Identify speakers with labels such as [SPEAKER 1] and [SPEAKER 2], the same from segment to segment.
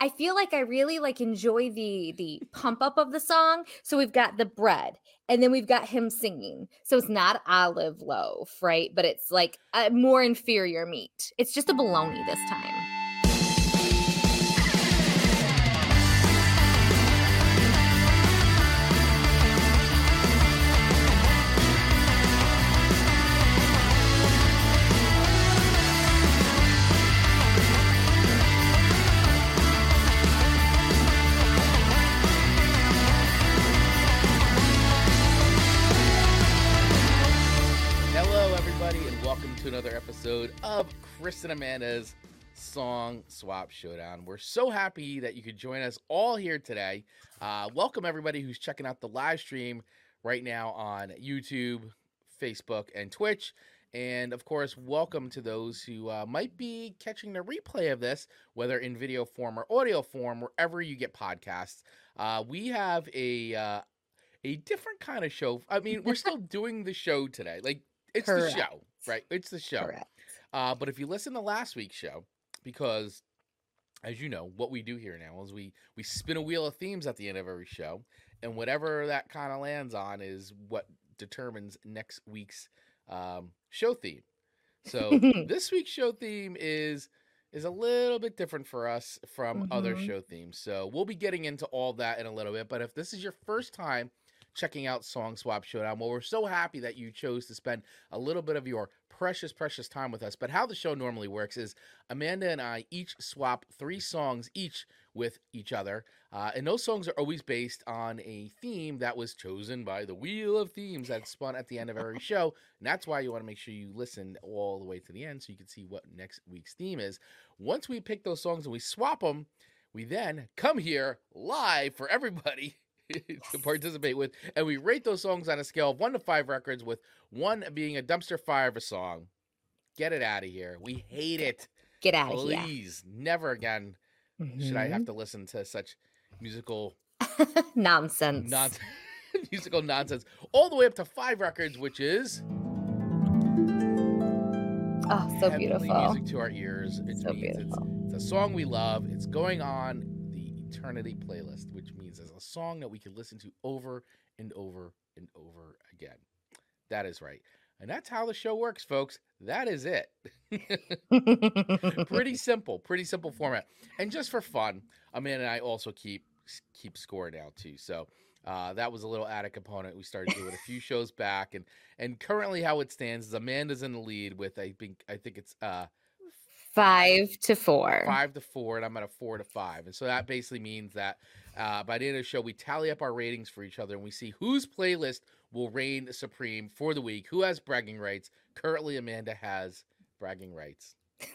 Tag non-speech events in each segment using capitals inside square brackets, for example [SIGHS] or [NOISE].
[SPEAKER 1] I feel like I really like enjoy the the pump up of the song. So we've got the bread and then we've got him singing. So it's not olive loaf, right? But it's like a more inferior meat. It's just a bologna this time.
[SPEAKER 2] Of Chris and Amanda's Song Swap Showdown. We're so happy that you could join us all here today. Uh, welcome, everybody who's checking out the live stream right now on YouTube, Facebook, and Twitch. And of course, welcome to those who uh, might be catching the replay of this, whether in video form or audio form, wherever you get podcasts. Uh, we have a uh, a different kind of show. I mean, we're still [LAUGHS] doing the show today. Like it's the show, right? It's the show.
[SPEAKER 1] Correct.
[SPEAKER 2] Uh, but if you listen to last week's show, because as you know, what we do here now is we we spin a wheel of themes at the end of every show, and whatever that kind of lands on is what determines next week's um, show theme. So [LAUGHS] this week's show theme is is a little bit different for us from other
[SPEAKER 1] Mhm.
[SPEAKER 2] show themes. So we'll be getting into all that in a little bit. But if this is your first time checking out Song Swap Showdown, well, we're so happy that you chose to spend a little bit of your precious, precious time with us. But how the show normally works is Amanda and I each swap three songs each with each other. Uh, and those songs are always based on a theme that was chosen by the Wheel of Themes that spun at the end of every show. And that's why you want to make sure you listen all the way to the end so you can see what next week's theme is. Once we pick those songs and we swap them, we then come here live for everybody [LAUGHS] to participate with, and we rate those songs on a scale of one to five records, with one being a dumpster fire of a song. Get it out of here. We hate it.
[SPEAKER 1] Get out of here.
[SPEAKER 2] Please, never again should I have mm-hmm. to listen to such musical [LAUGHS]
[SPEAKER 1] nonsense?
[SPEAKER 2] nonsense. [LAUGHS] musical nonsense all the way up to five records, which is
[SPEAKER 1] Oh, so beautiful.
[SPEAKER 2] music to our ears. It
[SPEAKER 1] So
[SPEAKER 2] means it's,
[SPEAKER 1] beautiful.
[SPEAKER 2] it's a song we love. It's going on the eternity playlist, which means it's a song that we can listen to over and over and over again. That is right. And that's how the show works, folks. That is it. pretty [LAUGHS] simple, pretty simple format. And just for fun, Amanda and I also keep keep score now too. So uh, that was a little added component we started doing a few [LAUGHS] shows back, and and currently how it stands is Amanda's in the lead with I think I think it's uh
[SPEAKER 1] Five to four.
[SPEAKER 2] five to four, and I'm at a four to five, and so that basically means that uh, by the end of the show we tally up our ratings for each other, and we see whose playlist will reign supreme for the week, who has bragging rights. Currently, Amanda has bragging rights. [LAUGHS]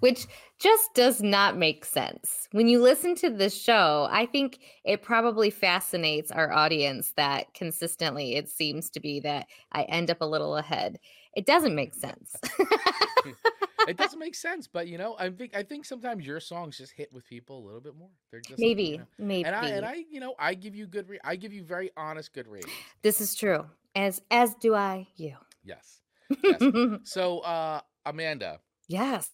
[SPEAKER 1] Which just does not make sense. When you listen to this show, I think it probably fascinates our audience that consistently it seems to be that I end up a little ahead. It doesn't make sense. [LAUGHS]
[SPEAKER 2] it doesn't make sense, but you know, I think I think sometimes your songs just hit with people a little bit more. They're just you
[SPEAKER 1] maybe,
[SPEAKER 2] know,
[SPEAKER 1] maybe.
[SPEAKER 2] and I and I, you know, I give you good. Re- I give you very honest, good ratings.
[SPEAKER 1] this is true. As as do I you.
[SPEAKER 2] Yes. [LAUGHS] Yes. So, uh, Amanda,
[SPEAKER 1] yes.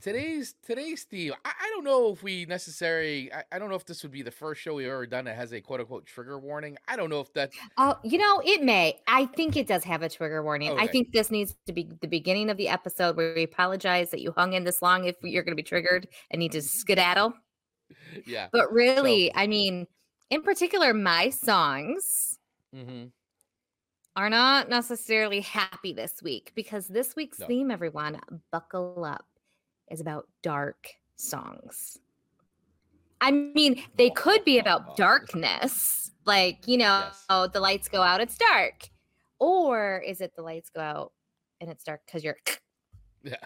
[SPEAKER 2] Today's today's theme. I, I don't know if we necessarily. I, I don't know if this would be the first show we've ever done that has a quote unquote trigger warning. I don't know if that's
[SPEAKER 1] Oh, you know, it may. I think it does have a trigger warning. I think this needs to be the beginning of the episode where we apologize that you hung in this long if you're going to be triggered and need to skedaddle. [LAUGHS]
[SPEAKER 2] yeah.
[SPEAKER 1] But really, I mean, in particular, my songs
[SPEAKER 2] Mm-hmm.
[SPEAKER 1] are not necessarily happy this week because this week's
[SPEAKER 2] No.
[SPEAKER 1] theme, everyone, buckle up, is about dark songs. I mean, they could be about darkness, like, you know,
[SPEAKER 2] Yes.
[SPEAKER 1] oh, the lights go out, it's dark. Or is it the lights go out and it's dark because you're, [LAUGHS]
[SPEAKER 2] Yeah.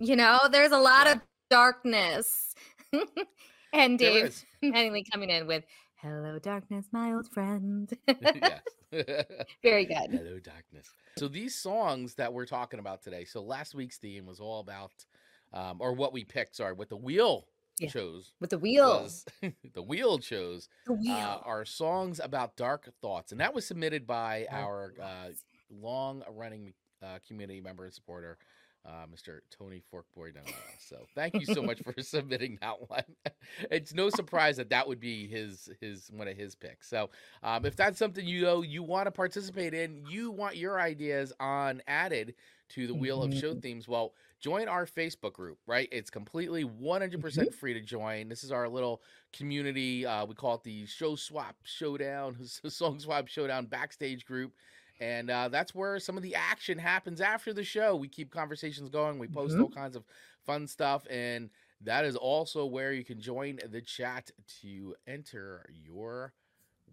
[SPEAKER 1] you know, there's a lot
[SPEAKER 2] Yeah.
[SPEAKER 1] of darkness. [LAUGHS] and Dave. Mattingly [LAUGHS] coming in with, Hello, darkness, my old friend. [LAUGHS]
[SPEAKER 2] yes. [LAUGHS]
[SPEAKER 1] Very good.
[SPEAKER 2] Hello, darkness. So these songs that we're talking about today. So last week's theme was all about, um, or what we picked. Sorry, what the wheel
[SPEAKER 1] Yeah.
[SPEAKER 2] chose
[SPEAKER 1] With the wheel.
[SPEAKER 2] was [LAUGHS] the wheel chose
[SPEAKER 1] The wheel.
[SPEAKER 2] uh, are songs about dark thoughts, and that was submitted by
[SPEAKER 1] Dark
[SPEAKER 2] our uh, long-running uh, community member and supporter, uh, Mr. Tony Forkboy. So thank you so much for [LAUGHS] submitting that one. it's no surprise that that would be his his one of his picks. So um, if that's something you know you want to participate in, you want your ideas on added to the Wheel of Show
[SPEAKER 1] Mhm.
[SPEAKER 2] themes, well, join our Facebook group. Right, it's completely 100% free to join. This is our little community. Uh, we call it the Show Swap Showdown, [LAUGHS] Song Swap Showdown backstage group. And uh, that's where some of the action happens after the show. We keep conversations going. We post
[SPEAKER 1] Mhm.
[SPEAKER 2] all kinds of fun stuff. And that is also where you can join the chat to enter your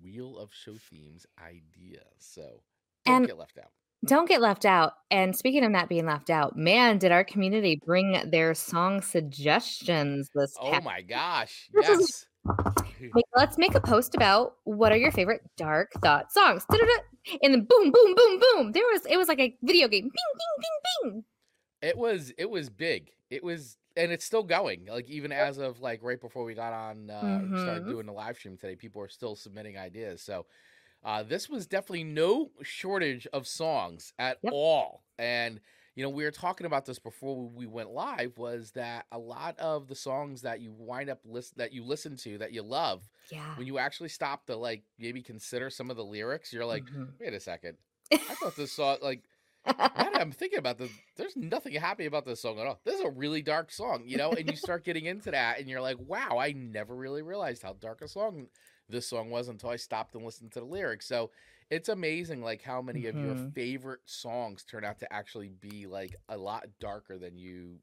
[SPEAKER 2] Wheel of Show Themes ideas. So don't
[SPEAKER 1] And-
[SPEAKER 2] get left out.
[SPEAKER 1] Don't get left out. And speaking of not being left out, man, did our community bring their song suggestions this
[SPEAKER 2] Oh
[SPEAKER 1] past
[SPEAKER 2] my gosh. [LAUGHS]
[SPEAKER 1] This
[SPEAKER 2] Yes.
[SPEAKER 1] Let's make a post about what are your favorite dark thought songs. Da-da-da. And then boom, boom, boom, boom. There was it was like a video game. Bing, bing, bing, bing.
[SPEAKER 2] It was it was big. It was and it's still going. Like even as of like right before we got on uh started
[SPEAKER 1] Mhm.
[SPEAKER 2] doing the live stream today, people are still submitting ideas. So uh this was definitely no shortage of songs at
[SPEAKER 1] Yep.
[SPEAKER 2] all. And you know, we were talking about this before we went live was that a lot of the songs that you wind up list that you listen to that you love,
[SPEAKER 1] Yeah.
[SPEAKER 2] when you actually stop to like maybe consider some of the lyrics, you're like,
[SPEAKER 1] Mhm.
[SPEAKER 2] wait a second. I thought this [LAUGHS] song like I'm thinking about this, there's nothing happy about this song at all. This is a really dark song, you know, and you start getting into that and you're like, wow, I never really realized how dark a song this song was until I stopped and listened to the lyrics. So it's amazing like how many of your
[SPEAKER 1] Mhm.
[SPEAKER 2] favorite songs turn out to actually be like a lot darker than you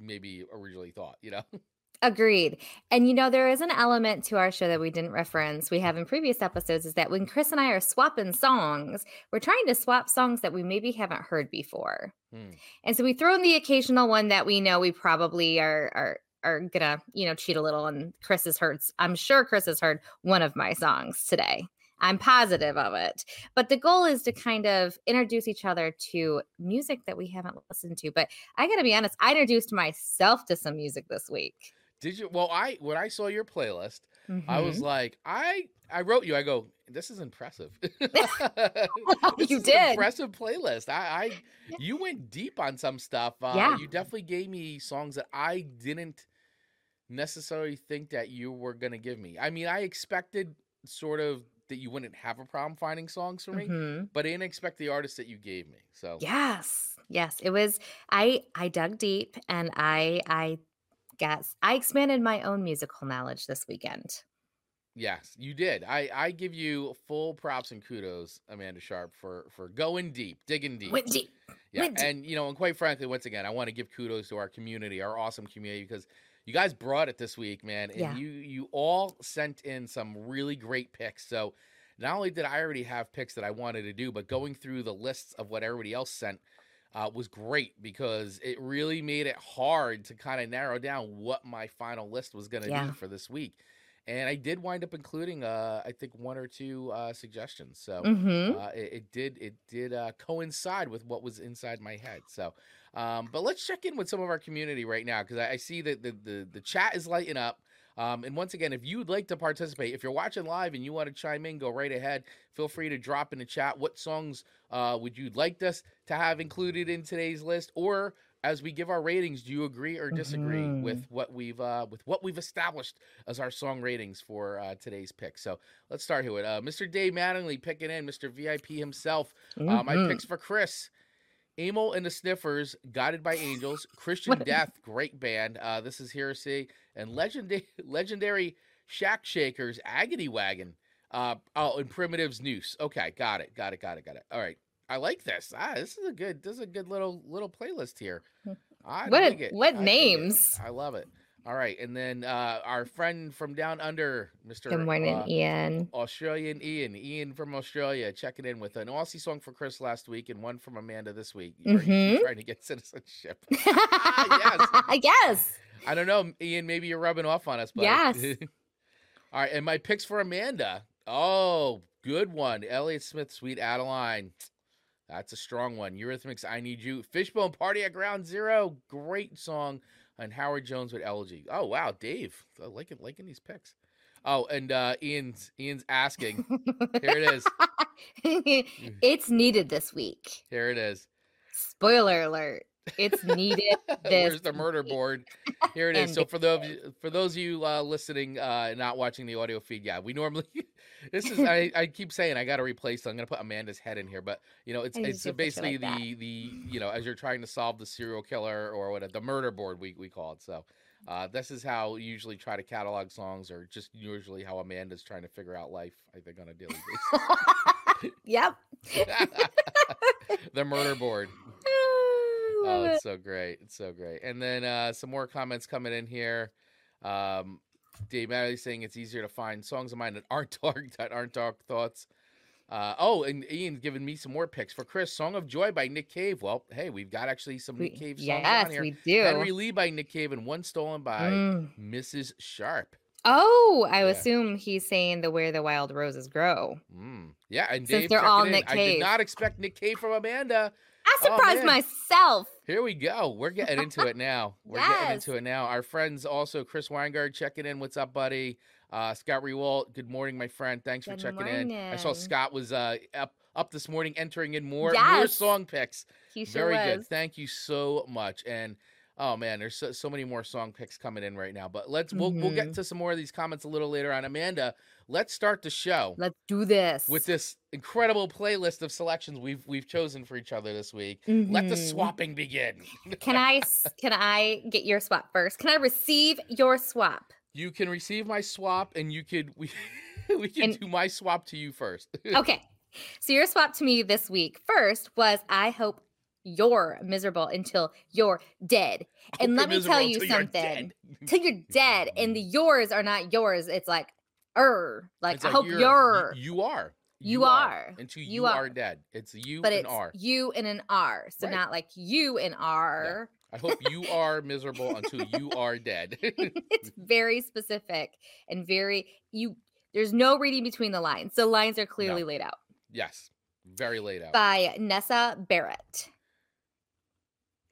[SPEAKER 2] maybe originally thought, you know? [LAUGHS]
[SPEAKER 1] Agreed. And you know, there is an element to our show that we didn't reference. We have in previous episodes is that when Chris and I are swapping songs, we're trying to swap songs that we maybe haven't heard before.
[SPEAKER 2] Hmm.
[SPEAKER 1] And so we throw in the occasional one that we know we probably are are are gonna, you know, cheat a little. And Chris has heard, I'm sure Chris has heard one of my songs today. I'm positive of it. But the goal is to kind of introduce each other to music that we haven't listened to. But I gotta be honest, I introduced myself to some music this week.
[SPEAKER 2] Did you? Well, I when I saw your playlist, I
[SPEAKER 1] Mhm.
[SPEAKER 2] was like, I I wrote you. I go, this is impressive. [LAUGHS] [LAUGHS] This
[SPEAKER 1] You did.
[SPEAKER 2] impressive playlist. I, I you went deep on some stuff. Uh,
[SPEAKER 1] Yeah.
[SPEAKER 2] you definitely gave me songs that I didn't necessarily think that you were gonna give me. I mean, I expected sort of that you wouldn't have a problem finding songs for me,
[SPEAKER 1] Mhm.
[SPEAKER 2] but I didn't expect the artist that you gave me. So
[SPEAKER 1] Yes. Yes. It was I I dug deep and I I guess I expanded my own musical knowledge this weekend.
[SPEAKER 2] Yes, you did. I I give you full props and kudos, Amanda Sharp, for for going deep, digging deep.
[SPEAKER 1] Went deep.
[SPEAKER 2] Yeah,
[SPEAKER 1] went deep.
[SPEAKER 2] and you know, and quite frankly, once again, I want to give kudos to our community, our awesome community, because you guys brought it this week, man, and
[SPEAKER 1] Yeah.
[SPEAKER 2] you you all sent in some really great picks. So not only did I already have picks that I wanted to do, but going through the lists of what everybody else sent uh, was great because it really made it hard to kind of narrow down what my final list was going to
[SPEAKER 1] Yeah.
[SPEAKER 2] be for this week. And I did wind up including, uh, I think, one or two uh, suggestions. So
[SPEAKER 1] Mhm.
[SPEAKER 2] uh, it, it did it did uh, coincide with what was inside my head. So, um, but let's check in with some of our community right now because I, I see that the, the the chat is lighting up. Um, and once again, if you'd like to participate, if you're watching live and you want to chime in, go right ahead. Feel free to drop in the chat what songs uh, would you like us to have included in today's list, or as we give our ratings, do you agree or disagree
[SPEAKER 1] Mhm.
[SPEAKER 2] with what we've uh, with what we've established as our song ratings for uh, today's pick? So let's start here with uh, Mr. Dave Mattingly picking in Mr. VIP himself. Uh, my
[SPEAKER 1] Mhm.
[SPEAKER 2] picks for Chris. Amyl and the Sniffers, Guided by Angels, [LAUGHS] Christian Death, great band. Uh, this is Heresy, and legendary [LAUGHS] legendary Shack Shakers, Agony Wagon. Uh, oh, and Primitives Noose. Okay, got it, got it, got it, got it. All right, I like this. Ah, this is a good, this is a good little little playlist here. I
[SPEAKER 1] What-
[SPEAKER 2] it.
[SPEAKER 1] what
[SPEAKER 2] I dig it.
[SPEAKER 1] names?
[SPEAKER 2] I love it. All right, and then uh, our friend from down under, Mister.
[SPEAKER 1] Good morning,
[SPEAKER 2] uh,
[SPEAKER 1] Ian.
[SPEAKER 2] Australian Ian, Ian from Australia, checking in with an Aussie song for Chris last week and one from Amanda this week.
[SPEAKER 1] Mhm.
[SPEAKER 2] trying to get [LAUGHS] citizenship? [LAUGHS] yes. [LAUGHS]
[SPEAKER 1] yes.
[SPEAKER 2] I don't know, Ian. Maybe you're rubbing off on us, but
[SPEAKER 1] Yes.
[SPEAKER 2] All right, and my picks for Amanda. Oh, good one. Elliott Smith, Sweet Adeline. That's a strong one. Eurythmics, I Need You. Fishbone Party at Ground Zero. Great song. And Howard Jones with Elegy. Oh wow, Dave. I like liking these picks. Oh, and uh Ian's Ian's asking. Here it is. [LAUGHS]
[SPEAKER 1] it's needed this week.
[SPEAKER 2] Here it is.
[SPEAKER 1] Spoiler alert. It's needed. [LAUGHS]
[SPEAKER 2] Where's the murder board? [LAUGHS] Here it is. So for those for those of you uh, listening, uh, not watching the audio feed, yeah, we normally [LAUGHS] this is I, I keep saying I got to replace. I'm gonna put Amanda's head in here, but you know it's it's
[SPEAKER 1] you
[SPEAKER 2] basically
[SPEAKER 1] like
[SPEAKER 2] the the you know as you're trying to solve the serial killer or what the murder board we we call it. So. Uh, this is how we usually try to catalog songs, or just usually how Amanda's trying to figure out life. I think on a daily basis. yep. the murder board. Oh,
[SPEAKER 1] it.
[SPEAKER 2] it's so great. It's so great. And then uh, some more comments coming in here. Um, Dave Mattingly saying it's easier to find songs of mine that aren't [LAUGHS] dark, that aren't dark thoughts. Uh, oh, and Ian's giving me some more picks for Chris. Song of Joy by Nick Cave. Well, hey, we've got actually some
[SPEAKER 1] We-
[SPEAKER 2] Nick Cave songs
[SPEAKER 1] yes,
[SPEAKER 2] on here.
[SPEAKER 1] we do.
[SPEAKER 2] Henry Lee by Nick Cave and one stolen by
[SPEAKER 1] Mm.
[SPEAKER 2] Mrs. Sharp.
[SPEAKER 1] Oh, I
[SPEAKER 2] Yeah.
[SPEAKER 1] assume he's saying the where the wild roses grow.
[SPEAKER 2] Mm. Yeah, and
[SPEAKER 1] Since
[SPEAKER 2] Dave
[SPEAKER 1] they're
[SPEAKER 2] checking
[SPEAKER 1] all
[SPEAKER 2] in.
[SPEAKER 1] Nick
[SPEAKER 2] I did not expect Nick Cave from Amanda.
[SPEAKER 1] I
[SPEAKER 2] Oh,
[SPEAKER 1] surprised
[SPEAKER 2] man.
[SPEAKER 1] myself.
[SPEAKER 2] Here we go. We're getting into it [LAUGHS] now. We're getting into it now. Our friends also, Chris Weingard checking in. What's up, buddy? Uh, Scott Rewalt. Good morning, my friend. Thanks for
[SPEAKER 1] Good
[SPEAKER 2] checking in. I saw. Scott was uh, up up this morning, entering in more more song picks.
[SPEAKER 1] He sure
[SPEAKER 2] Very
[SPEAKER 1] was.
[SPEAKER 2] good. Thank you so much. And oh man, there's so, so many more song picks coming in right now. But let's we'll we'll get
[SPEAKER 1] Mhm.
[SPEAKER 2] to some more of these comments a little later on. Amanda, let's start the show
[SPEAKER 1] Let's do this.
[SPEAKER 2] with this incredible playlist of selections we've we've chosen for each other this week. Let the
[SPEAKER 1] Mhm.
[SPEAKER 2] swapping begin. [LAUGHS]
[SPEAKER 1] Can I can I get your swap first? Can I receive your swap?
[SPEAKER 2] You can receive my swap, and you could we [LAUGHS] we can
[SPEAKER 1] And-
[SPEAKER 2] do my swap to you first. [LAUGHS]
[SPEAKER 1] Okay. So your swap to me this week first was I hope you're miserable until you're dead. And let me tell you something. Till you're dead and the yours are not yours. It's like er. Like I hope
[SPEAKER 2] you're-
[SPEAKER 1] you're,
[SPEAKER 2] y- you are
[SPEAKER 1] You are.
[SPEAKER 2] until you,
[SPEAKER 1] You
[SPEAKER 2] are.
[SPEAKER 1] are.
[SPEAKER 2] dead. It's you
[SPEAKER 1] but
[SPEAKER 2] and
[SPEAKER 1] it's
[SPEAKER 2] R.
[SPEAKER 1] you and an R. So
[SPEAKER 2] Right.
[SPEAKER 1] not like you and R.
[SPEAKER 2] I hope you are miserable until you are dead. [LAUGHS]
[SPEAKER 1] it's very specific and very you there's no reading between the lines. The lines are clearly laid out
[SPEAKER 2] yes, very laid out.
[SPEAKER 1] by Nessa Barrett.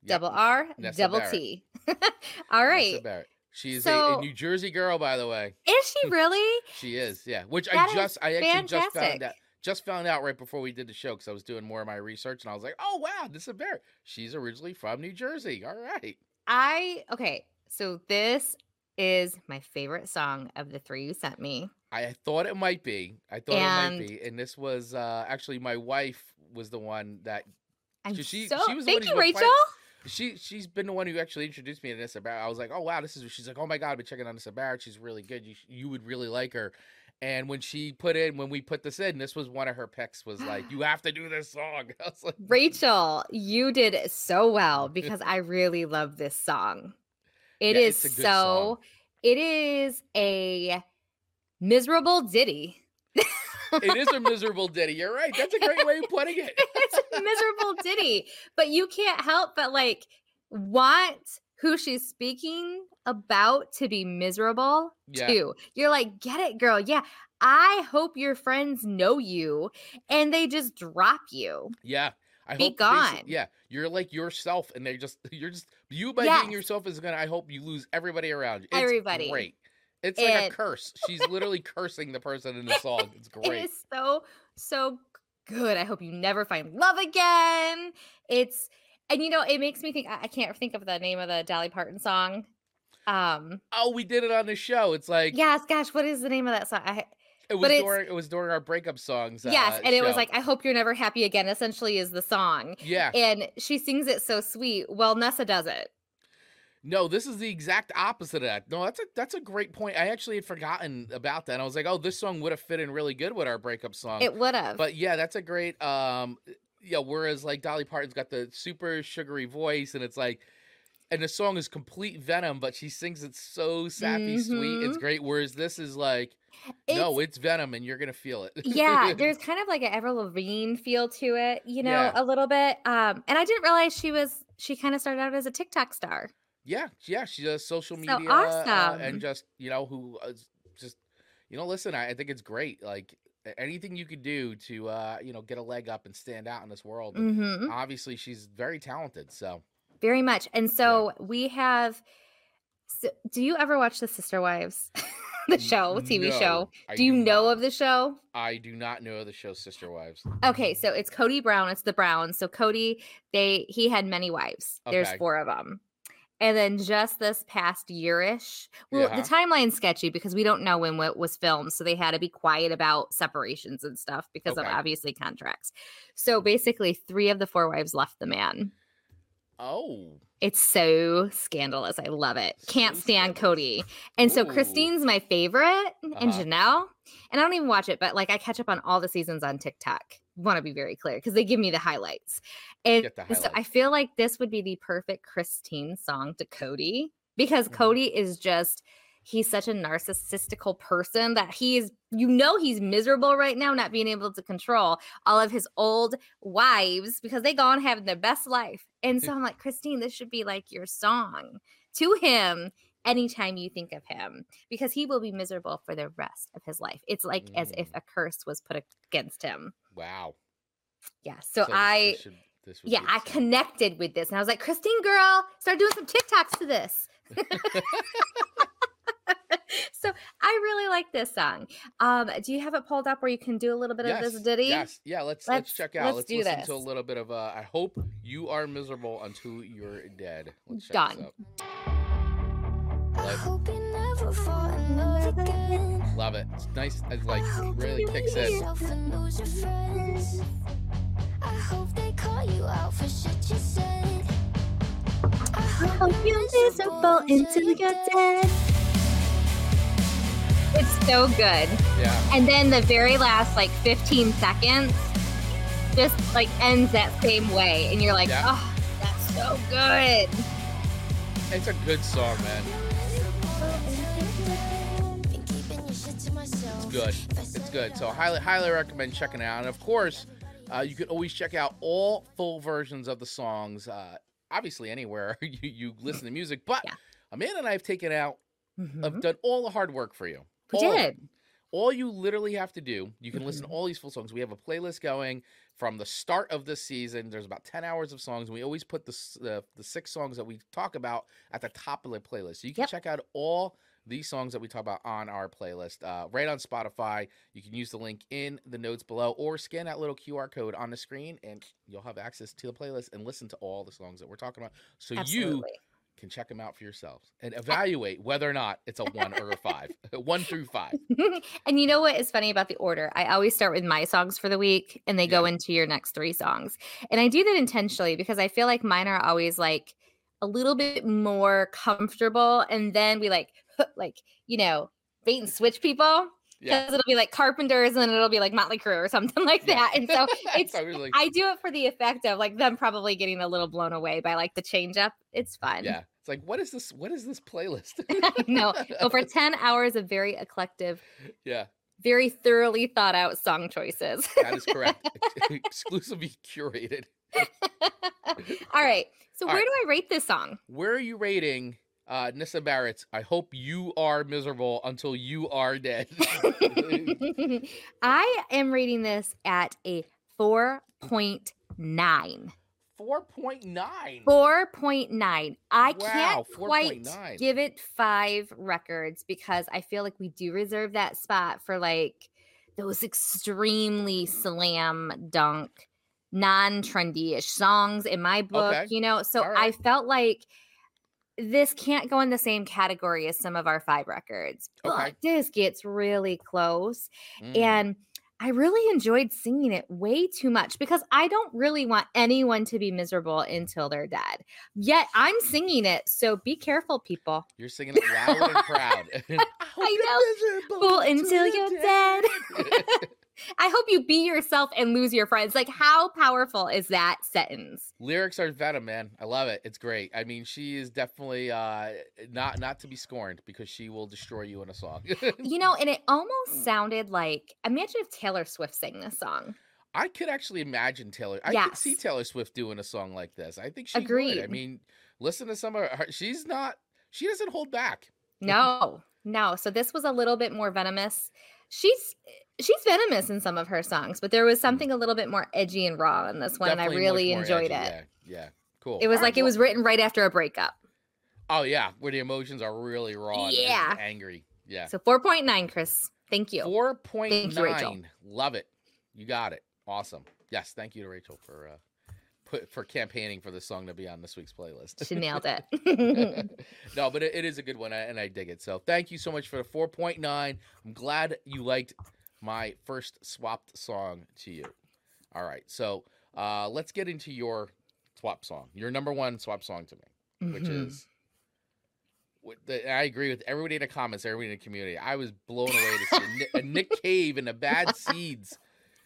[SPEAKER 2] Yep,
[SPEAKER 1] Double R,
[SPEAKER 2] Nessa
[SPEAKER 1] double
[SPEAKER 2] Barrett.
[SPEAKER 1] T. [LAUGHS] All right.
[SPEAKER 2] Nessa
[SPEAKER 1] right.
[SPEAKER 2] She is a,
[SPEAKER 1] So-
[SPEAKER 2] a New Jersey girl, by the way.
[SPEAKER 1] Is she [LAUGHS] really?
[SPEAKER 2] She is, yeah. Which I just, I actually just found out, just found out right before we did the show because I was doing more of my research and I was like, oh wow, this is Barrett. She's originally from New Jersey. All right.
[SPEAKER 1] I okay. So this is my favorite song of the three you sent me.
[SPEAKER 2] I thought it might be. I thought it might be. And this was uh actually my wife was the one that
[SPEAKER 1] I'm
[SPEAKER 2] she-
[SPEAKER 1] so
[SPEAKER 2] she was
[SPEAKER 1] thank you, Rachel.
[SPEAKER 2] She she's been the one who actually introduced me to Nessa Barrett. I was like, oh wow, this is. She's like, oh my god, I've been checking on Nessa Barrett. She's really good. You you would really like her. And when she put in, when we put this in, this was one of her picks. Was like, you have to do this song. [LAUGHS] I was like,
[SPEAKER 1] Rachel, you did so well [LAUGHS] because I really love this song. It
[SPEAKER 2] Yeah,
[SPEAKER 1] is
[SPEAKER 2] it's a good
[SPEAKER 1] so
[SPEAKER 2] song.
[SPEAKER 1] it is a miserable ditty. [LAUGHS]
[SPEAKER 2] it is a miserable ditty. You're right. That's a great way of putting it. [LAUGHS]
[SPEAKER 1] it's a miserable ditty, but you can't help but like want who she's speaking about to be miserable
[SPEAKER 2] Yeah.
[SPEAKER 1] too. You're like, get it, girl. Yeah. I hope your friends know you and they just drop you.
[SPEAKER 2] Yeah. I
[SPEAKER 1] Be gone.
[SPEAKER 2] Yeah, you're like yourself, and they're just [LAUGHS] you're just you by
[SPEAKER 1] Yes.
[SPEAKER 2] being yourself is gonna. I hope you lose everybody around you. It's
[SPEAKER 1] Everybody.
[SPEAKER 2] great. It's like a curse. She's literally cursing the person in the song. It's [LAUGHS] great.
[SPEAKER 1] is so, so good. I hope you never find love again. It's, and you know, it makes me think, I I can't think of the name of the Dolly Parton song. Um,
[SPEAKER 2] Oh, we did it on the show. It's like
[SPEAKER 1] yes, gosh, what is the name of that song? I,
[SPEAKER 2] it was during it was during our breakup songs.
[SPEAKER 1] yes,
[SPEAKER 2] uh,
[SPEAKER 1] and it was like, I hope you're never happy again, essentially, is the song.
[SPEAKER 2] yeah.
[SPEAKER 1] And she sings it so sweet. Well, Nessa does it.
[SPEAKER 2] No, this is the exact opposite of that. No, that's a that's a great point. I actually had forgotten about that. I was like, oh, this song would have fit in really good with our breakup song.
[SPEAKER 1] It would have.
[SPEAKER 2] But yeah, that's a great um yeah, whereas like Dolly Parton's got the super sugary voice and it's like and the song is complete venom, but she sings it so sappy sweet. It's
[SPEAKER 1] Mhm.
[SPEAKER 2] great. Whereas this is like no, it's venom and you're gonna feel it.
[SPEAKER 1] yeah, there's [LAUGHS] kind of like an Avril Lavigne feel to it, you know,
[SPEAKER 2] Yeah.
[SPEAKER 1] a little bit. Um, and I didn't realize she was she kind of started out as a TikTok star.
[SPEAKER 2] Yeah, yeah, she does social
[SPEAKER 1] So
[SPEAKER 2] media uh, and just you know who uh, just you know listen, I, I think it's great. Like anything you could do to uh you know get a leg up and stand out in this world. and
[SPEAKER 1] hmm
[SPEAKER 2] Obviously, she's very talented. So
[SPEAKER 1] Very much. And so we have. So, do you ever watch the Sister Wives? [LAUGHS] the show, TV
[SPEAKER 2] No,
[SPEAKER 1] show.
[SPEAKER 2] I
[SPEAKER 1] Do you know
[SPEAKER 2] not.
[SPEAKER 1] of the show?
[SPEAKER 2] I do not know the show Sister Wives.
[SPEAKER 1] Okay, so it's Cody Brown. It's the Browns. So Cody, they he had many wives. There's four of them. And then just this past yearish, well,
[SPEAKER 2] Yeah.
[SPEAKER 1] the timeline's sketchy because we don't know when what was filmed, so they had to be quiet about separations and stuff because of obviously contracts. So basically, three of the four wives left the man.
[SPEAKER 2] Oh,
[SPEAKER 1] It's so scandalous. I love it. Can't
[SPEAKER 2] So
[SPEAKER 1] stand. Cody. And so
[SPEAKER 2] Ooh.
[SPEAKER 1] Christine's my favorite and
[SPEAKER 2] Uh-huh.
[SPEAKER 1] Janelle. And I don't even watch it, but like I catch up on all the seasons on TikTok. Want to be very clear because they give me the highlights. And
[SPEAKER 2] the
[SPEAKER 1] so I feel like this would be the perfect Christine song to Cody because
[SPEAKER 2] Mhm.
[SPEAKER 1] Cody is just he's such a narcissistical person that he's you know he's miserable right now not being able to control all of his old wives because they gone having their best life and so i'm like christine this should be like your song to him anytime you think of him because he will be miserable for the rest of his life it's like as if
[SPEAKER 2] Mm.
[SPEAKER 1] a curse was put against him
[SPEAKER 2] wow.
[SPEAKER 1] yeah so,
[SPEAKER 2] this-
[SPEAKER 1] i
[SPEAKER 2] should- this
[SPEAKER 1] yeah i
[SPEAKER 2] song.
[SPEAKER 1] connected with this and i was like christine girl start doing some tiktoks to this [LAUGHS] [LAUGHS] [LAUGHS] so I really like this song. Um, do you have it pulled up where you can do a little bit of this ditty?
[SPEAKER 2] Yes, yeah. Let's let's,
[SPEAKER 1] Let's-
[SPEAKER 2] check out.
[SPEAKER 1] let's
[SPEAKER 2] Let's,
[SPEAKER 1] do
[SPEAKER 2] listen
[SPEAKER 1] this.
[SPEAKER 2] to a little bit of. Uh, I hope you are miserable until you're dead. Let's check
[SPEAKER 1] Done.
[SPEAKER 2] This out.
[SPEAKER 3] I hope you never fall in love again.
[SPEAKER 2] Love it. It's nice. It like really kicks
[SPEAKER 3] lose
[SPEAKER 2] in.
[SPEAKER 3] yourself and lose your friends. I hope they call you out for shit you said. I hope you're miserable until you're dead.
[SPEAKER 1] So good.
[SPEAKER 2] Yeah.
[SPEAKER 1] And then the very last like 15 seconds just like ends that same way. And you're like,
[SPEAKER 2] Yeah.
[SPEAKER 1] oh, that's so good.
[SPEAKER 2] It's a good song, man.
[SPEAKER 3] Been keeping your shit to myself.
[SPEAKER 2] It's good. It's good. So highly highly recommend checking it out. And of course, uh, you can always check out all full versions of the songs. Uh, obviously, anywhere [LAUGHS] you, you listen to music. But
[SPEAKER 1] Yeah.
[SPEAKER 2] Amanda and I have taken out.
[SPEAKER 1] Mhm.
[SPEAKER 2] I've done all the hard work for you.
[SPEAKER 1] We
[SPEAKER 2] All
[SPEAKER 1] did.
[SPEAKER 2] all you literally have to do you can listen to all these full songs we have a playlist going from the start of this season there's about 10 hours of songs we always put the, s- the, six songs that we talk about at the top of the playlist so you can
[SPEAKER 1] Yep.
[SPEAKER 2] check out all these songs that we talk about on our playlist uh, right on spotify you can use the link in the notes below or scan that little qr code on the screen and you'll have access to the playlist and listen to all the songs that we're talking about so you
[SPEAKER 1] Absolutely.
[SPEAKER 2] Can check them out for yourselves and evaluate whether or not it's a one or a five [LAUGHS] [LAUGHS] one through five [LAUGHS]
[SPEAKER 1] and you know what is funny about the order? I always start with my songs for the week and they go into your next three songs. And I do that intentionally because I feel like mine are always like a little bit more comfortable. And then we like, like, you know, bait and switch people.
[SPEAKER 2] yeah
[SPEAKER 1] Because it'll be like Carpenters and it'll be like Motley Crue or something like
[SPEAKER 2] Yeah.
[SPEAKER 1] that. And so it's,
[SPEAKER 2] I like,
[SPEAKER 1] I do it for the effect of like them probably getting a little blown away by like the change up. It's fun.
[SPEAKER 2] yeah. It's like, what is this? What is this playlist? [LAUGHS]
[SPEAKER 1] no, over [LAUGHS] 10 hours of very eclectic,
[SPEAKER 2] yeah,
[SPEAKER 1] very thoroughly thought out song choices.
[SPEAKER 2] that is correct. [LAUGHS] Exclusively curated.
[SPEAKER 1] All right. So
[SPEAKER 2] All
[SPEAKER 1] where
[SPEAKER 2] right.
[SPEAKER 1] do I rate this song?
[SPEAKER 2] Where are you rating uh, Nessa Barrett's? I hope you are miserable until you are dead.
[SPEAKER 1] I am rating this at a 4.9.
[SPEAKER 2] 4.9.
[SPEAKER 1] 4.9. I
[SPEAKER 2] Wow,
[SPEAKER 1] can't quite
[SPEAKER 2] 4.9.
[SPEAKER 1] give it five records because I feel like we do reserve that spot for like those extremely slam dunk, non trendy ish songs in my book,
[SPEAKER 2] Okay.
[SPEAKER 1] you know? So
[SPEAKER 2] All
[SPEAKER 1] I felt like this can't go in the same category as some of our five records, but
[SPEAKER 2] Okay.
[SPEAKER 1] this gets really close.
[SPEAKER 2] Mm,
[SPEAKER 1] And I really enjoyed singing it way too much because I don't really want anyone to be miserable until they're dead. Yet I'm singing it. So be careful, people.
[SPEAKER 2] you're singing it loud and proud. [LAUGHS] I hope
[SPEAKER 1] Fool until you're dead. [LAUGHS] [LAUGHS] I hope you be yourself and lose your friends. Like, how powerful is that sentence?
[SPEAKER 2] Lyrics are venom, man. I love it. It's great. I mean, she is definitely uh, not not to be scorned because she will destroy you in a song. [LAUGHS]
[SPEAKER 1] You know, and it almost sounded like imagine if Taylor Swift sang this song.
[SPEAKER 2] I could actually imagine Taylor. I could see Taylor Swift doing a song like this. I think she would. I mean, listen to some of her. She's not. She doesn't hold back.
[SPEAKER 1] No, no. So this was a little bit more venomous. She's she's venomous in some of her songs, but there was something a little bit more edgy and raw in this one, and I.
[SPEAKER 2] Definitely
[SPEAKER 1] really enjoyed
[SPEAKER 2] edgy,
[SPEAKER 1] it.
[SPEAKER 2] Yeah, yeah, cool.
[SPEAKER 1] It was like it was written right after a breakup.
[SPEAKER 2] Oh yeah, where the emotions are really raw.
[SPEAKER 1] Yeah.
[SPEAKER 2] angry. Yeah.
[SPEAKER 1] So 4.9, Chris. Thank you.
[SPEAKER 2] Four point
[SPEAKER 1] nine. you,
[SPEAKER 2] Love it. You got it. Awesome. Yes. Thank you to Rachel for uh, put for campaigning for this song to be on this week's playlist.
[SPEAKER 1] She nailed it. [LAUGHS] [LAUGHS]
[SPEAKER 2] no, but it, it is a good one, and I dig it. So thank you so much for the 4.9. I'm glad you liked my first swapped song to you. All right, so uh, let's get into your swap song, your number one swap song to me, which
[SPEAKER 1] Mhm.
[SPEAKER 2] is. the- I agree with everybody in the comments, everybody in the community. I was blown away to see a Nick, a Nick Cave and the Bad [LAUGHS] Seeds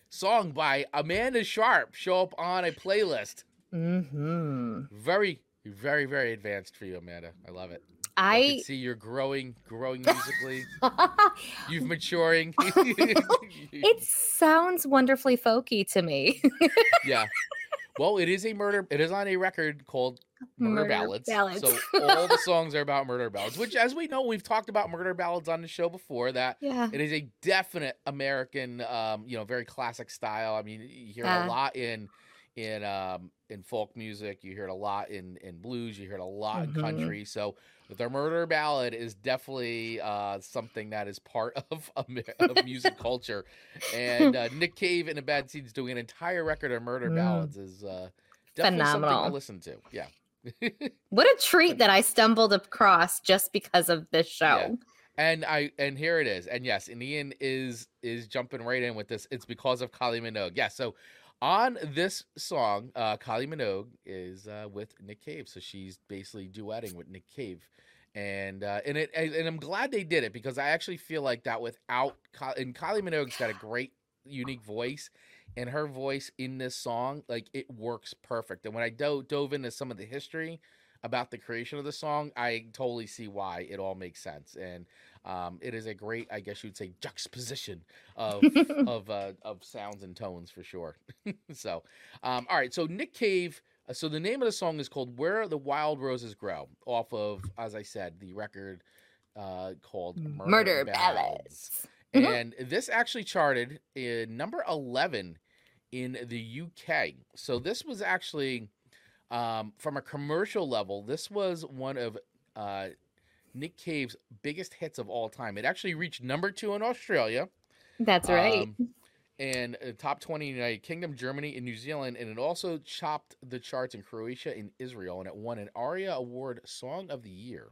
[SPEAKER 2] song by Amanda Sharp show up on a playlist.
[SPEAKER 1] Mhm.
[SPEAKER 2] Very, very, very advanced for you, Amanda. I love it.
[SPEAKER 1] I
[SPEAKER 2] can see you're growing, growing musically. [LAUGHS] You've maturing. [LAUGHS]
[SPEAKER 1] it sounds wonderfully folky to me.
[SPEAKER 2] yeah. Well, it is a murder. It is on a record called Murder,
[SPEAKER 1] Murder
[SPEAKER 2] Ballads.
[SPEAKER 1] Ballads.
[SPEAKER 2] So all the songs are about murder ballads. Which, as we know, we've talked about murder ballads on the show before. That
[SPEAKER 1] yeah.
[SPEAKER 2] it is a definite American, um, you know, very classic style. I mean, you hear
[SPEAKER 1] Yeah.
[SPEAKER 2] a lot in in um in folk music. You hear it a lot in in blues. You hear it a lot
[SPEAKER 1] Mhm.
[SPEAKER 2] in country. So the murder ballad is definitely uh something that is part [LAUGHS] of of music [LAUGHS] culture. And uh, Nick Cave and the Bad Seeds doing an entire record of murder
[SPEAKER 1] Mm.
[SPEAKER 2] ballads is uh definitely something to
[SPEAKER 1] Phenomenal.
[SPEAKER 2] listen to. Yeah. [LAUGHS]
[SPEAKER 1] What a treat that I stumbled across just because of this
[SPEAKER 2] Yeah.
[SPEAKER 1] show.
[SPEAKER 2] And I and here it is. And yes, and Ian is is jumping right in with this. It's because of Kylie Minogue. Yeah. So on this song, uh Kylie Minogue is uh with Nick Cave. So she's basically duetting with Nick Cave. And uh and it and I'm glad they did it because I actually feel like that without and Kylie Minogue's got a great unique voice and her voice in this song like it works perfect. And when I do- dove into some of the history about the creation of the song, I totally see why it all makes sense. And um, it is a great, I guess you'd say, juxtaposition of [LAUGHS] of uh, of sounds and tones for sure. [LAUGHS] so, um, all right. So Nick Cave. uh, So the name of the song is called "Where the Wild Roses Grow," off of, as I said, the record uh, called Murder,
[SPEAKER 1] Murder
[SPEAKER 2] Ballads.
[SPEAKER 1] ballads. Mhm.
[SPEAKER 2] And this actually charted in number eleven in the UK. So this was actually um, from a commercial level. This was one of uh, Nick Cave's biggest hits of all time. It actually reached number two in Australia.
[SPEAKER 1] That's right.
[SPEAKER 2] um, and uh, top 20 in the United Kingdom, Germany, and New Zealand. And it also chopped the charts in Croatia and Israel. And it won an ARIA Award Song of the Year.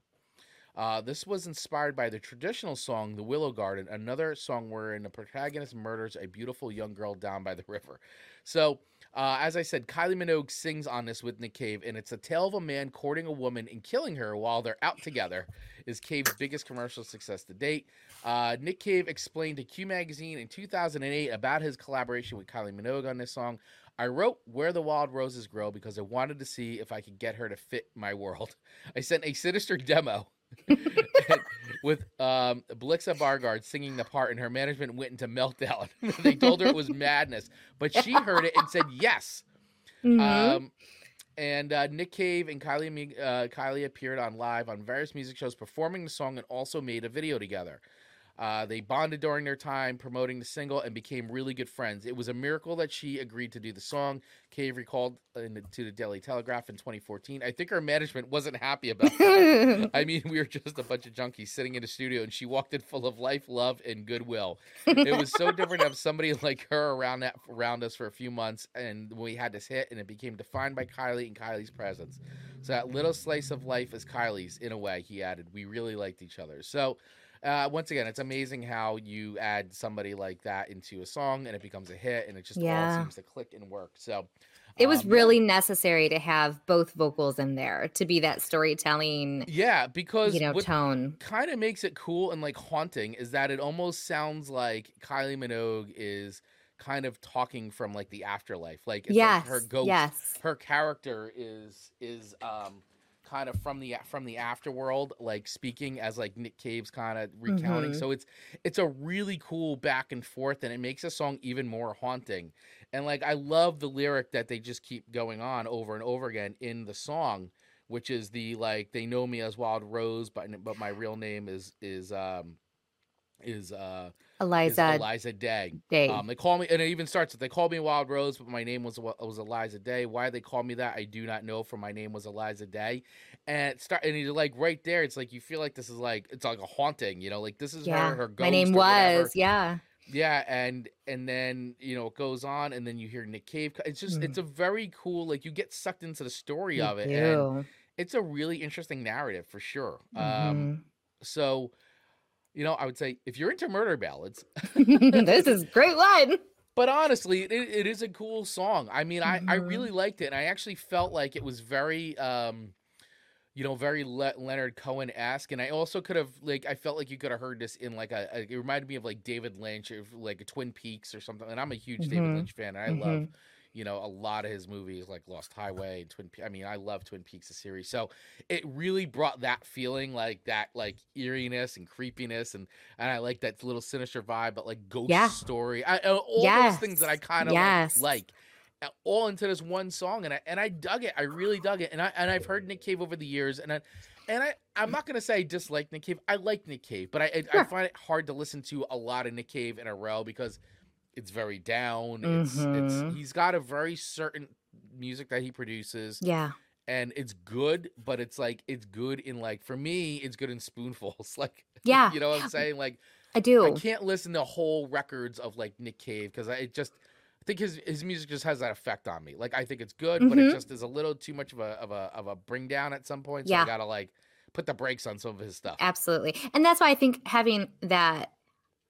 [SPEAKER 2] Uh, this was inspired by the traditional song "The Willow Garden," another song wherein the protagonist murders a beautiful young girl down by the river. So, uh, as I said, Kylie Minogue sings on this with Nick Cave, and it's a tale of a man courting a woman and killing her while they're out together. Is Cave's biggest commercial success to date. Uh, Nick Cave explained to Q Magazine in 2008 about his collaboration with Kylie Minogue on this song. I wrote Where the Wild Roses Grow because I wanted to see if I could get her to fit my world. [LAUGHS] I sent a sinister demo [LAUGHS] with um, Blixa Bargeld singing the part, and her management went into meltdown. [LAUGHS] they told her it was madness, but she heard it and said yes.
[SPEAKER 1] Mhm.
[SPEAKER 2] Um, and uh, Nick Cave and Kylie uh, Kylie appeared on live on various music shows, performing the song, and also made a video together. Uh, they bonded during their time promoting the single and became really good friends. It was a miracle that she agreed to do the song. Cave recalled in the, to the Daily Telegraph in 2014. I think her management wasn't happy about that. [LAUGHS] I mean, we were just a bunch of junkies sitting in a studio, and she walked in full of life, love, and goodwill. It was so different to have somebody like her around that around us for a few months, and we had this hit, and it became defined by Kylie and Kylie's presence. So that little slice of life is Kylie's in a way. He added, we really liked each other. So. Uh, once again, it's amazing how you add somebody like that into a song and it becomes a hit, and it just all seems to click and work. So,
[SPEAKER 1] it was
[SPEAKER 2] um,
[SPEAKER 1] really necessary to have both vocals in there to be that storytelling,
[SPEAKER 2] yeah, because
[SPEAKER 1] you know,
[SPEAKER 2] what
[SPEAKER 1] tone.
[SPEAKER 2] kind of makes it cool and like haunting is that it almost sounds like Kylie Minogue is kind of talking from like the afterlife. Like it's
[SPEAKER 1] yes.
[SPEAKER 2] like her ghost,
[SPEAKER 1] Yes.
[SPEAKER 2] her character is is um kind of from the from the afterworld, like speaking as like Nick Cave's kind of recounting.
[SPEAKER 1] Mhm.
[SPEAKER 2] So it's it's a really cool back and forth, and it makes a song even more haunting. And like I love the lyric that they just keep going on over and over again in the song, which is the like they know me as Wild Rose, but but my real name is is um is uh is
[SPEAKER 1] Eliza
[SPEAKER 2] Eliza Day.
[SPEAKER 1] Day.
[SPEAKER 2] Um, they call me, and it even starts. With they call me Wild Rose, but my name was was Eliza Day. Why they call me that, I do not know. For my name was Eliza Day, and it start and you're like right there. It's like you feel like this is like it's like a haunting. You know, like this is
[SPEAKER 1] yeah.
[SPEAKER 2] her. Her
[SPEAKER 1] My name
[SPEAKER 2] ghost or whatever.
[SPEAKER 1] was, yeah.
[SPEAKER 2] Yeah, and and then you know it goes on, and then you hear Nick Cave. It's just it's a very cool. Like you get sucked into the story
[SPEAKER 1] Mm. You
[SPEAKER 2] of it, and it's a really interesting narrative for sure. Um,
[SPEAKER 1] Mhm.
[SPEAKER 2] so. You know, I would say if you're into murder ballads, [LAUGHS]
[SPEAKER 1] this is great line.
[SPEAKER 2] But honestly, it, it is a cool song. I mean, I, I
[SPEAKER 1] Mhm.
[SPEAKER 2] really liked it, and I actually felt like it was very, um, you know, very Le- Leonard Cohen esque. And I also could have like I felt like you could have heard this in like a, a- It reminded me of like David Lynch, or like a Twin Peaks or something. And I'm a huge David
[SPEAKER 1] Mhm.
[SPEAKER 2] Lynch fan, and I love
[SPEAKER 1] Mhm.
[SPEAKER 2] You know a lot of his movies like Lost Highway and Twin. Pe- I mean, I love Twin Peaks the series, so it really brought that feeling, like that, like eeriness and creepiness, and and I like that little sinister vibe, but like ghost
[SPEAKER 1] Yeah.
[SPEAKER 2] story. I, uh, all those things that I kind of
[SPEAKER 1] Yes.
[SPEAKER 2] like, like, uh, all into this one song, and I and I dug it. I really dug it, and I and I've heard Nick Cave over the years, and I. And I, I'm not gonna say I dislike Nick Cave. I like Nick Cave, but I, I, I find it hard to listen to a lot of Nick Cave in a row because it's very down. It's
[SPEAKER 1] Mhm.
[SPEAKER 2] it's he's got a very certain music that he produces,
[SPEAKER 1] Yeah.
[SPEAKER 2] and it's good, but it's like it's good in like for me, it's good in spoonfuls. [LAUGHS] Like
[SPEAKER 1] Yeah.
[SPEAKER 2] you know what I'm saying? Like
[SPEAKER 1] I do.
[SPEAKER 2] I can't listen to whole records of like Nick Cave because I it just I think his his music just has that effect on me. Like I think it's good, but it
[SPEAKER 1] Mhm.
[SPEAKER 2] just is a little too much of a of a of a bring down at some point. So
[SPEAKER 1] Yeah.
[SPEAKER 2] I gotta like put the brakes on some of his stuff.
[SPEAKER 1] Absolutely. And that's why I think having that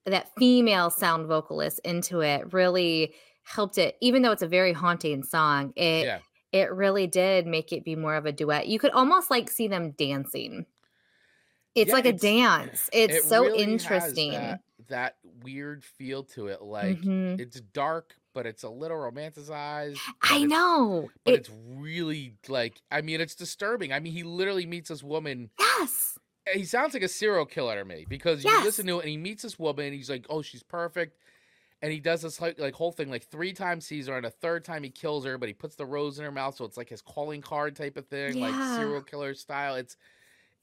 [SPEAKER 1] that female sound vocalist into it really helped it even though it's a very haunting song it
[SPEAKER 2] Yeah.
[SPEAKER 1] it really did make it be more of a duet you could almost like see them dancing it's
[SPEAKER 2] Yeah,
[SPEAKER 1] like a dance it's
[SPEAKER 2] It
[SPEAKER 1] so
[SPEAKER 2] really
[SPEAKER 1] interesting
[SPEAKER 2] That, that weird feel to it. Like
[SPEAKER 1] Mhm.
[SPEAKER 2] it's dark, but it's a little romanticized.
[SPEAKER 1] i
[SPEAKER 2] it's-
[SPEAKER 1] know
[SPEAKER 2] But
[SPEAKER 1] It-
[SPEAKER 2] it's really like I mean, it's disturbing. I mean, he literally meets this woman.
[SPEAKER 1] yes
[SPEAKER 2] He sounds like a serial killer to me because you
[SPEAKER 1] Yes.
[SPEAKER 2] listen to it and he meets this woman. And he's like, "Oh, she's perfect," and he does this like, like whole thing like three times sees her, and a third time he kills her, but he puts the rose in her mouth, so it's like his calling card type of thing, like serial killer style. It's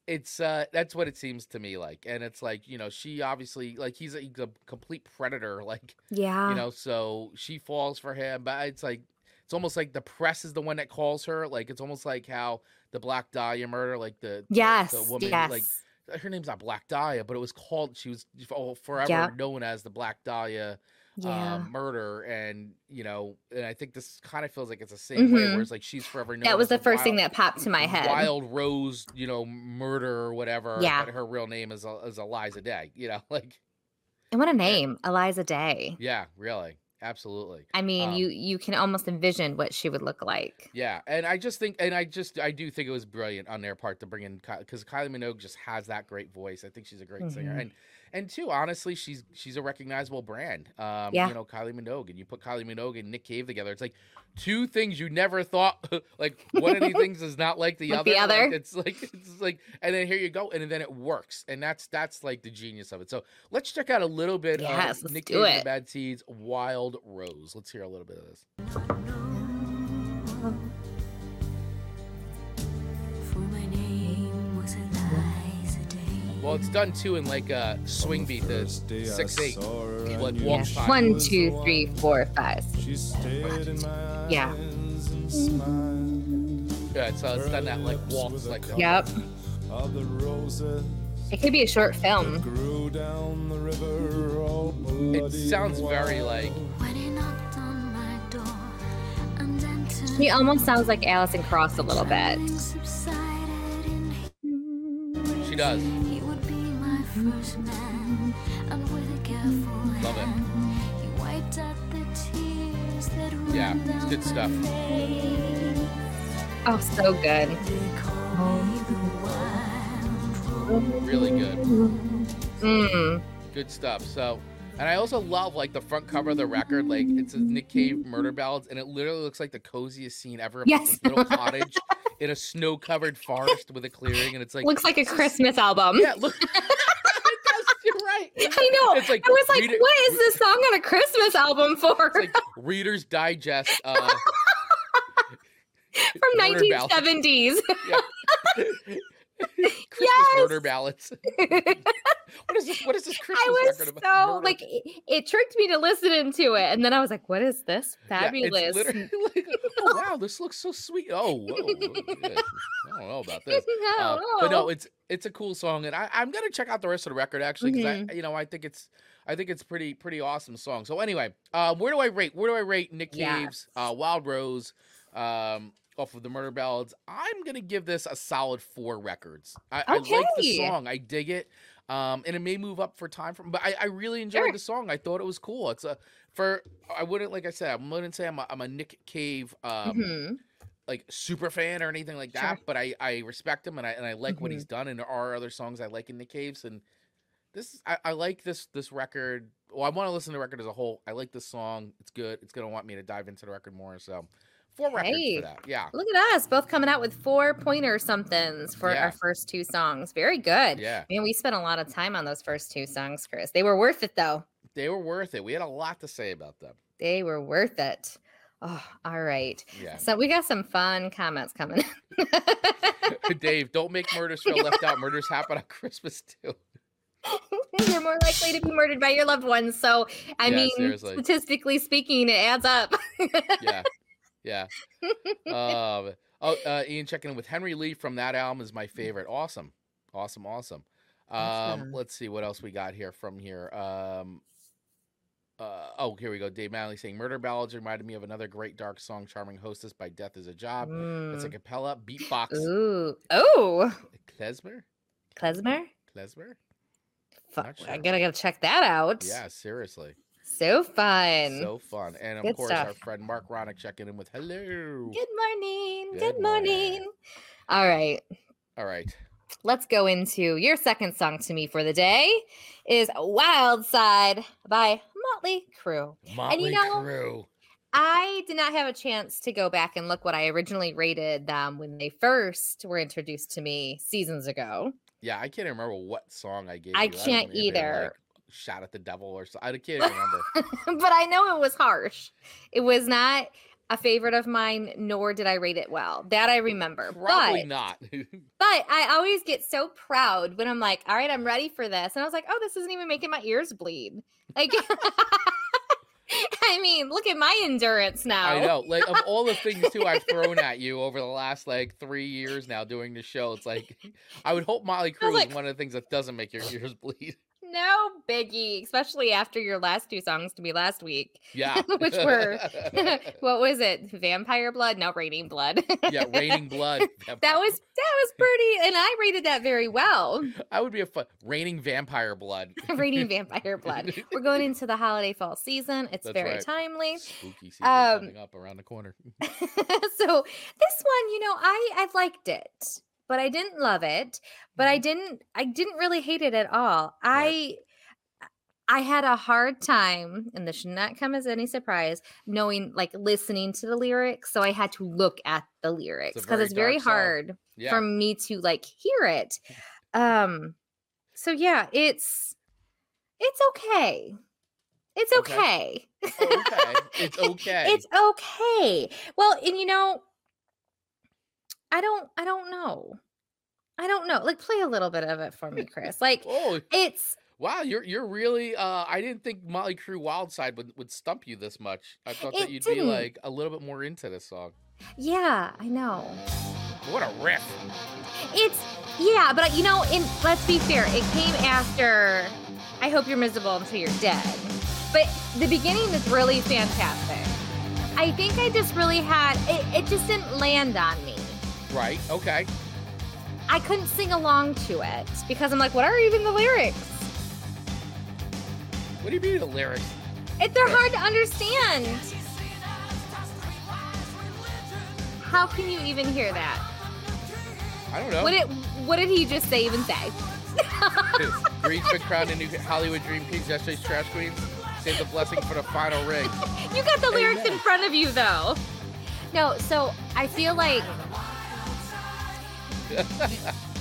[SPEAKER 2] it's uh that's what it seems to me like and it's like you know she obviously like he's a, he's a complete predator [LAUGHS] like
[SPEAKER 1] yeah
[SPEAKER 2] you know so she falls for him but it's like it's almost like the press is the one that calls her like it's almost like how the black dahlia murder like the the-
[SPEAKER 1] yes
[SPEAKER 2] the woman
[SPEAKER 1] yes
[SPEAKER 2] like her name's not black dahlia but it was called she was f- forever
[SPEAKER 1] Yep.
[SPEAKER 2] known as the black dahlia
[SPEAKER 1] yeah
[SPEAKER 2] um, murder and you know and i think this kind of feels like it's the same way
[SPEAKER 1] Mhm.
[SPEAKER 2] where it's like she's forever known
[SPEAKER 1] that was
[SPEAKER 2] as
[SPEAKER 1] the first thing that popped to my head
[SPEAKER 2] Wild Rose, you know, murder or whatever.
[SPEAKER 1] Yeah.
[SPEAKER 2] But her real name is is Eliza Day. You know, [LAUGHS] like
[SPEAKER 1] and what a name eliza day
[SPEAKER 2] yeah, really, absolutely.
[SPEAKER 1] i mean
[SPEAKER 2] Um,
[SPEAKER 1] you you can almost envision what she would look like
[SPEAKER 2] Yeah, and I just think, and I just, I do think it was brilliant on their part to bring in because Kylie Minogue just has that great voice. I think she's a great singer,
[SPEAKER 1] Mhm.
[SPEAKER 2] and and two, honestly, she's she's a recognizable brand. Um,
[SPEAKER 1] Yeah.
[SPEAKER 2] you know, Kylie Minogue, and you put Kylie Minogue and Nick Cave together, it's like two things you never thought. [LAUGHS] like one of these [LAUGHS] things is not like the
[SPEAKER 1] Like
[SPEAKER 2] other.
[SPEAKER 1] the other.
[SPEAKER 2] Like, it's like [LAUGHS] it's like, and then here you go, and then it works, and that's that's like the genius of it. So let's check out a little bit
[SPEAKER 1] Yes,
[SPEAKER 2] of Nick Cave and the. Bad Seeds, Wild Rose. Let's hear a little bit of this. Well, it's done too in like a swing beat, the six eight, like
[SPEAKER 1] Yeah.
[SPEAKER 2] waltz time.
[SPEAKER 1] One, two, three, four, five.
[SPEAKER 4] She stayed in my
[SPEAKER 1] Yeah.
[SPEAKER 4] eyes and.
[SPEAKER 2] Yeah, it's, uh, it's done that like waltz, like uh,
[SPEAKER 1] Yep.
[SPEAKER 4] The roses
[SPEAKER 1] It could be a short film.
[SPEAKER 4] grew down the river
[SPEAKER 2] it sounds very like
[SPEAKER 3] When he knocked on my door and entered,
[SPEAKER 1] He almost sounds like Alison Krauss a little bit.
[SPEAKER 3] trembling subsided in
[SPEAKER 2] she does.
[SPEAKER 3] First man, and with a careful
[SPEAKER 2] Love it.
[SPEAKER 3] hand, he wiped out the tears that ran
[SPEAKER 2] Yeah, it's
[SPEAKER 3] down
[SPEAKER 2] good stuff.
[SPEAKER 1] Oh, so good.
[SPEAKER 3] They call me the wild
[SPEAKER 2] Really good,
[SPEAKER 1] Mm.
[SPEAKER 2] good stuff. So, and I also love like the front cover of the record. Like it's a Nick Cave murder ballads, and it literally looks like the coziest scene ever. of
[SPEAKER 1] Yes.
[SPEAKER 2] this little [LAUGHS] cottage in a snow-covered forest with a clearing, and it's like
[SPEAKER 1] Looks like a Christmas album.
[SPEAKER 2] yeah, look. [LAUGHS] it does. You're right.
[SPEAKER 1] I know.
[SPEAKER 2] It's like
[SPEAKER 1] I was like,
[SPEAKER 2] read it-
[SPEAKER 1] what is this song on a Christmas album for?
[SPEAKER 2] Like Reader's Digest. Uh, [LAUGHS]
[SPEAKER 1] From 1970s.
[SPEAKER 2] yeah. [LAUGHS] Christmas
[SPEAKER 1] Yes!
[SPEAKER 2] murder ballads. [LAUGHS] what is this? What is this Christmas
[SPEAKER 1] I was
[SPEAKER 2] record about?
[SPEAKER 1] so
[SPEAKER 2] murder?
[SPEAKER 1] like it, it tricked me to listen to it, and then I was like, "What is this?
[SPEAKER 2] Yeah,
[SPEAKER 1] Fabulous!"
[SPEAKER 2] it's literally like, oh wow, this looks so sweet. Oh, whoa, [LAUGHS] I don't know about this.
[SPEAKER 1] no,
[SPEAKER 2] Uh, but no, it's it's a cool song, and I, I'm gonna check out the rest of the record actually because
[SPEAKER 1] Mm-hmm.
[SPEAKER 2] I you know I think it's I think it's pretty pretty awesome song. So anyway, uh, where do I rate? Where do I rate Nick Cave's uh, Wild Rose? Um, off of the Murder Ballads, I'm gonna give this a solid four records. I, I like the song, I dig it, um, and it may move up for time from, but I, I really enjoyed
[SPEAKER 1] Sure.
[SPEAKER 2] the song. I thought it was cool. It's a for I wouldn't like I said I wouldn't say I'm a, I'm a Nick Cave um,
[SPEAKER 1] Mhm.
[SPEAKER 2] like super fan or anything like that,
[SPEAKER 1] Sure.
[SPEAKER 2] but I I respect him and I and I like what
[SPEAKER 1] Mhm.
[SPEAKER 2] he's done and there are other songs I like in the caves and this I, I like this this record. Well, I want to listen to the record as a whole. I like this song. It's good. It's gonna want me to dive into the record more. So four records
[SPEAKER 1] Hey.
[SPEAKER 2] for that. Yeah.
[SPEAKER 1] Look at us, both coming out with four pointer somethings for
[SPEAKER 2] Yeah.
[SPEAKER 1] our first two songs. Very good.
[SPEAKER 2] Yeah.
[SPEAKER 1] Man, we spent a lot of time on those first two songs, Chris. They were worth it, though.
[SPEAKER 2] They were worth it. We had a lot to say about them.
[SPEAKER 1] They were worth it. Oh, all right.
[SPEAKER 2] Yeah.
[SPEAKER 1] So we got some fun comments coming. in. [LAUGHS]
[SPEAKER 2] Dave, don't make murders feel left out. Murders happen on Christmas too. [LAUGHS]
[SPEAKER 1] You're more likely to be murdered by your loved ones. So, I
[SPEAKER 2] Yeah,
[SPEAKER 1] mean,
[SPEAKER 2] seriously.
[SPEAKER 1] statistically speaking, it adds up. [LAUGHS]
[SPEAKER 2] Yeah. Yeah. Um, oh, uh, Ian checking in with Henry Lee from that album is my favorite. Awesome. Awesome. Awesome. Um,
[SPEAKER 1] Awesome.
[SPEAKER 2] let's see what else we got here from here. Um, uh, oh, here we go. Dave Mattingly saying Murder Ballads reminded me of another great dark song, Charming Hostess by Death is a Job. It's a
[SPEAKER 1] Mm.
[SPEAKER 2] cappella beatbox.
[SPEAKER 1] Ooh. Oh,
[SPEAKER 2] Klezmer?
[SPEAKER 1] klezmer.
[SPEAKER 2] Klezmer?
[SPEAKER 1] Fuck,
[SPEAKER 2] Not
[SPEAKER 1] I
[SPEAKER 2] sure.
[SPEAKER 1] gotta gotta check that out.
[SPEAKER 2] Yeah, seriously.
[SPEAKER 1] So fun.
[SPEAKER 2] So fun. And of
[SPEAKER 1] Good
[SPEAKER 2] course, our friend Mark Ronick checking in with hello.
[SPEAKER 1] Good morning.
[SPEAKER 2] Good
[SPEAKER 1] Good,
[SPEAKER 2] morning.
[SPEAKER 1] morning. All right.
[SPEAKER 2] All right.
[SPEAKER 1] Let's go into your second song to me for the day is Wild Side by Motley Crue.
[SPEAKER 2] Motley
[SPEAKER 1] know-
[SPEAKER 2] Crue.
[SPEAKER 1] I did not have a chance to go back and look what I originally rated them when they first were introduced to me seasons ago.
[SPEAKER 2] Yeah, I can't remember what song I gave.
[SPEAKER 1] I
[SPEAKER 2] you.
[SPEAKER 1] can't
[SPEAKER 2] it,
[SPEAKER 1] either.
[SPEAKER 2] like, Shout at the devil or something. I can't remember. [LAUGHS]
[SPEAKER 1] but I know it was harsh. It was not a favorite of mine, nor did I rate it well. That I remember. [LAUGHS]
[SPEAKER 2] Probably
[SPEAKER 1] but
[SPEAKER 2] not. [LAUGHS]
[SPEAKER 1] But I always get so proud when I'm like, all right, I'm ready for this. And I was like, oh, this isn't even making my ears bleed. Like, [LAUGHS] I mean, look at my endurance now.
[SPEAKER 2] I know. Like of all the things too I've thrown at you over the last like three years now doing the show, it's like I would hope Motley Crue
[SPEAKER 1] like-
[SPEAKER 2] is one of the things that doesn't make your ears bleed.
[SPEAKER 1] No biggie, especially after your last two songs to me last week,
[SPEAKER 2] Yeah. [LAUGHS]
[SPEAKER 1] which were, [LAUGHS] what was it? Vampire Blood? No, Raining Blood.
[SPEAKER 2] yeah, raining [LAUGHS] blood.
[SPEAKER 1] that was that was pretty, and I rated that very well.
[SPEAKER 2] I would be a fun raining vampire blood.
[SPEAKER 1] Raining Vampire Blood. We're going into the holiday fall season. It's
[SPEAKER 2] That's
[SPEAKER 1] very
[SPEAKER 2] right.
[SPEAKER 1] timely.
[SPEAKER 2] Spooky season
[SPEAKER 1] Um,
[SPEAKER 2] coming up around the corner.
[SPEAKER 1] so this one, you know, I I liked it, but I didn't love it. But I didn't I didn't really hate it at all. I I had a hard time, and this should not come as any surprise, knowing like listening to the lyrics. So I had to look at the lyrics because
[SPEAKER 2] very
[SPEAKER 1] it's very hard
[SPEAKER 2] Yeah.
[SPEAKER 1] for me to like hear it. Um so yeah, it's it's okay. It's
[SPEAKER 2] Okay.
[SPEAKER 1] okay.
[SPEAKER 2] okay. It's [LAUGHS] okay.
[SPEAKER 1] It's okay. Well, and you know, I don't I don't know. I don't know. Like play a little bit of it for me, Chris. Like
[SPEAKER 2] oh
[SPEAKER 1] it's
[SPEAKER 2] wow, you're you're really uh I didn't think Motley Crue Wildside would, would stump you this much. I thought that you'd be
[SPEAKER 1] didn't.
[SPEAKER 2] like a little bit more into this song.
[SPEAKER 1] yeah, I know.
[SPEAKER 2] What a riff.
[SPEAKER 1] It's yeah, but you know, in let's be fair, it came after I hope you're miserable until you're dead. But the beginning is really fantastic. I think I just really had it, it just didn't land on me.
[SPEAKER 2] Right. Okay.
[SPEAKER 1] I couldn't sing along to it because I'm like, what are even the lyrics?
[SPEAKER 2] What do you mean the lyrics?
[SPEAKER 1] It, they're hard to understand. How can you even hear that?
[SPEAKER 2] I don't know.
[SPEAKER 1] What did what did he just say? Even say? [LAUGHS]
[SPEAKER 2] Reed's been crowned a new Hollywood Dream Kings, yesterday's Trash Queens. Save the blessing for the final ring. [LAUGHS]
[SPEAKER 1] You got the lyrics in front of you though. No, so I feel like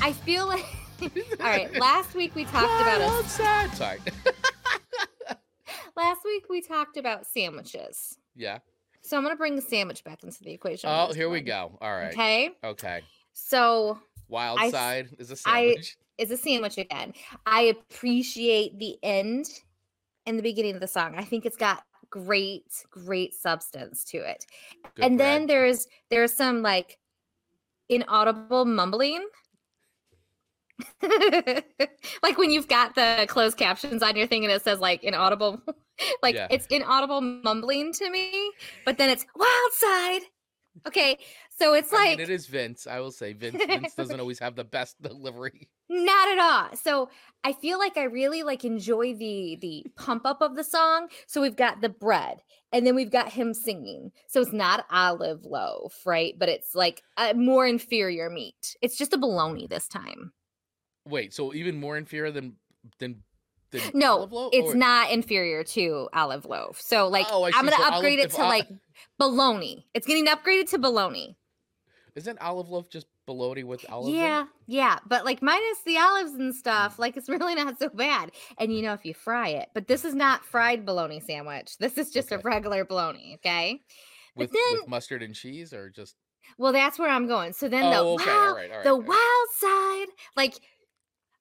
[SPEAKER 1] I feel like [LAUGHS] all right. [LAUGHS] Last week we talked about
[SPEAKER 2] I'm
[SPEAKER 1] a,
[SPEAKER 2] sad. Sorry. [LAUGHS]
[SPEAKER 1] last week we talked about sandwiches.
[SPEAKER 2] yeah.
[SPEAKER 1] So I'm gonna bring the sandwich back into the equation.
[SPEAKER 2] Oh, here we go. All right.
[SPEAKER 1] Okay.
[SPEAKER 2] Okay.
[SPEAKER 1] So
[SPEAKER 2] Wild
[SPEAKER 1] I
[SPEAKER 2] side is a
[SPEAKER 1] I-
[SPEAKER 2] sandwich.
[SPEAKER 1] Is a sandwich again. I appreciate the end and the beginning of the song. I think it's got great, great substance to it.
[SPEAKER 2] Good
[SPEAKER 1] and then there's there's some like inaudible mumbling. [LAUGHS] like when you've got the closed captions on your thing and it says like inaudible [LAUGHS] like
[SPEAKER 2] Yeah.
[SPEAKER 1] it's inaudible mumbling to me but then it's wild side okay so it's
[SPEAKER 2] I
[SPEAKER 1] like
[SPEAKER 2] mean, it is Vince. I will say Vince. Vince doesn't [LAUGHS] always have the best delivery.
[SPEAKER 1] not at all. So i feel like i really like enjoy the the pump up of the song. So we've got the bread and then we've got him singing. So it's not olive loaf right? But it's like a more inferior meat. It's just a bologna this time.
[SPEAKER 2] Wait, so even more inferior than than
[SPEAKER 1] no it's
[SPEAKER 2] Or-
[SPEAKER 1] not inferior to olive loaf. So like
[SPEAKER 2] Oh, I
[SPEAKER 1] i'm gonna
[SPEAKER 2] So olive-
[SPEAKER 1] upgrade it to
[SPEAKER 2] o-
[SPEAKER 1] like bologna. It's getting upgraded to bologna
[SPEAKER 2] Isn't olive loaf just bologna with olive?
[SPEAKER 1] yeah yeah but like minus the olives and stuff like it's really not so bad and you know if you fry it but this is not fried bologna sandwich this is just a regular bologna okay
[SPEAKER 2] With
[SPEAKER 1] then-
[SPEAKER 2] with mustard and cheese or just
[SPEAKER 1] well that's where i'm going so then the
[SPEAKER 2] Oh, okay,
[SPEAKER 1] wild,
[SPEAKER 2] all right, all right,
[SPEAKER 1] the
[SPEAKER 2] right.
[SPEAKER 1] wild side like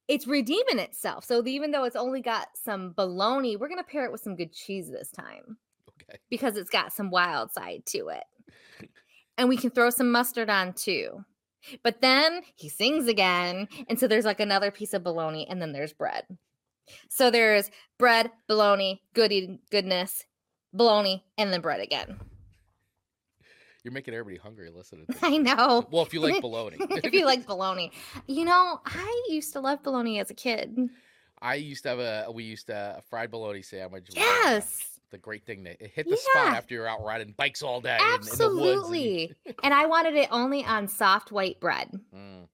[SPEAKER 1] it's redeeming itself so even though it's only got some bologna we're gonna pair it with some good cheese this time
[SPEAKER 2] okay.
[SPEAKER 1] because it's got some wild side to it. [LAUGHS] And we can throw some mustard on too. But then he sings again. And so there's like another piece of bologna, and then there's bread. So there's bread, bologna, goody goodness, bologna, and then bread again.
[SPEAKER 2] You're making everybody hungry listening. To [LAUGHS]
[SPEAKER 1] I know.
[SPEAKER 2] Well, if you like bologna. [LAUGHS]
[SPEAKER 1] if you like bologna. You know, I used to love bologna as a kid.
[SPEAKER 2] I used to have a we used to a fried bologna sandwich.
[SPEAKER 1] Yes.
[SPEAKER 2] The great thing that it hit the spot after you're out riding bikes all day. in- in the woods and you-
[SPEAKER 1] Absolutely. [LAUGHS] and I wanted it only on soft white bread.
[SPEAKER 2] Mm.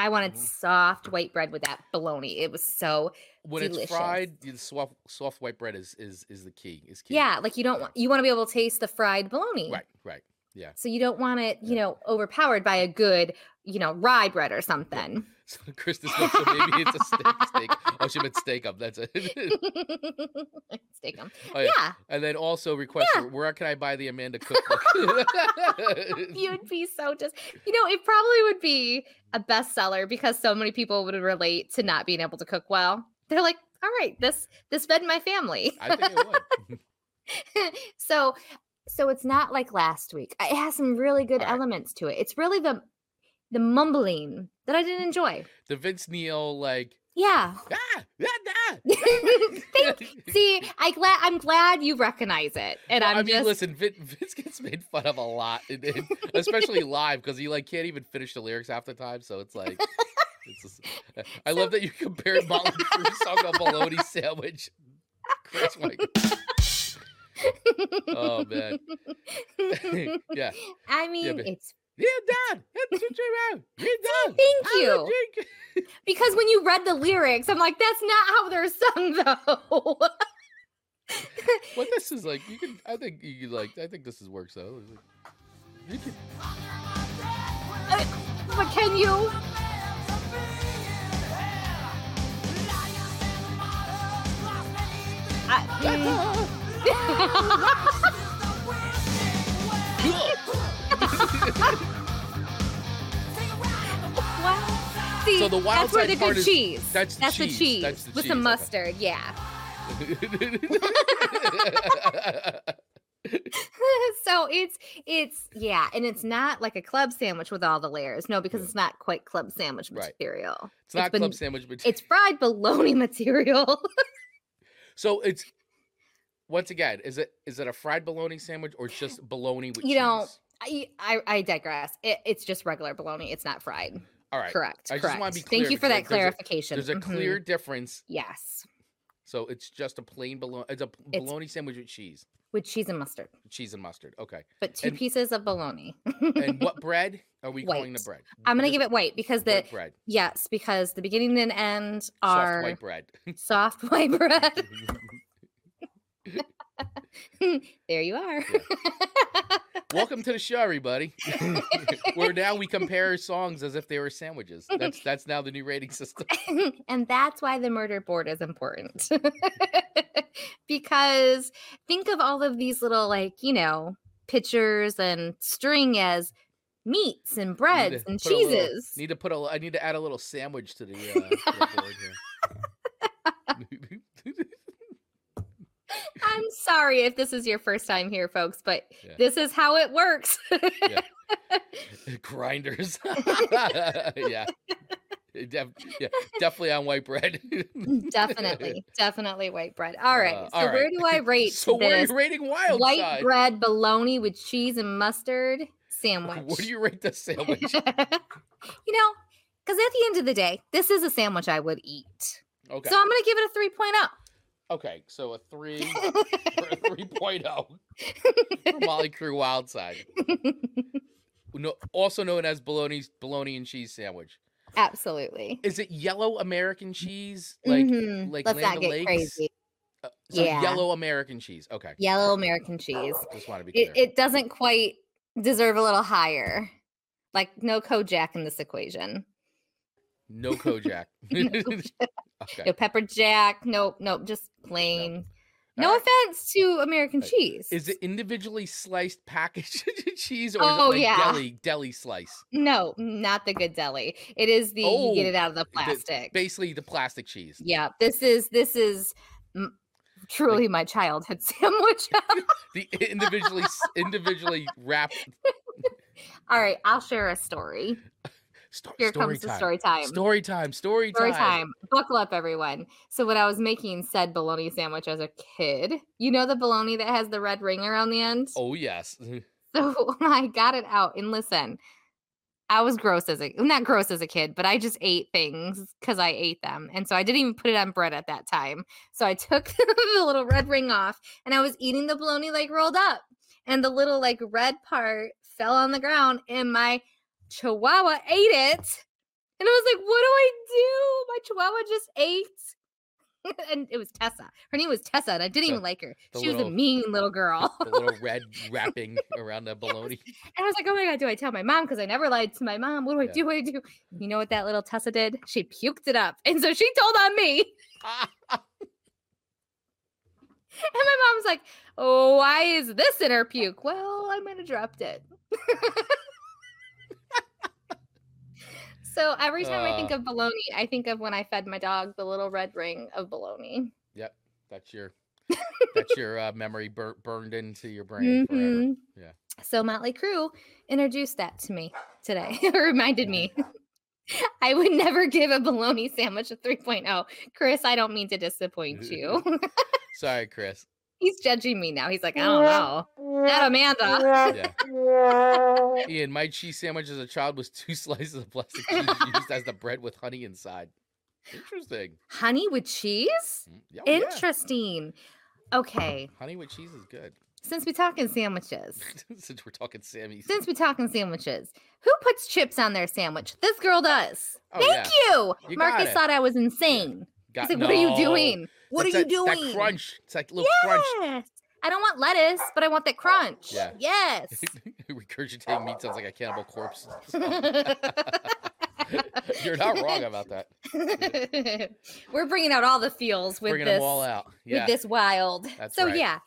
[SPEAKER 1] I wanted
[SPEAKER 2] Mhm.
[SPEAKER 1] soft white bread with that bologna. It was so
[SPEAKER 2] When it's fried, the soft soft white bread is is is the key. Is key.
[SPEAKER 1] yeah, like you don't want you want to be able to taste the fried bologna.
[SPEAKER 2] Right. Right. Yeah.
[SPEAKER 1] So you don't want it, you
[SPEAKER 2] Yeah.
[SPEAKER 1] know, overpowered by a good, you know, rye bread or something. [LAUGHS]
[SPEAKER 2] So Kristen said, so maybe it's a steak. steak. Oh, she meant steak up. That's it. [LAUGHS]
[SPEAKER 1] Steak [LAUGHS] 'em.
[SPEAKER 2] Oh, yeah.
[SPEAKER 1] Yeah,
[SPEAKER 2] And then also request
[SPEAKER 1] Yeah.
[SPEAKER 2] where can I buy the Amanda cookbook?
[SPEAKER 1] you would be so just, you know, it probably would be a bestseller because so many people would relate to not being able to cook well. They're like, all right, this this fed my family.
[SPEAKER 2] I think it would.
[SPEAKER 1] so so it's not like last week. It has some really good
[SPEAKER 2] right.
[SPEAKER 1] elements to it. It's really the the mumbling that I didn't enjoy.
[SPEAKER 2] The Vince Neil like
[SPEAKER 1] Yeah.
[SPEAKER 2] ah, ah, ah. [LAUGHS] [LAUGHS]
[SPEAKER 1] See, I glad I'm glad you recognize it, and
[SPEAKER 2] Well,
[SPEAKER 1] I'm
[SPEAKER 2] I mean,
[SPEAKER 1] just
[SPEAKER 2] listen, Vin, [LAUGHS] Vince gets made fun of a lot, and- and especially live because he like can't even finish the lyrics half the time. So it's like, it's just, I love that you compared Motley Crue's song to bologna sandwich. Chris Michael. Oh man, [LAUGHS] yeah,
[SPEAKER 1] I mean,
[SPEAKER 2] but-
[SPEAKER 1] it's
[SPEAKER 2] yeah, Dad, that's what you're about. You're done.
[SPEAKER 1] thank you.
[SPEAKER 2] drink." [LAUGHS]
[SPEAKER 1] because when you read the lyrics, I'm like, that's not how they're sung, though. [LAUGHS]
[SPEAKER 2] But this is like you can. I think you like. I think this is works though. You can, uh,
[SPEAKER 1] but can you? I, Wow. See,
[SPEAKER 2] So the wild
[SPEAKER 1] that's where the good
[SPEAKER 2] is-
[SPEAKER 1] cheese.
[SPEAKER 2] that's the
[SPEAKER 1] the
[SPEAKER 2] cheese,
[SPEAKER 1] cheese
[SPEAKER 2] that's the
[SPEAKER 1] with
[SPEAKER 2] cheese,
[SPEAKER 1] some
[SPEAKER 2] okay.
[SPEAKER 1] mustard. Yeah. [LAUGHS] so it's it's yeah, and it's not like a club sandwich with all the layers. No, because
[SPEAKER 2] Yeah.
[SPEAKER 1] it's not quite club sandwich
[SPEAKER 2] Right.
[SPEAKER 1] material.
[SPEAKER 2] it's not
[SPEAKER 1] been-
[SPEAKER 2] club sandwich, material.
[SPEAKER 1] It's fried bologna [LAUGHS] material.
[SPEAKER 2] so it's once again, is it is it a fried bologna sandwich or [SIGHS] just bologna with
[SPEAKER 1] You
[SPEAKER 2] cheese?
[SPEAKER 1] know, I, I I digress. It, it's just regular bologna. It's not fried.
[SPEAKER 2] All right,
[SPEAKER 1] Correct.
[SPEAKER 2] I just wanna be clear.
[SPEAKER 1] Thank you for that
[SPEAKER 2] there's a-
[SPEAKER 1] clarification.
[SPEAKER 2] there's a
[SPEAKER 1] Mhm.
[SPEAKER 2] clear difference.
[SPEAKER 1] yes,
[SPEAKER 2] So it's just a plain bologna. It's a p-
[SPEAKER 1] It's-
[SPEAKER 2] bologna sandwich with cheese,
[SPEAKER 1] with cheese and mustard,
[SPEAKER 2] cheese and mustard. Okay.
[SPEAKER 1] but two
[SPEAKER 2] And-
[SPEAKER 1] pieces of bologna.
[SPEAKER 2] And what [LAUGHS] bread are we calling the bread?
[SPEAKER 1] I'm gonna give it white because the
[SPEAKER 2] white bread,
[SPEAKER 1] yes, because the beginning and end are soft
[SPEAKER 2] white bread.
[SPEAKER 1] soft white bread. [LAUGHS] [LAUGHS] there you are. [LAUGHS]
[SPEAKER 2] Welcome to the show, everybody. [LAUGHS] Where now we compare songs as if they were sandwiches. That's that's now the new rating system.
[SPEAKER 1] and that's why the murder board is important. because think of all of these little, like, you know, pictures and string as meats and breads and
[SPEAKER 2] a little-
[SPEAKER 1] cheeses.
[SPEAKER 2] need to put a. I need to add a little sandwich to the, uh, to the board here.
[SPEAKER 1] I'm sorry if this is your first time here, folks, but
[SPEAKER 2] Yeah.
[SPEAKER 1] this is how it works. [LAUGHS] [LAUGHS]
[SPEAKER 2] Grinders. [LAUGHS] yeah. Def- yeah, definitely on white bread.
[SPEAKER 1] definitely, definitely white bread. All right.
[SPEAKER 2] Uh,
[SPEAKER 1] so where do I rate
[SPEAKER 2] so where are you rating Wild
[SPEAKER 1] white
[SPEAKER 2] Side?
[SPEAKER 1] bread bologna with cheese and mustard sandwich?
[SPEAKER 2] What do you rate the sandwich?
[SPEAKER 1] you know, because at the end of the day, this is a sandwich I would eat.
[SPEAKER 2] Okay.
[SPEAKER 1] So I'm going to give it a oh.
[SPEAKER 2] Okay. So a three [LAUGHS] or a 3.0 for Motley Crue Wild Side.
[SPEAKER 1] 3.0.
[SPEAKER 2] No, also known as bologna bologna and cheese sandwich.
[SPEAKER 1] Absolutely.
[SPEAKER 2] Is it yellow American cheese? Like
[SPEAKER 1] Mhm.
[SPEAKER 2] like
[SPEAKER 1] Let's
[SPEAKER 2] Land
[SPEAKER 1] not get
[SPEAKER 2] O'Lakes?
[SPEAKER 1] crazy.
[SPEAKER 2] Uh, so
[SPEAKER 1] Yeah.
[SPEAKER 2] yellow American cheese. Okay.
[SPEAKER 1] Yellow American cheese.
[SPEAKER 2] Just want to be clear.
[SPEAKER 1] It, it doesn't quite deserve a little higher. Like no Kojak in this equation.
[SPEAKER 2] no Kojak. [LAUGHS] [LAUGHS]
[SPEAKER 1] No
[SPEAKER 2] okay.
[SPEAKER 1] No pepper jack. Nope. Nope. Just plain. No
[SPEAKER 2] Alright.
[SPEAKER 1] offense to American
[SPEAKER 2] Right.
[SPEAKER 1] cheese.
[SPEAKER 2] Is it individually sliced packaged [LAUGHS] cheese or is
[SPEAKER 1] Oh,
[SPEAKER 2] it like
[SPEAKER 1] yeah.
[SPEAKER 2] deli deli slice?
[SPEAKER 1] No, not the good deli. It is the you get
[SPEAKER 2] Oh,
[SPEAKER 1] it out of the
[SPEAKER 2] The-
[SPEAKER 1] plastic.
[SPEAKER 2] basically the plastic cheese.
[SPEAKER 1] yeah, this is this is m- truly my childhood [LAUGHS] sandwich. [LAUGHS]
[SPEAKER 2] The individually individually wrapped
[SPEAKER 1] All right, I'll share a story.
[SPEAKER 2] Sto-
[SPEAKER 1] Here
[SPEAKER 2] story
[SPEAKER 1] comes the story time.
[SPEAKER 2] Story time. Story,
[SPEAKER 1] Story
[SPEAKER 2] time.
[SPEAKER 1] time. Buckle up, everyone. So when I was making said bologna sandwich as a kid, you know the bologna that has the red ring around the end.
[SPEAKER 2] Oh yes. [LAUGHS]
[SPEAKER 1] So [LAUGHS] I got it out, and listen, I was gross as a not gross as a kid, but I just ate things because I ate them, and so I didn't even put it on bread at that time. So I took [LAUGHS] the little red ring off, and I was eating the bologna like rolled up, and the little like red part fell on the ground, and my chihuahua ate it, and I was like, "What do I do?" My chihuahua just ate. [LAUGHS] and it was Tessa. Her name was Tessa, and I didn't
[SPEAKER 2] The-
[SPEAKER 1] even like her. She was a mean little girl.
[SPEAKER 2] the little red [LAUGHS] wrapping around the bologna.
[SPEAKER 1] And I was like, oh my God, do I tell my mom? Because I never lied to my mom. What do I
[SPEAKER 2] Yeah.
[SPEAKER 1] do? What do I do? You know what that little Tessa did? She puked it up. And so she told on me. [LAUGHS] And my mom's like, oh, why is this in her puke? Well, I might have dropped it. So every time I think
[SPEAKER 2] Uh.
[SPEAKER 1] of bologna, I think of when I fed my dog the little red ring of bologna.
[SPEAKER 2] yep. That's your [LAUGHS] that's your uh, memory bur- burned into your brain.
[SPEAKER 1] Mhm.
[SPEAKER 2] Yeah.
[SPEAKER 1] So Motley Crue introduced that to me today. [LAUGHS] it reminded me. [LAUGHS] I would never give a bologna sandwich a 3.0. Chris, I don't mean to disappoint you.
[SPEAKER 2] Sorry, Chris.
[SPEAKER 1] He's judging me now. He's like, I don't know. Not Amanda.
[SPEAKER 2] Yeah. [LAUGHS] Ian, my cheese sandwich as a child was two [LAUGHS] slices of plastic cheese [LAUGHS] used as the bread with honey inside. Interesting.
[SPEAKER 1] Honey with cheese?
[SPEAKER 2] Mm, yeah, oh, yeah.
[SPEAKER 1] Interesting. Okay.
[SPEAKER 2] Honey with cheese is good.
[SPEAKER 1] Since we're talking sandwiches,
[SPEAKER 2] Since we're talking Sammy's.
[SPEAKER 1] since we're talking sandwiches, who puts chips on their sandwich? This girl does.
[SPEAKER 2] Oh,
[SPEAKER 1] Thank
[SPEAKER 2] yeah.
[SPEAKER 1] you.
[SPEAKER 2] You
[SPEAKER 1] Marcus thought I was insane.
[SPEAKER 2] Got-
[SPEAKER 1] like, what are you
[SPEAKER 2] No.
[SPEAKER 1] doing? What
[SPEAKER 2] That's
[SPEAKER 1] are you
[SPEAKER 2] that-
[SPEAKER 1] doing?
[SPEAKER 2] That crunch. It's like little crunch.
[SPEAKER 1] Yes. I don't want lettuce, but I want that crunch.
[SPEAKER 2] Yeah.
[SPEAKER 1] Yes. [LAUGHS]
[SPEAKER 2] Regurgitating meat sounds like a cannibal corpse. [LAUGHS] You're not wrong about that. [LAUGHS]
[SPEAKER 1] We're bringing out all the feels with
[SPEAKER 2] Bringing
[SPEAKER 1] this
[SPEAKER 2] all out. Yeah.
[SPEAKER 1] with this wild.
[SPEAKER 2] That's
[SPEAKER 1] so
[SPEAKER 2] right.
[SPEAKER 1] yeah,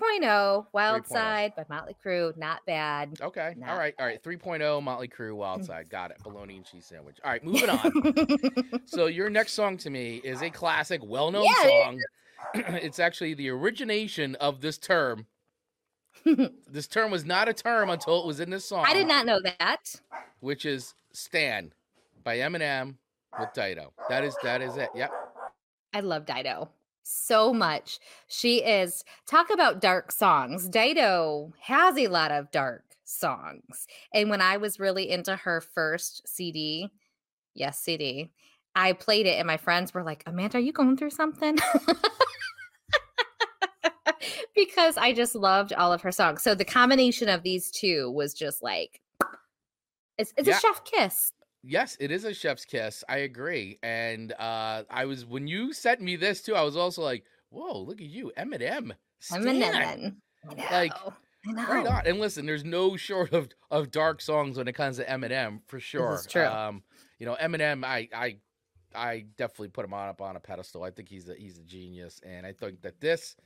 [SPEAKER 1] 3.0 Wild
[SPEAKER 2] 3.0.
[SPEAKER 1] Side by Motley Crue, not bad.
[SPEAKER 2] Okay.
[SPEAKER 1] Nah.
[SPEAKER 2] All right. All right. 3.0 Motley Crue Wild [LAUGHS] Side. Got it. Bologna and cheese sandwich. All right. Moving on. so [LAUGHS] your next song to me is a classic, well-known
[SPEAKER 1] Yeah, it
[SPEAKER 2] song. [CLEARS THROAT] it's actually the origination of this term. [LAUGHS] this term was not a term until it was in this song.
[SPEAKER 1] I did not know that.
[SPEAKER 2] Which is "Stan" by Eminem with Dido. That is that is it. Yep.
[SPEAKER 1] I love Dido so much. She is talk about dark songs. Dido has a lot of dark songs. And when I was really into her first CD, yes, CD, I played it and my friends were like, "Amanda, are you going through something?" [LAUGHS] because I just loved all of her songs. So the combination of these two was just like it's, it's
[SPEAKER 2] Yeah.
[SPEAKER 1] a chef kiss.
[SPEAKER 2] Yes, it is a chef's kiss. I agree. And uh I was when you sent me this too, I was also like, "Whoa, look at you, Eminem."
[SPEAKER 1] I'm
[SPEAKER 2] Stan.
[SPEAKER 1] a lemon. I
[SPEAKER 2] Like. Right on. And listen, there's no short of of dark songs when it comes to Eminem for sure.
[SPEAKER 1] true.
[SPEAKER 2] Um, you know, Eminem, I I I definitely put him on up on a pedestal. I think he's a he's a genius, and I think that this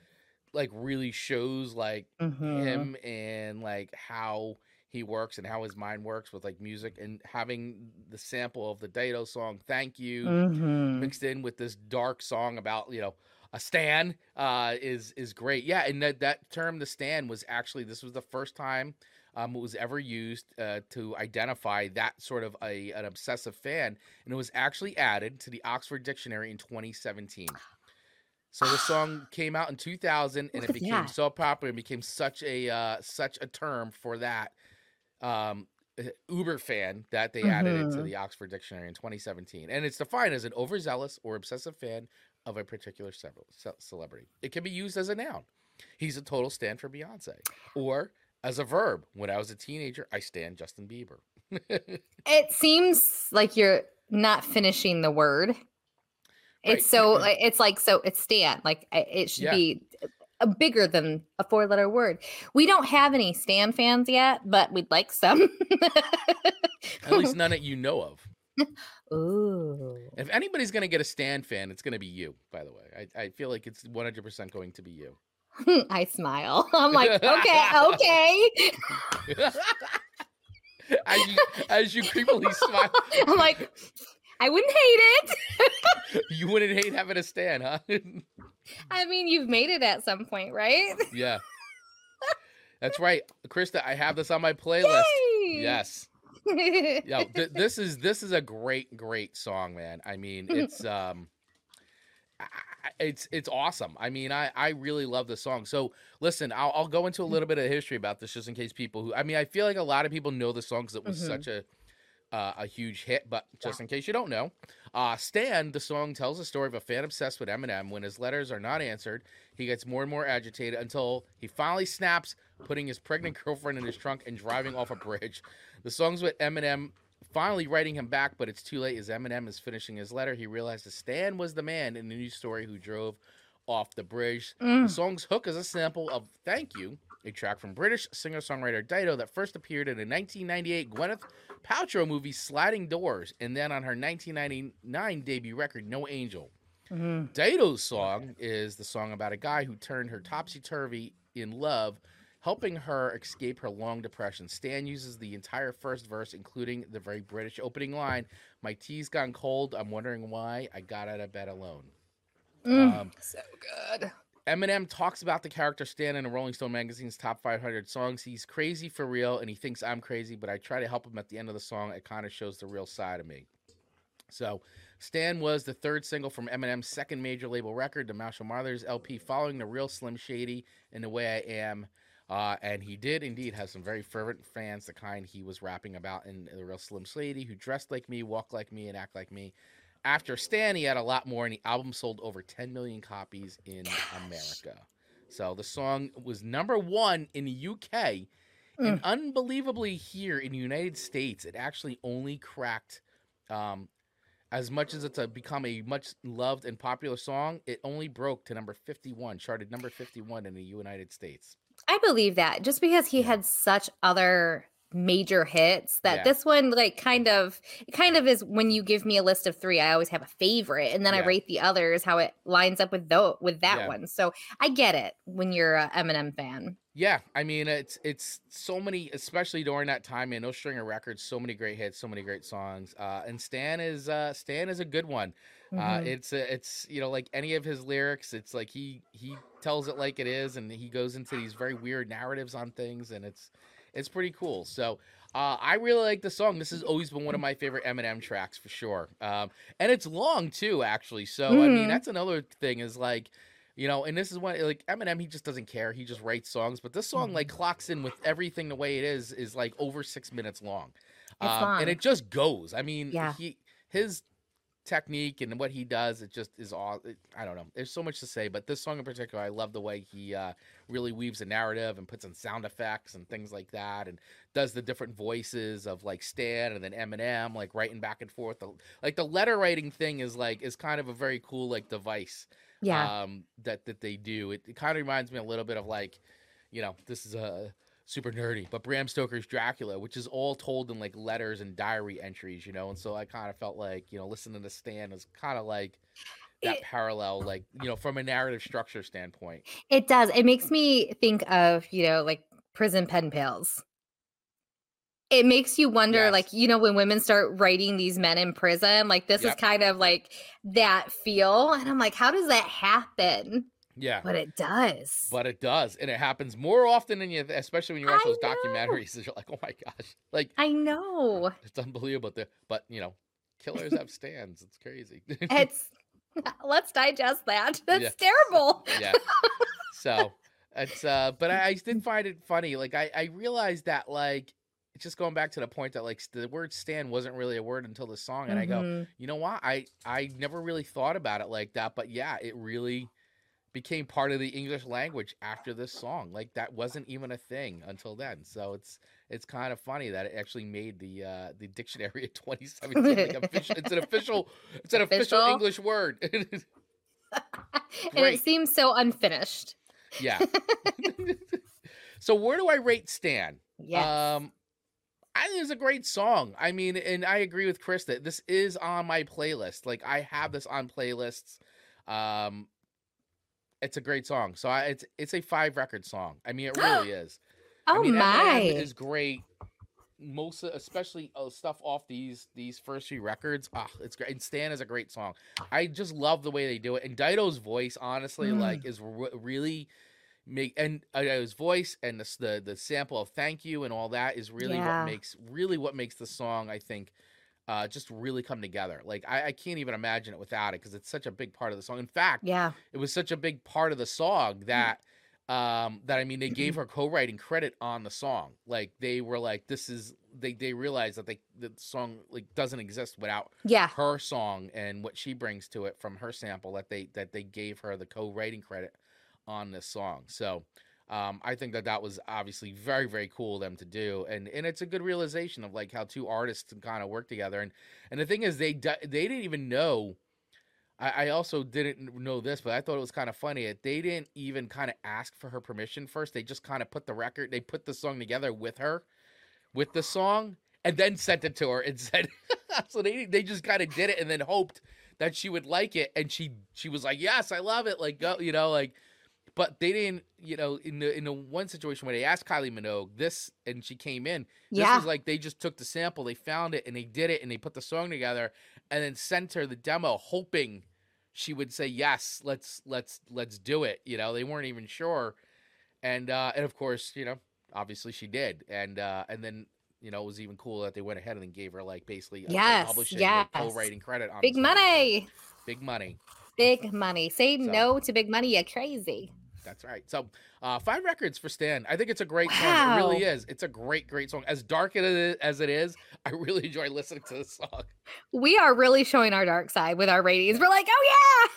[SPEAKER 2] like really shows like
[SPEAKER 1] Mhm.
[SPEAKER 2] him and like how he works and how his mind works with like music and having the sample of the Dido song "Thank You"
[SPEAKER 1] Mhm.
[SPEAKER 2] mixed in with this dark song about you know a stan uh, is is great. Yeah, and that that term the stan was actually this was the first time um, it was ever used uh, to identify that sort of a an obsessive fan, and it was actually added to the Oxford Dictionary in 2017. So the song [SIGHS] came out in 2000, and it became so popular and became such a uh, such a term for that um, uh, Uber fan that they added it to
[SPEAKER 1] Mhm.
[SPEAKER 2] the Oxford Dictionary in 2017, and it's defined as an overzealous or obsessive fan of a particular ce- celebrity. It can be used as a noun. He's a total stand for Beyonce, or as a verb. When I was a teenager, I stand Justin Bieber. [LAUGHS]
[SPEAKER 1] It seems like you're not finishing the word.
[SPEAKER 2] Right.
[SPEAKER 1] It's so [CLEARS THROAT] it's like so it's Stan. Like it should
[SPEAKER 2] Yeah.
[SPEAKER 1] be bigger than a four letter word. We don't have any Stan fans yet, but we'd like some.
[SPEAKER 2] At least [LAUGHS] none that you know of.
[SPEAKER 1] Ooh.
[SPEAKER 2] If anybody's gonna get a stand fan, it's gonna be you. By the way, I, I feel like it's 100 percent going to be you. [LAUGHS]
[SPEAKER 1] I smile. [LAUGHS] I'm like, okay, okay.
[SPEAKER 2] as you as you creepily smile,
[SPEAKER 1] I'm like, I wouldn't hate it.
[SPEAKER 2] you wouldn't hate having a stand, huh?
[SPEAKER 1] I mean, you've made it at some point, right?
[SPEAKER 2] yeah, that's right, Krista. I have this on my playlist.
[SPEAKER 1] Yay!
[SPEAKER 2] Yes. yeah [LAUGHS] th- this is this is a great great song man i mean it's [LAUGHS] um it's it's awesome i mean i i really love the song so listen I'll, I'll go into a little bit of history about this just in case people who i mean i feel like a lot of people know the song because it was
[SPEAKER 1] Mhm.
[SPEAKER 2] such a uh, a huge hit but just in case you don't know uh stan the song tells the story of a fan obsessed with eminem when his letters are not answered he gets more and more agitated until he finally snaps putting his pregnant girlfriend in his trunk and driving off a bridge the song's with Eminem finally writing him back, but it's too late as Eminem is finishing his letter. He realizes Stan was the man in the news story who drove off the bridge. The
[SPEAKER 1] Mm.
[SPEAKER 2] song's hook is a sample of Thank You, a track from British singer songwriter Dido that first appeared in a 1998 Gwyneth Paltrow movie Sliding Doors, and then on her 1999 debut record No Angel.
[SPEAKER 1] Mhm.
[SPEAKER 2] Dido's song is the song about a guy who turned her topsy turvy in love, helping her escape her long depression. Stan uses the entire first verse, including the very British opening line My tea's gone cold. I'm wondering why I got out of bed alone.
[SPEAKER 1] Mm.
[SPEAKER 2] Um,
[SPEAKER 1] so good.
[SPEAKER 2] Eminem talks about the character Stan in Rolling Stone magazine's top 500 songs. He's crazy for real, and he thinks I'm crazy, but I try to help him at the end of the song. It kind of shows the real side of me. So, Stan was the third single from Eminem's second major label record, the Marshall Mathers LP, following the real Slim Shady in the way I am. Uh, and he did indeed have some very fervent fans, the kind he was rapping about in the real Slim Shady, who dressed like me, walk like me, and act like me. After Stan, he had a lot more, and the album sold over 10 million copies in America. So the song was number one in the UK, and unbelievably here in the United States, it actually only cracked. Um, as much as it's a, become a much loved and popular song, it only broke to number 51, charted number 51 in the United States.
[SPEAKER 1] I believe that just because he
[SPEAKER 2] Yeah.
[SPEAKER 1] had such other major hits that
[SPEAKER 2] Yeah.
[SPEAKER 1] this one like kind of it kind of is when you give me a list of three i always have a favorite and then
[SPEAKER 2] Yeah.
[SPEAKER 1] i rate the others how it lines up with though with that
[SPEAKER 2] Yeah.
[SPEAKER 1] one so i get it when you're a eminem fan
[SPEAKER 2] Yeah, I mean it's it's so many, especially during that time, man. No Stringer Records, so many great hits, so many great songs. Uh, and Stan is uh, Stan is a good one. Uh,
[SPEAKER 1] Mhm.
[SPEAKER 2] it's uh, it's you know like any of his lyrics, it's like he he tells it like it is, and he goes into these very weird narratives on things, and it's it's pretty cool. So. Uh, I really like the song. This has always been one of my favorite Eminem tracks for sure. Um, and it's long too, actually. So I mean,
[SPEAKER 1] Mhm.
[SPEAKER 2] that's another thing is like, you know, and this is when like Eminem, he just doesn't care. He just writes songs. But this song like clocks in with everything the way it is is like over six minutes long,
[SPEAKER 1] It's
[SPEAKER 2] Um,
[SPEAKER 1] long.
[SPEAKER 2] and it just goes. I mean,
[SPEAKER 1] Yeah.
[SPEAKER 2] he his technique and what he does, it just is all. It, I don't know. There's so much to say, but this song in particular, I love the way he uh, really weaves a narrative and puts in sound effects and things like that, and does the different voices of like Stan and then Eminem, like writing back and forth. The, like the letter writing thing is like is kind of a very cool like device
[SPEAKER 1] yeah
[SPEAKER 2] um that that they do it, it kind of reminds me a little bit of like you know this is a super nerdy but bram stoker's dracula which is all told in like letters and diary entries you know and so i kind of felt like you know listening to stan is kind of like that
[SPEAKER 1] It-
[SPEAKER 2] parallel like you know from a narrative structure standpoint
[SPEAKER 1] it does it makes me think of you know like prison pen pals it makes you wonder
[SPEAKER 2] Yes.
[SPEAKER 1] like you know when women start writing these men in prison like this
[SPEAKER 2] Yep.
[SPEAKER 1] is kind of like that feel and i'm like how does that happen
[SPEAKER 2] Yeah.
[SPEAKER 1] but it does
[SPEAKER 2] But it does, and it happens more often than you, especially when you watch
[SPEAKER 1] I
[SPEAKER 2] those
[SPEAKER 1] know.
[SPEAKER 2] documentaries. [LAUGHS] You're like, oh my gosh, like
[SPEAKER 1] i know [LAUGHS]
[SPEAKER 2] it's unbelievable. But you know, killers have stands. It's crazy. [LAUGHS]
[SPEAKER 1] it's let's digest that that's
[SPEAKER 2] Yeah.
[SPEAKER 1] terrible
[SPEAKER 2] yeah. So it's uh, but I, I did find it funny. Like I I realized that like just going back to the point that like the word stand wasn't really a word until the song, and I go,
[SPEAKER 1] Mhm.
[SPEAKER 2] you know what? I I never really thought about it like that, but yeah, it really became part of the English language after this song. Like that wasn't even a thing until then. So it's it's kind of funny that it actually made the uh the dictionary of [LAUGHS] 2017 like official it's an official [LAUGHS] it's an official,
[SPEAKER 1] Official?
[SPEAKER 2] English word. [LAUGHS]
[SPEAKER 1] and it seems so unfinished
[SPEAKER 2] yeah. so where do I rate Stan?
[SPEAKER 1] yes
[SPEAKER 2] Um I think it's a great song. I mean, and I agree with Chris that this is on my playlist. Like I have this on playlists. Um it's a great song. So I, it's it's a five record song. I mean, it really [GASPS] is.
[SPEAKER 1] oh
[SPEAKER 2] I mean,
[SPEAKER 1] my
[SPEAKER 2] Eminem is great. Most, especially uh, stuff off these these first few records. Ah, it's great. And Stan is a great song. I just love the way they do it. And Dido's voice, honestly,
[SPEAKER 1] Mm.
[SPEAKER 2] like is re- really make and uh, his voice and the, the the sample of "Thank You" and all that is really
[SPEAKER 1] Yeah.
[SPEAKER 2] what makes really what makes the song. I think. Uh, just really come together. Like I, I can't even imagine it without it because it's such a big part of the song. In fact,
[SPEAKER 1] yeah
[SPEAKER 2] it was such a big part of the song that um that I mean they gave her co-writing credit on the song. Like they were like this is they they realized that they the song like doesn't exist without
[SPEAKER 1] yeah
[SPEAKER 2] her song and what she brings to it from her sample that they that they gave her the co-writing credit on this song. So um, I think that that was obviously very very cool of them to do, and and it's a good realization of like how two artists kind of work together. And and the thing is, they they didn't even know. I, I also didn't know this, but I thought it was kind of funny. that They didn't even kind of ask for her permission first. They just kind of put the record, they put the song together with her, with the song, and then sent it to her and [LAUGHS] said. so they they just kind of did it and then hoped that she would like it, and she she was like, yes, I love it, like go, you know, like. But they didn't, you know, in the in the one situation where they asked Kylie Minogue this, and she came in. This
[SPEAKER 1] yeah
[SPEAKER 2] was like they just took the sample, they found it, and they did it, and they put the song together, and then sent her the demo, hoping she would say yes, let's let's let's do it. You know, they weren't even sure, and uh, and of course, you know, obviously she did, and uh, and then you know it was even cool that they went ahead and then gave her like basically a- a
[SPEAKER 1] Yes,
[SPEAKER 2] publishing
[SPEAKER 1] yes.
[SPEAKER 2] co-writing credit on
[SPEAKER 1] big money
[SPEAKER 2] big money.
[SPEAKER 1] Big money say
[SPEAKER 2] So-
[SPEAKER 1] no to big money You're crazy
[SPEAKER 2] That's right. So, uh, five records for Stan. I think it's a great song. It really is. It's a great, great song. As dark as it is, I really enjoy listening to this song.
[SPEAKER 1] we are really showing our dark side with our ratings we're like oh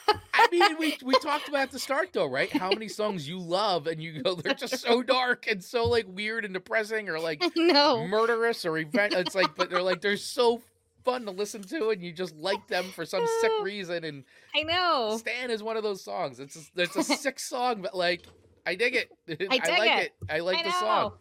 [SPEAKER 1] yeah
[SPEAKER 2] I mean, we we [LAUGHS] talked about at the start though, right? How many songs you love and you go, they're just so dark and so like weird and depressing, or like [LAUGHS]
[SPEAKER 1] no
[SPEAKER 2] murderous or event. It's like, but they're like they're so fun to listen to, and you just like them for some sick [LAUGHS] reason. And
[SPEAKER 1] i know
[SPEAKER 2] Stan is one of those songs. It's a, it's a [LAUGHS] sick song, but like I dig it. [LAUGHS] I,
[SPEAKER 1] dig
[SPEAKER 2] like
[SPEAKER 1] it.
[SPEAKER 2] it. I like
[SPEAKER 1] I
[SPEAKER 2] the song.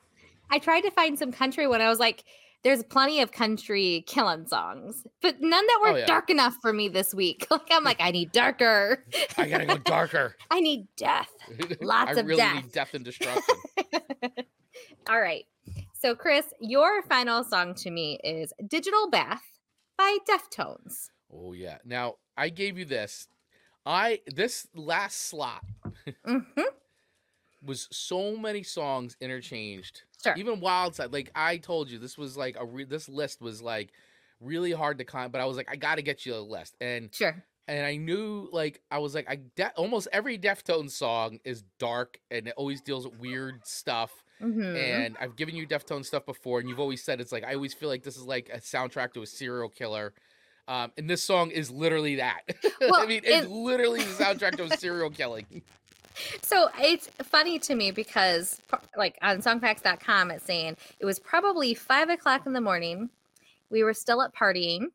[SPEAKER 1] I tried to find some country when I was like, there's plenty of country killing songs, but none that were
[SPEAKER 2] Oh, yeah.
[SPEAKER 1] dark enough for me this week. Like I'm like, I need darker.
[SPEAKER 2] I gotta go darker.
[SPEAKER 1] I need death. Lots
[SPEAKER 2] I
[SPEAKER 1] of
[SPEAKER 2] really
[SPEAKER 1] death.
[SPEAKER 2] need death and destruction.
[SPEAKER 1] All right. So Chris, your final song to me is Digital Bath by Deftones.
[SPEAKER 2] oh yeah. Now I gave you this. I this last slot
[SPEAKER 1] hmm
[SPEAKER 2] was so many songs interchanged.
[SPEAKER 1] Sure.
[SPEAKER 2] Even Wild Side, like I told you, this was like a re- this list was like really hard to con, but I was like, I got to get you a list, and
[SPEAKER 1] Sure.
[SPEAKER 2] and I knew like I was like I de- almost every Deftones song is dark and it always deals with weird stuff.
[SPEAKER 1] Hmm
[SPEAKER 2] And I've given you Deftones stuff before, and you've always said it's like I always feel like this is like a soundtrack to a serial killer. Um, and this song is literally that. [LAUGHS] I mean, it's
[SPEAKER 1] it-
[SPEAKER 2] literally the soundtrack to a [LAUGHS] serial killing.
[SPEAKER 1] So it's funny to me because, like on songfacts.com, it's saying it was probably five o'clock in the morning. We were still up partying.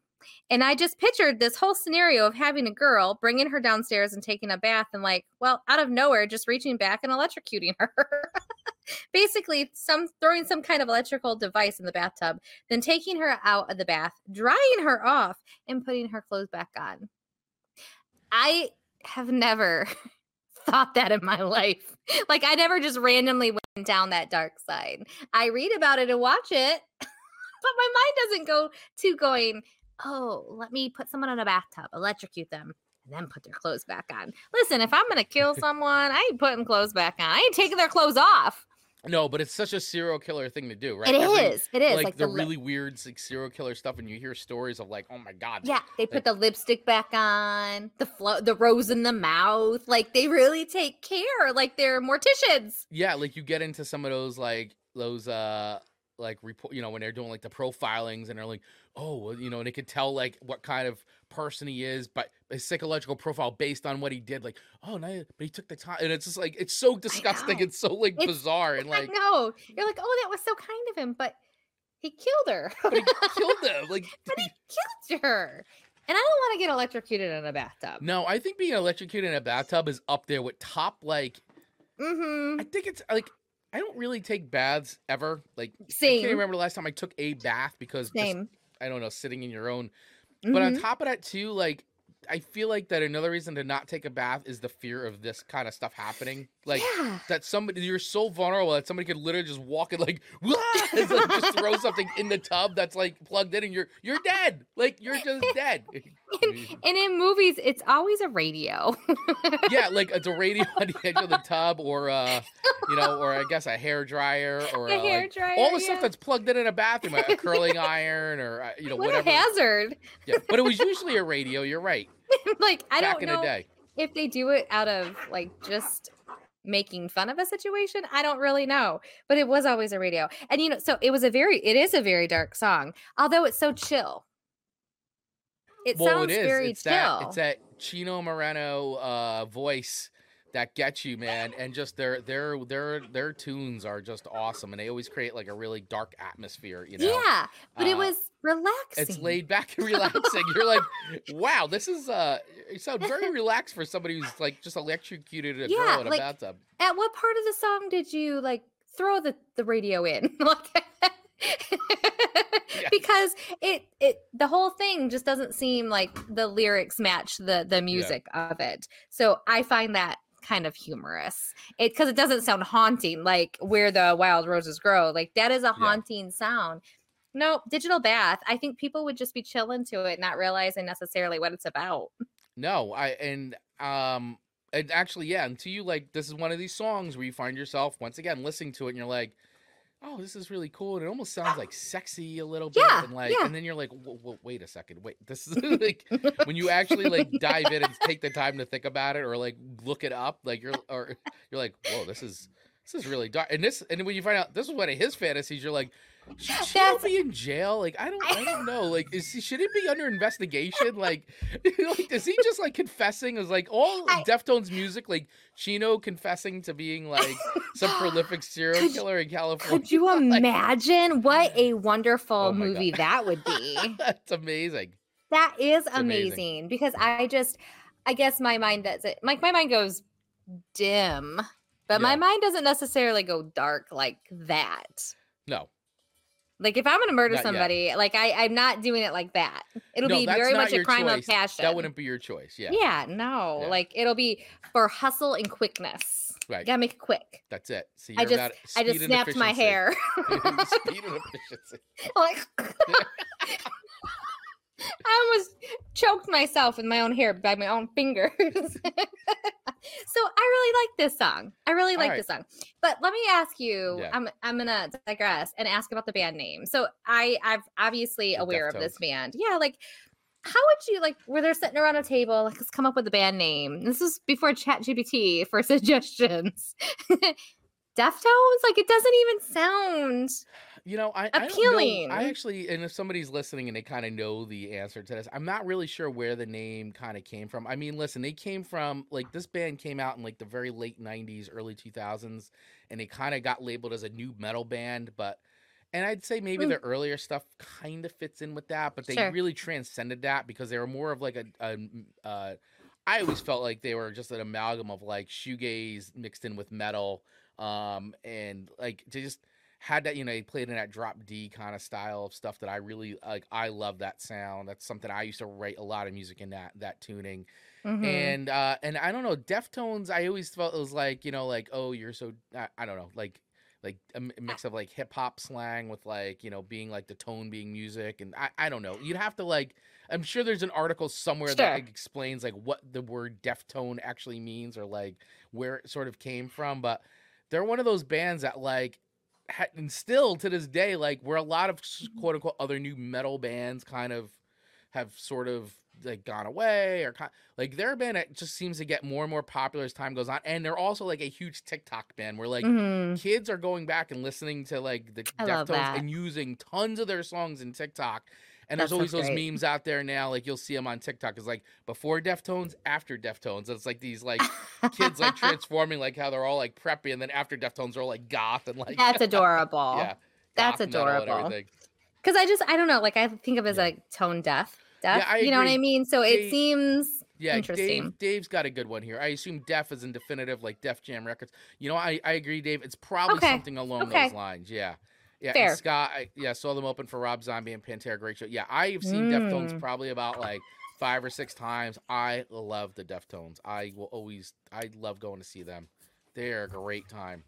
[SPEAKER 1] And I just pictured this whole scenario of having a girl bringing her downstairs and taking a bath, and like, well, out of nowhere, just reaching back and electrocuting [LAUGHS] her. [LAUGHS] Basically, some throwing some kind of electrical device in the bathtub, then taking her out of the bath, drying her off, and putting her clothes back on. I have never [LAUGHS] thought that in my life. [LAUGHS] Like I never just randomly went down that dark side. I read about it and watch it. but my mind doesn't go to going, oh, let me put someone in a bathtub, electrocute them, then put their clothes back on. Listen, if I'm gonna kill [LAUGHS] someone, I ain't putting clothes back on. I ain't taking their clothes off.
[SPEAKER 2] No, but it's such a serial killer thing to do, right?
[SPEAKER 1] It is.
[SPEAKER 2] Every-
[SPEAKER 1] It is
[SPEAKER 2] Like,
[SPEAKER 1] like,
[SPEAKER 2] the,
[SPEAKER 1] the, lip-
[SPEAKER 2] really weird like, serial killer stuff, and you hear stories of like, oh my god,
[SPEAKER 1] Yeah, they put the lipstick back on, the flo- the rose in the mouth. Like they really take care. Like they're morticians.
[SPEAKER 2] yeah, like you get into some of those like those uh like report, you know, when they're doing like the profilings, and they're like, oh, well, you know, and they could tell like what kind of person he is, but his psychological profile based on what he did. Like, oh no, but he took the time, and it's just like it's so disgusting. It's so like
[SPEAKER 1] It's-
[SPEAKER 2] bizarre, and [LAUGHS] like,
[SPEAKER 1] no, You're like, oh, that was so kind of him, but he killed her.
[SPEAKER 2] but he [LAUGHS] killed them. Like,
[SPEAKER 1] But he killed her. And I don't want to get electrocuted in a bathtub.
[SPEAKER 2] no, I think being electrocuted in a bathtub is up there with top like
[SPEAKER 1] Mm-hmm.
[SPEAKER 2] I think it's like I don't really take baths ever. Like I
[SPEAKER 1] Same.
[SPEAKER 2] can't remember the last time I took a bath because just, I don't know, sitting in your own. But on
[SPEAKER 1] Mhm.
[SPEAKER 2] top of that too, like I feel like that another reason to not take a bath is the fear of this kind of stuff happening. Like
[SPEAKER 1] yeah.
[SPEAKER 2] that somebody you're so vulnerable that somebody could literally just walk in like! [LAUGHS] [LAUGHS] Like just throw something in the tub that's like plugged in and you're you're dead. Like you're [LAUGHS] just dead.
[SPEAKER 1] And in movies, it's always a radio.
[SPEAKER 2] yeah, like it's a radio on the edge of the tub or uh you know, or I guess a hair dryer or
[SPEAKER 1] a
[SPEAKER 2] uh,
[SPEAKER 1] hair
[SPEAKER 2] like,
[SPEAKER 1] dryer.
[SPEAKER 2] all the stuff that's plugged in in a bathroom, a curling iron or uh, you know
[SPEAKER 1] what
[SPEAKER 2] whatever.
[SPEAKER 1] a hazard.
[SPEAKER 2] Yeah, but it was usually a radio. You're right. [LAUGHS]
[SPEAKER 1] like I
[SPEAKER 2] back
[SPEAKER 1] don't know if they do it out of like just making fun of a situation. I don't really know, but it was always a radio. And you know, so it was a very it is a very dark song, although it's so chill. It
[SPEAKER 2] well,
[SPEAKER 1] sounds
[SPEAKER 2] it is.
[SPEAKER 1] very
[SPEAKER 2] it's
[SPEAKER 1] chill.
[SPEAKER 2] that. It's that Chino Moreno uh, voice that gets you, man. And just their their their their tunes are just awesome, and they always create like a really dark atmosphere. You know.
[SPEAKER 1] Yeah, but it
[SPEAKER 2] Uh,
[SPEAKER 1] was relaxing.
[SPEAKER 2] It's laid back and [LAUGHS] relaxing. You're like, wow, this is uh, you sound very relaxed for somebody who's like just electrocuted a
[SPEAKER 1] Yeah,
[SPEAKER 2] girl in a
[SPEAKER 1] like-
[SPEAKER 2] bathtub.
[SPEAKER 1] At what part of the song did you like throw the the radio in? [LAUGHS]
[SPEAKER 2] Yeah.
[SPEAKER 1] because it it the whole thing just doesn't seem like the lyrics match the the music of it. So I find that kind of humorous. It because it doesn't sound haunting like where the wild roses grow. Like that is a haunting sound. No, digital bath. I think people would just be chilling to it, not realizing necessarily what it's about.
[SPEAKER 2] No, I and um and actually yeah, until you like this is one of these songs where you find yourself once again listening to it and you're like, oh, this is really cool. And it almost sounds like sexy a little bit.
[SPEAKER 1] Yeah,
[SPEAKER 2] and like
[SPEAKER 1] yeah.
[SPEAKER 2] and then you're like, wait a second, wait, this is [LAUGHS] like when you actually like dive in and take the time to think about it or like look it up, like you're or you're like, whoa, this is this is really dark. And this and when you find out this is one of his fantasies, you're like, should she be in jail? Like I don't I don't know. Like is he should it be under investigation? Like, [LAUGHS] like is he just like confessing? Is like all
[SPEAKER 1] I-
[SPEAKER 2] Deftones music like Chino confessing to being like some prolific [GASPS] serial
[SPEAKER 1] Could-
[SPEAKER 2] killer in California?
[SPEAKER 1] Could you [LAUGHS]
[SPEAKER 2] Like,
[SPEAKER 1] imagine what a wonderful
[SPEAKER 2] Oh my God.
[SPEAKER 1] movie that would be? [LAUGHS]
[SPEAKER 2] That's amazing.
[SPEAKER 1] That is
[SPEAKER 2] amazing.
[SPEAKER 1] amazing. because I just, I guess my mind does it. Like my mind goes dim, but my mind doesn't necessarily go dark like that.
[SPEAKER 2] No.
[SPEAKER 1] Like if I'm gonna murder
[SPEAKER 2] Not yet.
[SPEAKER 1] somebody, like I, I'm not doing it like that. It'll
[SPEAKER 2] No,
[SPEAKER 1] be very much a crime
[SPEAKER 2] choice.
[SPEAKER 1] of passion.
[SPEAKER 2] That wouldn't be your choice. Yeah.
[SPEAKER 1] Yeah, no.
[SPEAKER 2] Yeah.
[SPEAKER 1] Like it'll be for hustle and quickness.
[SPEAKER 2] Right.
[SPEAKER 1] You gotta make it quick.
[SPEAKER 2] That's it. See,
[SPEAKER 1] I just, I just snapped my hair. [LAUGHS]
[SPEAKER 2] speed and [LAUGHS] efficiency.
[SPEAKER 1] like [LAUGHS] I almost choked myself with my own hair by my own fingers. [LAUGHS] so I really like this song. I really like
[SPEAKER 2] Alright.
[SPEAKER 1] this song. But let me ask you,
[SPEAKER 2] Yeah.
[SPEAKER 1] I'm I'm gonna digress and ask about the band name. So I I'm obviously
[SPEAKER 2] The
[SPEAKER 1] aware of this band. Yeah, like how would you like where they're sitting around a table, like let's come up with a band name. This is before Chat GPT for [LAUGHS] suggestions. [LAUGHS] Deftones? Like it doesn't even sound
[SPEAKER 2] You know, I, I don't know. I actually, and if somebody's listening and they kind of know the answer to this, I'm not really sure where the name kind of came from. I mean, listen, they came from like this band came out in like the very late '90s, early 2000s, and they kind of got labeled as a new metal band. But, and I'd say maybe
[SPEAKER 1] Mm.
[SPEAKER 2] their earlier stuff kind of fits in with that, but they
[SPEAKER 1] Sure.
[SPEAKER 2] really transcended that because they were more of like a. a mm, uh, I always felt like they were just an amalgam of like shoegaze mixed in with metal, um, and like just had that you know he played in that drop D kind of style of stuff that I really like. I love that sound. That's something I used to write a lot of music in that that tuning.
[SPEAKER 1] Mhm.
[SPEAKER 2] And uh and I don't know, Deftones. I always felt it was like you know like oh you're so I, I don't know like like a mix of like hip hop slang with like you know being like the tone being music and I, I don't know you'd have to like i'm sure there's an article somewhere that like, explains like what the word deftone actually means or like where it sort of came from but they're one of those bands that like and still to this day like where a lot of
[SPEAKER 1] Mm-hmm.
[SPEAKER 2] quote unquote other new metal bands kind of have sort of like gone away or kind like their band just seems to get more and more popular as time goes on and they're also like a huge tiktok band where like
[SPEAKER 1] Mhm.
[SPEAKER 2] kids are going back and listening to like the Deftones and using tons of their songs in TikTok. And there's always those
[SPEAKER 1] great.
[SPEAKER 2] memes out there now, like you'll see them on TikTok. It's like before Deftones, after Deftones. It's like these like kids like [LAUGHS] transforming, like how they're all like preppy, and then after Deftones, they're all like goth and like
[SPEAKER 1] That's [LAUGHS] adorable.
[SPEAKER 2] yeah,
[SPEAKER 1] That's
[SPEAKER 2] goth metal and
[SPEAKER 1] adorable. Because I just I don't know, like I think of it as
[SPEAKER 2] Yeah.
[SPEAKER 1] like tone deaf. Deaf.
[SPEAKER 2] I
[SPEAKER 1] you know what I mean? So
[SPEAKER 2] They-
[SPEAKER 1] it seems
[SPEAKER 2] Yeah,
[SPEAKER 1] Interesting.
[SPEAKER 2] Dave. Dave's got a good one here. I assume Def is in definitive, like Def Jam Records. You know, I, I agree, Dave. It's probably
[SPEAKER 1] Okay,
[SPEAKER 2] something along
[SPEAKER 1] okay.
[SPEAKER 2] those lines. Yeah, yeah.
[SPEAKER 1] Fair.
[SPEAKER 2] Scott, I, yeah, saw them open for Rob Zombie and Pantera. Great show. Yeah, I've seen Deftones
[SPEAKER 1] Mm.
[SPEAKER 2] probably about like five or six times. I love the Deftones. I will always, I love going to see them. They're a great time.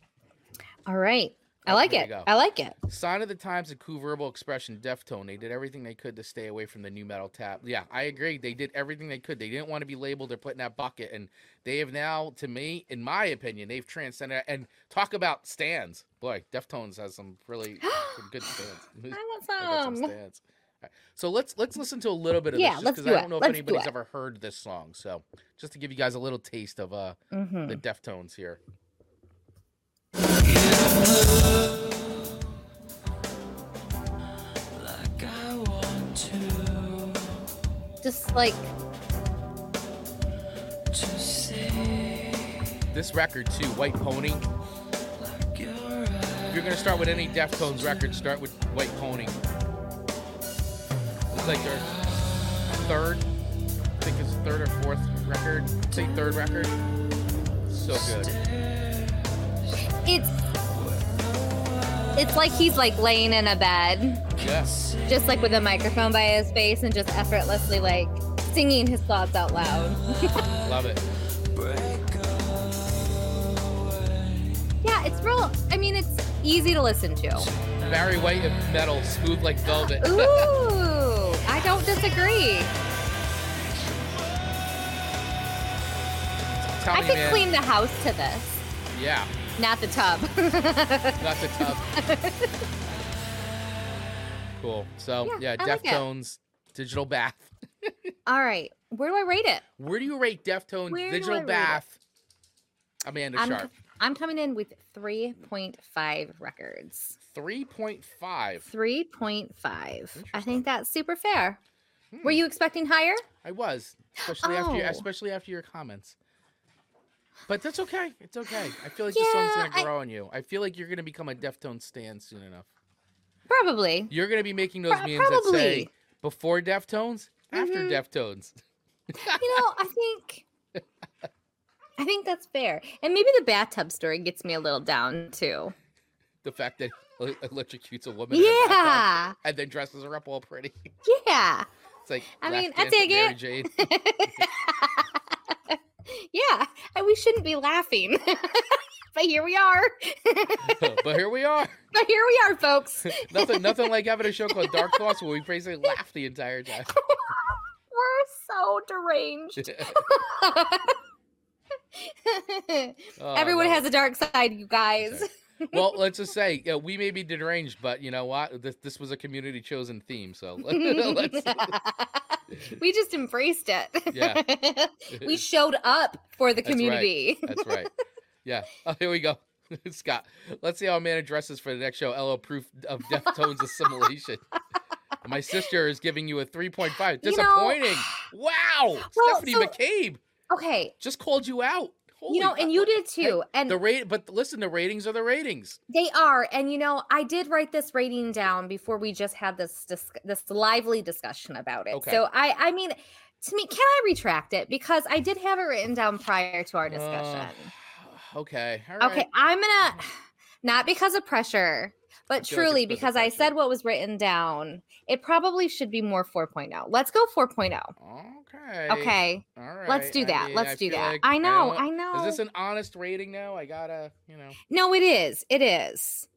[SPEAKER 1] all right. I like it. I like it.
[SPEAKER 2] Sign of the Times and Coup Verbal Expression, Deftone. They did everything they could to stay away from the nu metal tap. Yeah, I agree. They did everything they could. They didn't want to be labeled or put in that bucket. And they have now, to me, in my opinion, they've transcended. And talk about stands. Boy, Deftones has some really [GASPS] some good stands.
[SPEAKER 1] I [LAUGHS] want
[SPEAKER 2] some
[SPEAKER 1] some.
[SPEAKER 2] stands. Right, So let's let's listen to a little bit of
[SPEAKER 1] Yeah,
[SPEAKER 2] this because
[SPEAKER 1] do
[SPEAKER 2] I don't know if
[SPEAKER 1] Let's
[SPEAKER 2] anybody's ever heard this song. So just to give you guys a little taste of uh
[SPEAKER 1] Mhm.
[SPEAKER 2] the Deftones here.
[SPEAKER 1] Just like
[SPEAKER 2] This record too, White Pony.
[SPEAKER 5] you're
[SPEAKER 2] If you're gonna start with any Deftones record, start with White Pony. It's like their third, I think it's third or fourth record. Say third record. So good.
[SPEAKER 1] it's it's like he's like laying in a bed,
[SPEAKER 2] Yeah.
[SPEAKER 1] just like with a microphone by his face and just effortlessly like singing his thoughts out loud. [LAUGHS]
[SPEAKER 2] Love it.
[SPEAKER 1] yeah, it's real. I mean, it's easy to listen to.
[SPEAKER 2] Barry White and metal, smooth like velvet.
[SPEAKER 1] Ooh, [LAUGHS] I don't disagree.
[SPEAKER 2] Tell
[SPEAKER 1] I
[SPEAKER 2] me,
[SPEAKER 1] could
[SPEAKER 2] man.
[SPEAKER 1] clean the house to this,
[SPEAKER 2] Yeah,
[SPEAKER 1] not the tub. [LAUGHS]
[SPEAKER 2] not the tub. cool. So yeah,
[SPEAKER 1] Yeah, I like it.
[SPEAKER 2] Deftones, Digital Bath.
[SPEAKER 1] All right, where do I rate it?
[SPEAKER 2] Where do you rate Deftones,
[SPEAKER 1] Where do I
[SPEAKER 2] Digital
[SPEAKER 1] rate it?
[SPEAKER 2] Bath? Amanda
[SPEAKER 1] I'm,
[SPEAKER 2] Sharp.
[SPEAKER 1] I'm coming in with 3.5 records.
[SPEAKER 2] 3.5.
[SPEAKER 1] 3.5. I think that's super fair.
[SPEAKER 2] Hmm.
[SPEAKER 1] Were you expecting higher?
[SPEAKER 2] I was, especially after your,
[SPEAKER 1] Oh.
[SPEAKER 2] especially after your comments. But that's okay. It's okay. I feel like the song's
[SPEAKER 1] Yeah,
[SPEAKER 2] gonna
[SPEAKER 1] I-
[SPEAKER 2] grow on you. I feel like you're gonna become a Deftones stan soon enough.
[SPEAKER 1] Probably.
[SPEAKER 2] You're gonna be making those
[SPEAKER 1] Pro-
[SPEAKER 2] memes that say
[SPEAKER 1] probably.
[SPEAKER 2] before Deftones, after
[SPEAKER 1] Mhm.
[SPEAKER 2] Deftones.
[SPEAKER 1] You know, I think [LAUGHS] I think that's fair. And maybe the bathtub story gets me a little down too.
[SPEAKER 2] The fact that electrocutes a woman in a bathtub
[SPEAKER 1] Yeah.
[SPEAKER 2] and then dresses her up all pretty.
[SPEAKER 1] Yeah.
[SPEAKER 2] It's like
[SPEAKER 1] I mean, I
[SPEAKER 2] with Mary
[SPEAKER 1] it.
[SPEAKER 2] Jane. [LAUGHS] [LAUGHS]
[SPEAKER 1] yeah. And we shouldn't be laughing. [LAUGHS] but here we are. [LAUGHS]
[SPEAKER 2] but here we are. [LAUGHS]
[SPEAKER 1] but here we are, folks.
[SPEAKER 2] Nothing nothing like having a show called Dark Thoughts where we basically laugh the entire time.
[SPEAKER 1] We're so deranged.
[SPEAKER 2] Oh,
[SPEAKER 1] Everyone
[SPEAKER 2] no.
[SPEAKER 1] has a dark side, you guys.
[SPEAKER 2] Well, let's just say we may be deranged, but you know what? This this was a community chosen theme, so [LAUGHS] let's. [LAUGHS]
[SPEAKER 1] we just embraced it.
[SPEAKER 2] Yeah. [LAUGHS]
[SPEAKER 1] we showed up for the
[SPEAKER 2] That's right.
[SPEAKER 1] community.
[SPEAKER 2] That's right. Yeah. Oh, here we go. Scott, let's see how a man dresses for the next show. LO proof of Deftones assimilation. My sister is giving you a 3.5.
[SPEAKER 1] You know-
[SPEAKER 2] Disappointing. wow.
[SPEAKER 1] Well,
[SPEAKER 2] Stephanie
[SPEAKER 1] so-
[SPEAKER 2] McCabe
[SPEAKER 1] Okay.
[SPEAKER 2] just called you out. Holy
[SPEAKER 1] you know,
[SPEAKER 2] cow.
[SPEAKER 1] and you did too. and
[SPEAKER 2] the rate, but listen, the ratings are the ratings.
[SPEAKER 1] they are. And you know, I did write this rating down before we just had this dis- this lively discussion about it.
[SPEAKER 2] Okay.
[SPEAKER 1] So I I mean, to me, can I retract it because I did have it written down prior to our discussion.
[SPEAKER 2] Uh, [SIGHS] okay. Right.
[SPEAKER 1] Okay, I'm gonna [SIGHS] Not because of pressure, but
[SPEAKER 2] like
[SPEAKER 1] truly
[SPEAKER 2] it's because
[SPEAKER 1] I said what was written down. It probably should be more 4.0. Let's go 4.0.
[SPEAKER 2] Okay.
[SPEAKER 1] Okay.
[SPEAKER 2] All right.
[SPEAKER 1] Let's do
[SPEAKER 2] I
[SPEAKER 1] that.
[SPEAKER 2] mean,
[SPEAKER 1] Let's
[SPEAKER 2] I
[SPEAKER 1] do that.
[SPEAKER 2] like-
[SPEAKER 1] I know.
[SPEAKER 2] don't-
[SPEAKER 1] I know.
[SPEAKER 2] Is this an honest rating now? I gotta, you know.
[SPEAKER 1] no, it is. It is.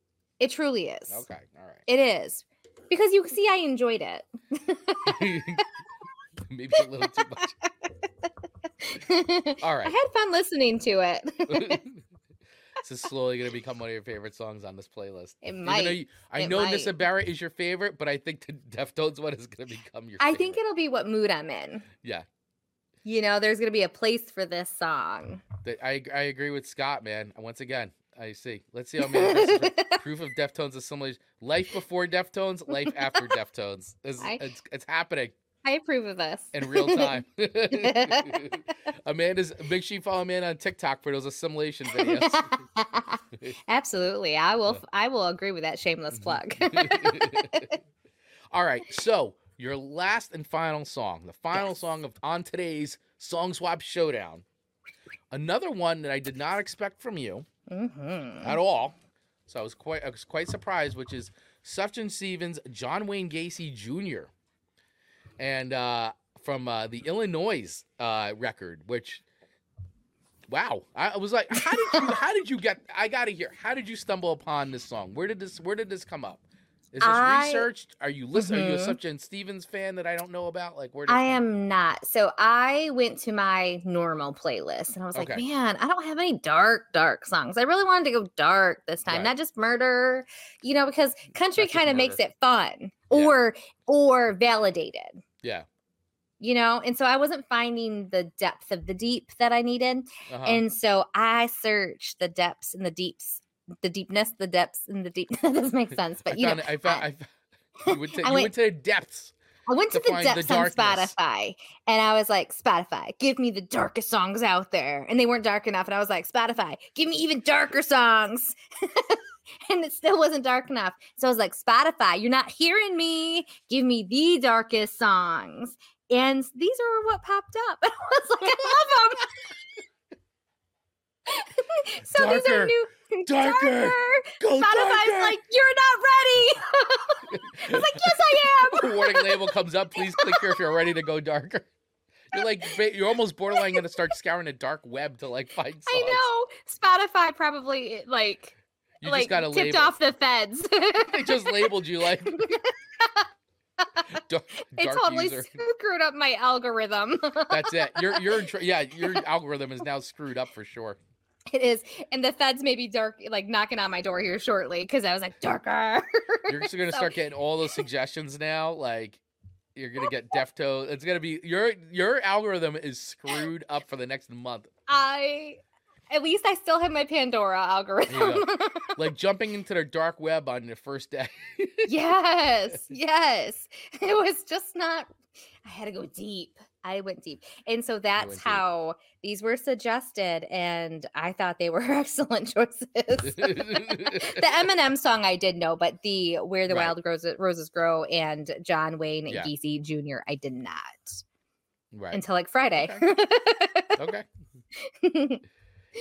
[SPEAKER 1] It truly is.
[SPEAKER 2] Okay. All right.
[SPEAKER 1] It is. Because you see, I enjoyed it. [LAUGHS]
[SPEAKER 2] Maybe a little too much. [LAUGHS] All right.
[SPEAKER 1] I had fun listening to it. [LAUGHS]
[SPEAKER 2] this is slowly going to become one of your favorite songs on this playlist.
[SPEAKER 1] it
[SPEAKER 2] Even
[SPEAKER 1] might.
[SPEAKER 2] you, I
[SPEAKER 1] It
[SPEAKER 2] know
[SPEAKER 1] might.
[SPEAKER 2] Nessa Barrett is your favorite, but I think the [LAUGHS] Deftones one is going to become your.
[SPEAKER 1] I think it'll be what mood I'm in.
[SPEAKER 2] Yeah,
[SPEAKER 1] You know, there's going to be a place for this song.
[SPEAKER 2] I I agree with Scott, man. Once again, I see. Let's see how many [LAUGHS] proof of Deftones assimilation. Life before Deftones, life after [LAUGHS] Deftones. It's,
[SPEAKER 1] I-
[SPEAKER 2] it's, it's happening
[SPEAKER 1] I approve of this.
[SPEAKER 2] in real time. [LAUGHS] [LAUGHS] Amanda's make sure you follow Amanda on TikTok for those assimilation videos. [LAUGHS]
[SPEAKER 1] Absolutely. I will I will agree with that shameless plug.
[SPEAKER 2] All right, so your last and final song, the final
[SPEAKER 1] Yes.
[SPEAKER 2] song of on today's Song Swap Showdown. Another one that I did not expect from you
[SPEAKER 1] Mhm.
[SPEAKER 2] at all. So I was quite I was quite surprised, which is Sufjan Stevens, John Wayne Gacy Jr. And uh from uh, the Illinois uh record, which wow. I was like, how did you how did you get I gotta hear, how did you stumble upon this song? Where did this where did this come up? Is this
[SPEAKER 1] I-
[SPEAKER 2] researched? Are you listen? Are you a
[SPEAKER 1] Mhm.
[SPEAKER 2] Stevens fan that I don't know about? Like where?
[SPEAKER 1] I am not. So I went to my normal playlist and I was like, man, I don't have any dark, dark songs. I really wanted to go dark this time,
[SPEAKER 2] Right.
[SPEAKER 1] not just murder, you know, because country kind of makes it fun
[SPEAKER 2] Yeah.
[SPEAKER 1] or or validated.
[SPEAKER 2] Yeah.
[SPEAKER 1] You know, and so I wasn't finding the depth of the deep that I needed.
[SPEAKER 2] Uh-huh.
[SPEAKER 1] And so I searched the depths and the deeps, the deepness, the depths and the deep. [LAUGHS] that doesn't make sense, but
[SPEAKER 2] I
[SPEAKER 1] you know,
[SPEAKER 2] found, it- I found, I, found- [LAUGHS] you went
[SPEAKER 1] I
[SPEAKER 2] you
[SPEAKER 1] went-
[SPEAKER 2] went to the depths.
[SPEAKER 1] I went to,
[SPEAKER 2] to
[SPEAKER 1] the
[SPEAKER 2] find the
[SPEAKER 1] depths on. Spotify and I was like, Spotify, give me the darkest songs out there. And they weren't dark enough. And I was like, Spotify, give me even darker songs. [LAUGHS] and it still wasn't dark enough. So I was like, Spotify, you're not hearing me. Give me the darkest songs. And these are what popped up. And I was like, I love them. [LAUGHS] so these are new.
[SPEAKER 2] darker, Go
[SPEAKER 1] Spotify's
[SPEAKER 2] darker.
[SPEAKER 1] like, you're not ready. [LAUGHS] I was like, yes, I am. [LAUGHS]
[SPEAKER 2] warning label comes up. Please click here if you're ready to go darker. You're like you're almost borderline gonna start scouring a dark web to like find songs.
[SPEAKER 1] I know. Spotify probably like
[SPEAKER 2] You
[SPEAKER 1] like
[SPEAKER 2] just got
[SPEAKER 1] tipped
[SPEAKER 2] label.
[SPEAKER 1] off the feds.
[SPEAKER 2] They just labeled you like dark,
[SPEAKER 1] it
[SPEAKER 2] dark
[SPEAKER 1] totally
[SPEAKER 2] user.
[SPEAKER 1] screwed up my algorithm.
[SPEAKER 2] That's it. You're you're in tr- yeah. Your algorithm is now screwed up for sure.
[SPEAKER 1] It is, and the feds may be dark, like knocking on my door here shortly because I was like darker.
[SPEAKER 2] You're just gonna [LAUGHS]
[SPEAKER 1] So-
[SPEAKER 2] start getting all those suggestions now. Like you're gonna get [LAUGHS] Defto. It's gonna be your your algorithm is screwed up for the next month.
[SPEAKER 1] I, at least I still have my Pandora algorithm. [LAUGHS]
[SPEAKER 2] Like jumping into the dark web on the first day.
[SPEAKER 1] yes, yes. It was just not. I had to go deep. I went deep, and so that's
[SPEAKER 2] went deep.
[SPEAKER 1] how these were suggested, and I thought they were [LAUGHS] excellent choices. [LAUGHS] the [LAUGHS] Eminem song I did know, but the Where the
[SPEAKER 2] Right.
[SPEAKER 1] Wild Roses, Roses Grow and John Wayne
[SPEAKER 2] Yeah.
[SPEAKER 1] Gacy Jr. I did not
[SPEAKER 2] right.
[SPEAKER 1] until like Friday.
[SPEAKER 2] Okay.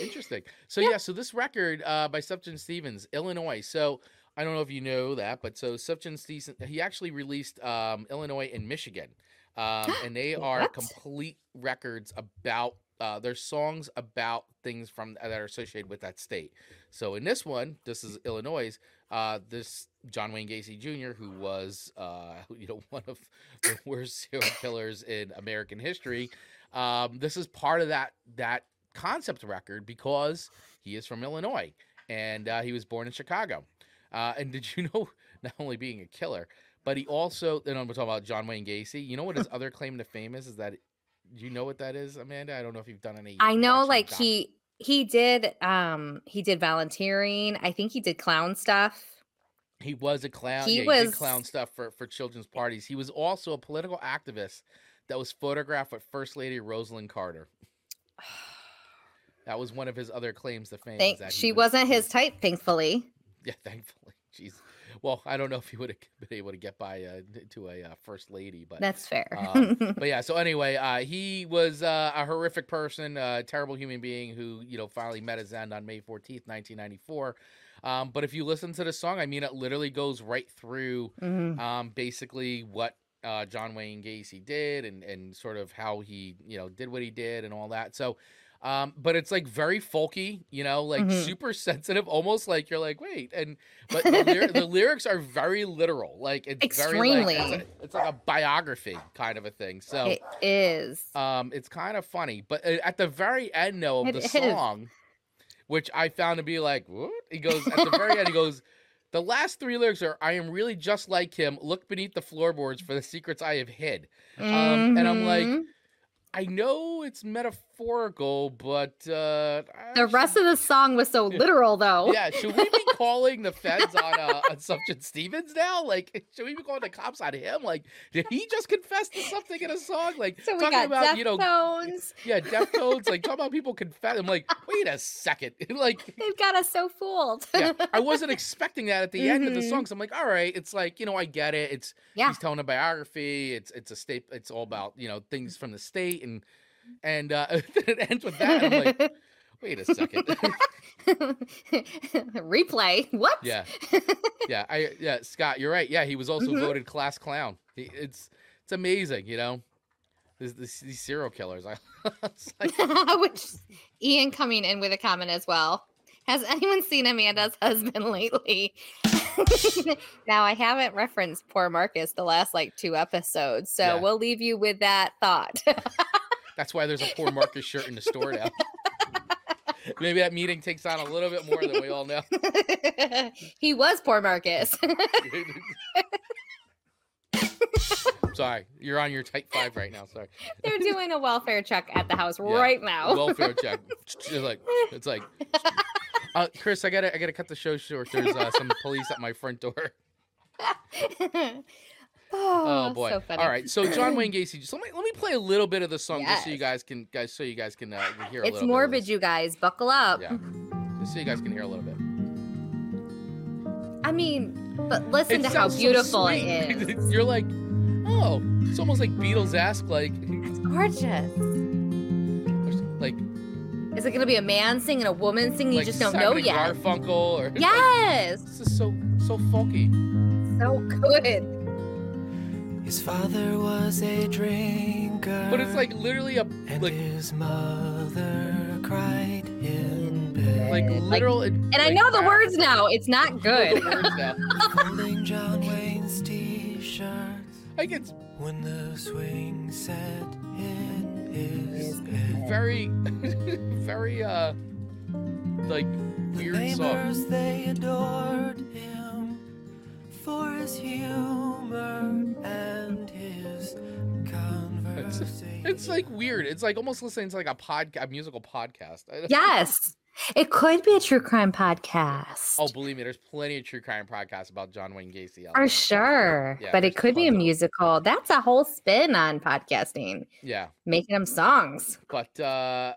[SPEAKER 2] Interesting. So yeah, so this record uh, by Sufjan Stevens, Illinois. So I don't know if you know that, but so Sufjan Stevens, he actually released um, Illinois and Michigan, um, [GASPS] and they are
[SPEAKER 1] What?
[SPEAKER 2] complete records about. Uh, their songs about things from that are associated with that state. So in this one, this is Illinois. Uh, this John Wayne Gacy Jr., who was uh, [LAUGHS] you know [LAUGHS] one of the worst serial killers in American history, um, this is part of that that concept record because he is from Illinois and uh, he was born in Chicago. Uh, and did you [LAUGHS] know, not only being a killer, but he also, then I'm talking about John Wayne Gacy. You know what his other claim to fame is? Is that, do you know what that is, Amanda? I don't know if you've done any.
[SPEAKER 1] I know, like
[SPEAKER 2] doc-
[SPEAKER 1] he he did um he did volunteering. I think he did clown stuff.
[SPEAKER 2] He was a clown.
[SPEAKER 1] he
[SPEAKER 2] yeah, he
[SPEAKER 1] was-
[SPEAKER 2] did clown stuff for, for children's parties. He was also a political activist that was photographed with First Lady Rosalynn Carter. That was one of his other claims to fame.
[SPEAKER 1] Thank, she
[SPEAKER 2] was-
[SPEAKER 1] wasn't his type, thankfully.
[SPEAKER 2] Yeah, thankfully. [LAUGHS] Jeez. Well, I don't know if he would have [LAUGHS] been able to get by uh, to a uh, first lady, but
[SPEAKER 1] That's fair.
[SPEAKER 2] um, [LAUGHS] but yeah. So anyway, uh, he was uh, a horrific person, a terrible human being who you know finally met his end on May fourteenth, nineteen ninety four. Um, but if you listen to the song, I mean, it literally goes right through
[SPEAKER 1] Mhm.
[SPEAKER 2] um, basically what uh, John Wayne Gacy did and and sort of how he you know did what he did and all that. So, um, but it's like very folky, you know, like
[SPEAKER 1] Mhm.
[SPEAKER 2] super [LAUGHS] sensitive, almost like you're like wait, and but the, lyr- the [LAUGHS] lyrics are very literal, like it's very like, it's,
[SPEAKER 1] Extremely.
[SPEAKER 2] a- it's like a biography kind of a thing. So.
[SPEAKER 1] It is.
[SPEAKER 2] Um, it's kind of funny, but uh, at the very end though of
[SPEAKER 1] It
[SPEAKER 2] the
[SPEAKER 1] is.
[SPEAKER 2] song, which I found to be like, what? He goes at the very end. He goes, the last three lyrics are, "I am really just like him. Look beneath the floorboards for the secrets I have hid." Um, and I'm like,
[SPEAKER 1] Mhm.
[SPEAKER 2] I know it's metaphorical, but uh,
[SPEAKER 1] the rest of the song was so [LAUGHS] literal, though.
[SPEAKER 2] yeah, should we be [LAUGHS] calling the feds on uh, on Sufjan Stevens now? Like, should we be calling the cops on him? Like, did he just confess to something in a song? Like,
[SPEAKER 1] So
[SPEAKER 2] talking about you know
[SPEAKER 1] Deftones. [LAUGHS]
[SPEAKER 2] yeah, Deftones, like talk about people confess. I'm like, wait a second, like,
[SPEAKER 1] They've got us so fooled.
[SPEAKER 2] yeah, I wasn't expecting that at the end of the song. So I'm like, all right, it's like you know, I get it. It's
[SPEAKER 1] Yeah.
[SPEAKER 2] he's telling a biography. It's it's a state. It's all about you know things from the state and and uh, [LAUGHS] it ends with that. I'm like, [LAUGHS] wait a second. [LAUGHS]
[SPEAKER 1] Replay. What?
[SPEAKER 2] yeah, yeah, I yeah, Scott, you're right. Yeah, he was also
[SPEAKER 1] Mhm.
[SPEAKER 2] voted class clown. He, it's it's amazing, you know. This, this, these serial killers. I, like,
[SPEAKER 1] Which Ian coming in with a comment as well. Has anyone seen Amanda's husband lately? [LAUGHS] now I haven't referenced poor Marcus the last like two episodes, so
[SPEAKER 2] Yeah.
[SPEAKER 1] we'll leave you with that thought.
[SPEAKER 2] That's why there's a poor Marcus shirt in the store now. [LAUGHS] Maybe that meeting takes on a little bit more than we all know. [LAUGHS]
[SPEAKER 1] he was poor Marcus.
[SPEAKER 2] Sorry, you're on your type five right now. Sorry,
[SPEAKER 1] They're doing a welfare check at the house
[SPEAKER 2] Yeah.
[SPEAKER 1] right now.
[SPEAKER 2] welfare check. It's like it's like, uh, Chris, I gotta I gotta cut the show short. There's uh, some police at my front door. [LAUGHS]
[SPEAKER 1] oh,
[SPEAKER 2] Oh boy!
[SPEAKER 1] So funny.
[SPEAKER 2] All right, so John [CLEARS THROAT] Wayne Gacy. Just let me let me play a little bit of the song just so you guys can guys so you guys can uh, hear. A
[SPEAKER 1] It's
[SPEAKER 2] little
[SPEAKER 1] morbid, you guys. Buckle up.
[SPEAKER 2] Yeah, just so you guys can hear a little bit.
[SPEAKER 1] I mean, but listen
[SPEAKER 2] It
[SPEAKER 1] to how
[SPEAKER 2] sounds so
[SPEAKER 1] beautiful it [LAUGHS] is.
[SPEAKER 2] You're like, oh, it's almost like Beatles esque, like [LAUGHS]
[SPEAKER 1] It's gorgeous.
[SPEAKER 2] Like
[SPEAKER 1] Is it going to be a man singing, and a woman singing?
[SPEAKER 2] like
[SPEAKER 1] you just don't know yet.
[SPEAKER 2] Garfunkel or like,
[SPEAKER 1] Yes.
[SPEAKER 2] this is so so funky.
[SPEAKER 1] So good.
[SPEAKER 5] His father was a drinker.
[SPEAKER 2] But it's like literally a
[SPEAKER 5] and
[SPEAKER 2] like
[SPEAKER 5] his mother cried in bed.
[SPEAKER 2] like
[SPEAKER 1] Like-
[SPEAKER 2] literal.
[SPEAKER 1] And I know the words now. It's not good.
[SPEAKER 2] The words now. [LAUGHS]
[SPEAKER 5] Folding John Wayne's t-shirts
[SPEAKER 2] Like it's
[SPEAKER 5] when the swing set in his head.
[SPEAKER 2] very [LAUGHS] very uh like
[SPEAKER 5] The
[SPEAKER 2] weird song.
[SPEAKER 5] they adored him for his humor and his [LAUGHS] conversation.
[SPEAKER 2] It's like weird. It's like almost listening to like a pod, a musical podcast. [LAUGHS]
[SPEAKER 1] Yes. It could be a true crime podcast.
[SPEAKER 2] Oh, believe me, there's plenty of true crime podcasts about John Wayne Gacy.
[SPEAKER 1] For sure.
[SPEAKER 2] Yeah,
[SPEAKER 1] but it could be a
[SPEAKER 2] them.
[SPEAKER 1] musical. That's a whole spin on podcasting,
[SPEAKER 2] Yeah,
[SPEAKER 1] making them songs.
[SPEAKER 2] but uh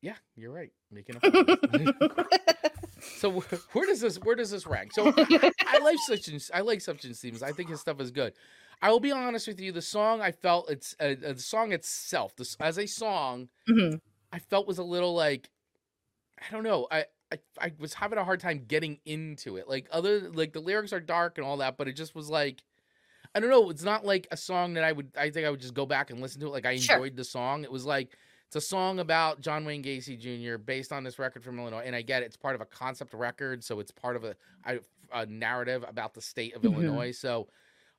[SPEAKER 2] yeah, you're right. Making a [LAUGHS] so where does this where does this rank? So I like Sufjan I like Sufjan Stevens. I think his stuff is good. I will be honest with you. The song I felt it's uh, uh, the song itself. This as a song,
[SPEAKER 1] Mhm.
[SPEAKER 2] I felt was a little like I don't know. I, I I was having a hard time getting into it. Like other like the lyrics are dark and all that, but it just was like I don't know. It's not like a song that I would. I think I would just go back and listen to it. Like I
[SPEAKER 1] Sure.
[SPEAKER 2] enjoyed the song. It was like it's a song about John Wayne Gacy Jr. based on this record from Illinois, and I get it. It's part of a concept record, so it's part of a a, a narrative about the state of
[SPEAKER 1] Mhm.
[SPEAKER 2] Illinois. So,